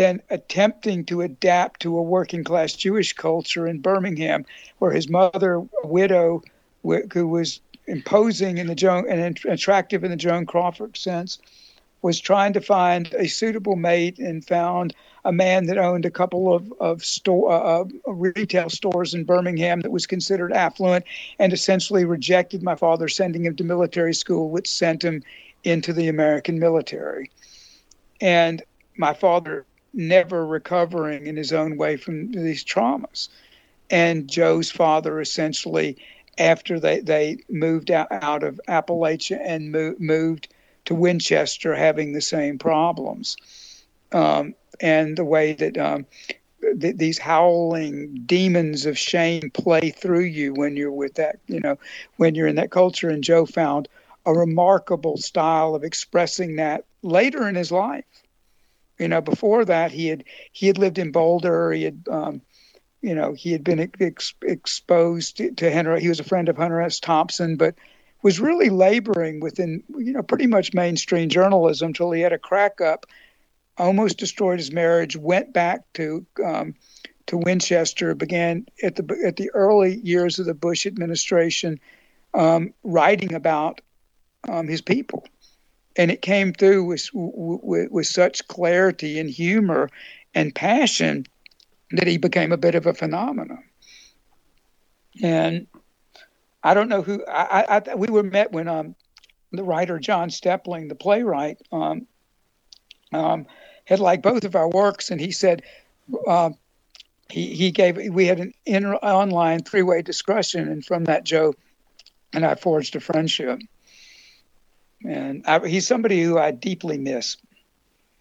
then attempting to adapt to a working class Jewish culture in Birmingham, where his mother, a widow, who was imposing in the Joan and attractive in the Joan Crawford sense, was trying to find a suitable mate and found a man that owned a couple of of store uh, retail stores in Birmingham that was considered affluent, and essentially rejected my father sending him to military school, which sent him into the American military. And my father never recovering in his own way from these traumas. And Joe's father essentially, after they, they moved out, out of Appalachia and mo- moved to Winchester, having the same problems. Um, and the way that um, th- these howling demons of shame play through you when you're with that, you know, when you're in that culture. And Joe found a remarkable style of expressing that later in his life. You know, before that, he had he had lived in Boulder. He had, um, you know, he had been ex- exposed to, Henry. He was a friend of Hunter S. Thompson, but was really laboring within, you know, pretty much mainstream journalism until he had a crack up, almost destroyed his marriage, went back to um, to Winchester, began at the at the early years of the Bush administration, um, writing about um, his people, and it came through with, with with such clarity and humor and passion that he became a bit of a phenomenon. And I don't know who I, I, we were met when um the writer John Steppling, the playwright, um, um, had liked both of our works, and he said uh, he he gave we had an inter, online three way discussion, and from that Joe and I forged a friendship. And I, he's somebody who I deeply miss.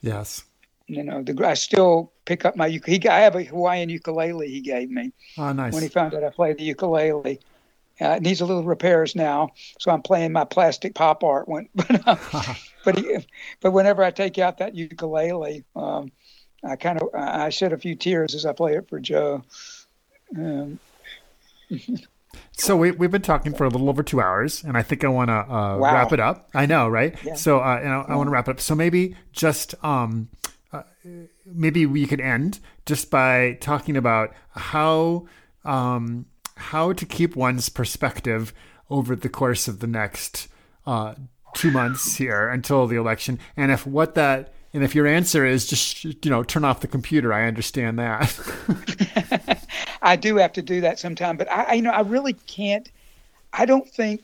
Yes. You know, the, I still pick up my he. I have a Hawaiian ukulele he gave me Oh, nice. when he found out I played the ukulele. Uh, it needs a little repairs now, so I'm playing my plastic pop art. one. but uh, but, he, but whenever I take out that ukulele, um, I kind of I shed a few tears as I play it for Joe. Um, So we, we've been talking for a little over two hours, and I think I want to uh, Wow. wrap it up. I know, right? Yeah. So uh, and I, I want to wrap it up. So maybe just um, uh, maybe we could end just by talking about how um, how to keep one's perspective over the course of the next uh, two months here until the election, and if what that and if your answer is just you know turn off the computer, I understand that. I do have to do that sometime, but I you know I really can't. I don't think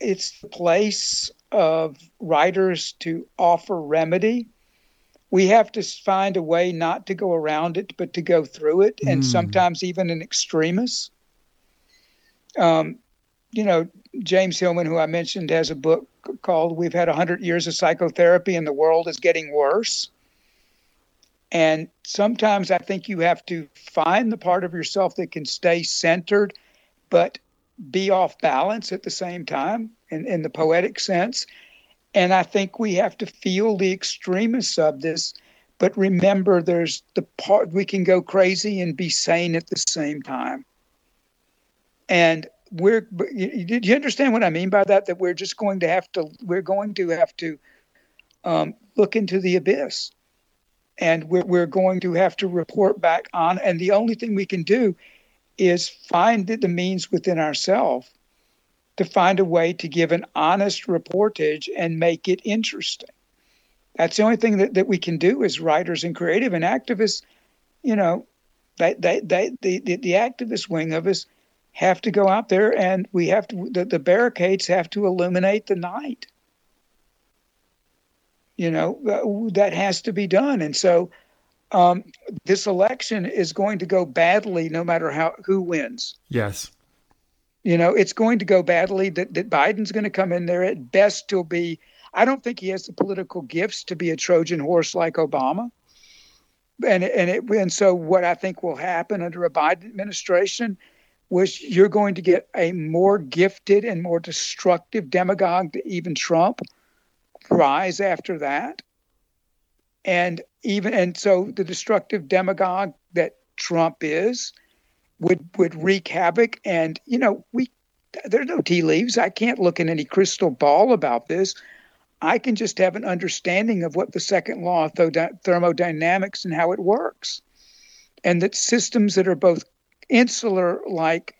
it's the place of writers to offer remedy. We have to find a way not to go around it, but to go through it, and mm. sometimes even in extremis. Um, you know, James Hillman, who I mentioned, has a book called We've Had 100 Years of Psychotherapy and the World is Getting Worse. And sometimes I think you have to find the part of yourself that can stay centered, but be off balance at the same time in, in the poetic sense. And I think we have to feel the extremists of this, but remember there's the part we can go crazy and be sane at the same time. And we're did you understand what I mean by that? That we're just going to have to we're going to have to um, look into the abyss, and we're we're going to have to report back on. And the only thing we can do is find the means within ourselves to find a way to give an honest reportage and make it interesting. That's the only thing that, that we can do as writers and creative and activists. You know, they, they, they, the, the, the activist wing of us have to go out there and we have to the, the barricades have to illuminate the night. You know uh, that has to be done. And so um, this election is going to go badly no matter how who wins. Yes. You know it's going to go badly that, that biden's going to come in there at best to be i don't think he has the political gifts to be a trojan horse like obama. And and it and so what i think will happen under a biden administration was you're going to get a more gifted and more destructive demagogue to even Trump rise after that. And even and so the destructive demagogue that Trump is would would wreak havoc. And you know, we there's no tea leaves. I can't look in any crystal ball about this. I can just have an understanding of what the second law of thermodynamics and how it works. And that systems that are both insular like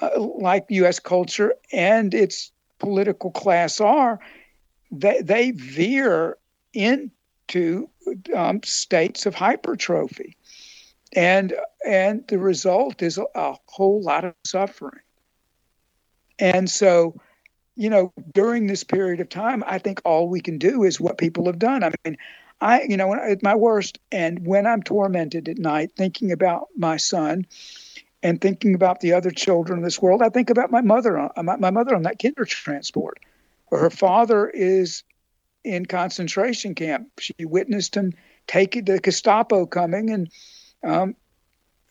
uh, like U.S. culture and its political class are, they, they veer into um, states of hypertrophy, and and the result is a, a whole lot of suffering. And so, you know, during this period of time, I think all we can do is what people have done. I mean, I, you know, at my worst, and when I'm tormented at night thinking about my son, and thinking about the other children in this world, I think about my mother, uh, my, my mother on that kinder transport, her father is in concentration camp. She witnessed him take the Gestapo coming, and um,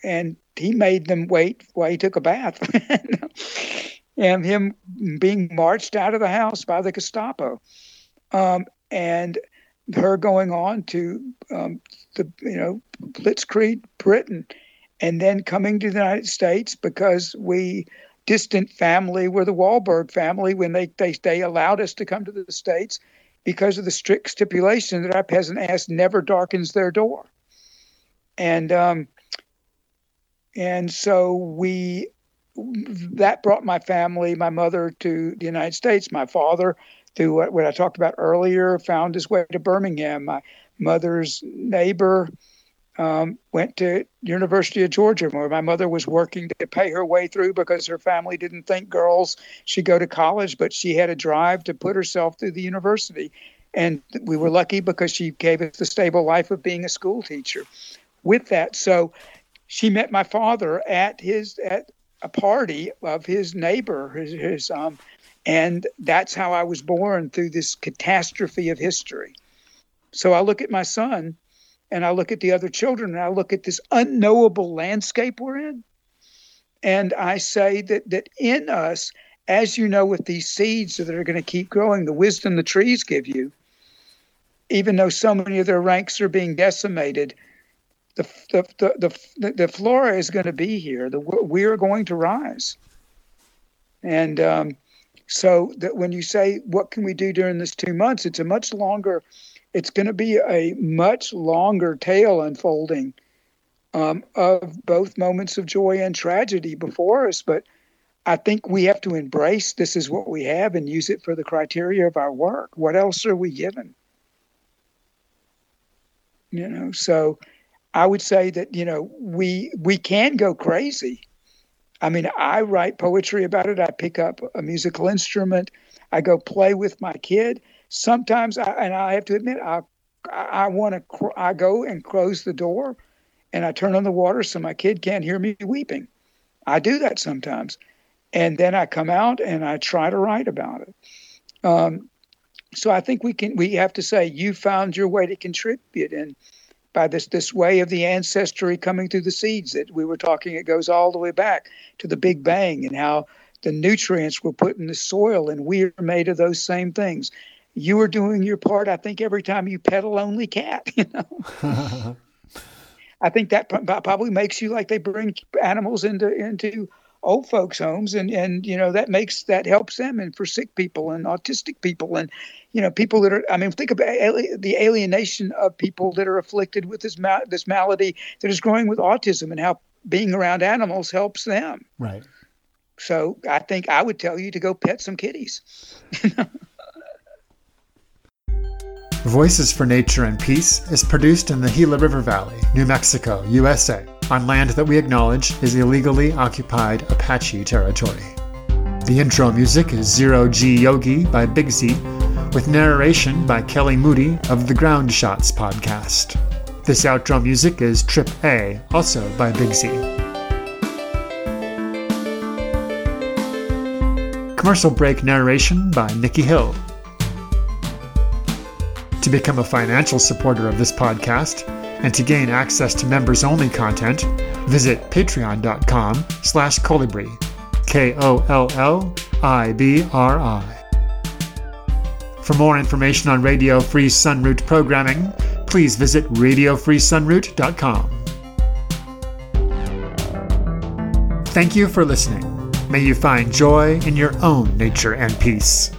and he made them wait while he took a bath, and him being marched out of the house by the Gestapo, um, and her going on to um, the you know Blitzkrieg Britain and then coming to the United States because we distant family were the Wahlberg family when they, they they allowed us to come to the States because of the strict stipulation that our peasant ass never darkens their door. And um, and so we that brought my family, my mother to the United States. My father, through what, what I talked about earlier, found his way to Birmingham. My mother's neighbor um, went to University of Georgia, where my mother was working to pay her way through because her family didn't think girls should go to college, but she had a drive to put herself through the university. And we were lucky because she gave us the stable life of being a school teacher. With that, so she met my father at his at a party of his neighbor, his, his um, and that's how I was born through this catastrophe of history. So I look at my son and I look at the other children and I look at this unknowable landscape we're in. And I say that that in us, as you know, with these seeds that are going to keep growing, the wisdom the trees give you, even though so many of their ranks are being decimated, the the the the, the flora is going to be here. The we are going to rise. And um, so that when you say what can we do during this two months, it's a much longer it's going to be a much longer tale unfolding um, of both moments of joy and tragedy before us. But I think we have to embrace this is what we have and use it for the criteria of our work. What else are we given? You know, so I would say that you know we we can go crazy. I mean, I write poetry about it. I pick up a musical instrument. I go play with my kid. Sometimes, I, and I have to admit, I I want to. I go and close the door, and I turn on the water so my kid can't hear me weeping. I do that sometimes, and then I come out and I try to write about it. Um, so I think we can. We have to say you found your way to contribute, and by this this way of the ancestry coming through the seeds that we were talking, it goes all the way back to the Big Bang and how the nutrients were put in the soil, and we are made of those same things you were doing your part. I think every time you pet a lonely cat, you know. I think that probably makes you like they bring animals into into old folks' homes, and and you know that makes that helps them, and for sick people and autistic people, and you know people that are. I mean, think about the alienation of people that are afflicted with this this malady that is growing with autism, and how being around animals helps them. Right. So I think I would tell you to go pet some kitties. Voices for Nature and Peace is produced in the Gila River Valley, New Mexico, USA, on land that we acknowledge is illegally occupied Apache territory. The intro music is Zero G Yogi by Big Z, with narration by Kelly Moody of the Ground Shots podcast. This outro music is Trip A, also by Big Z. Commercial break narration by Nikki Hill. To become a financial supporter of this podcast and to gain access to members-only content, visit patreon.com slash kollibri, K-O-L-L-I-B-R-I. For more information on Radio Free Sunroot programming, please visit radiofreesunroot.com. Thank you for listening. May you find joy in your own nature and peace.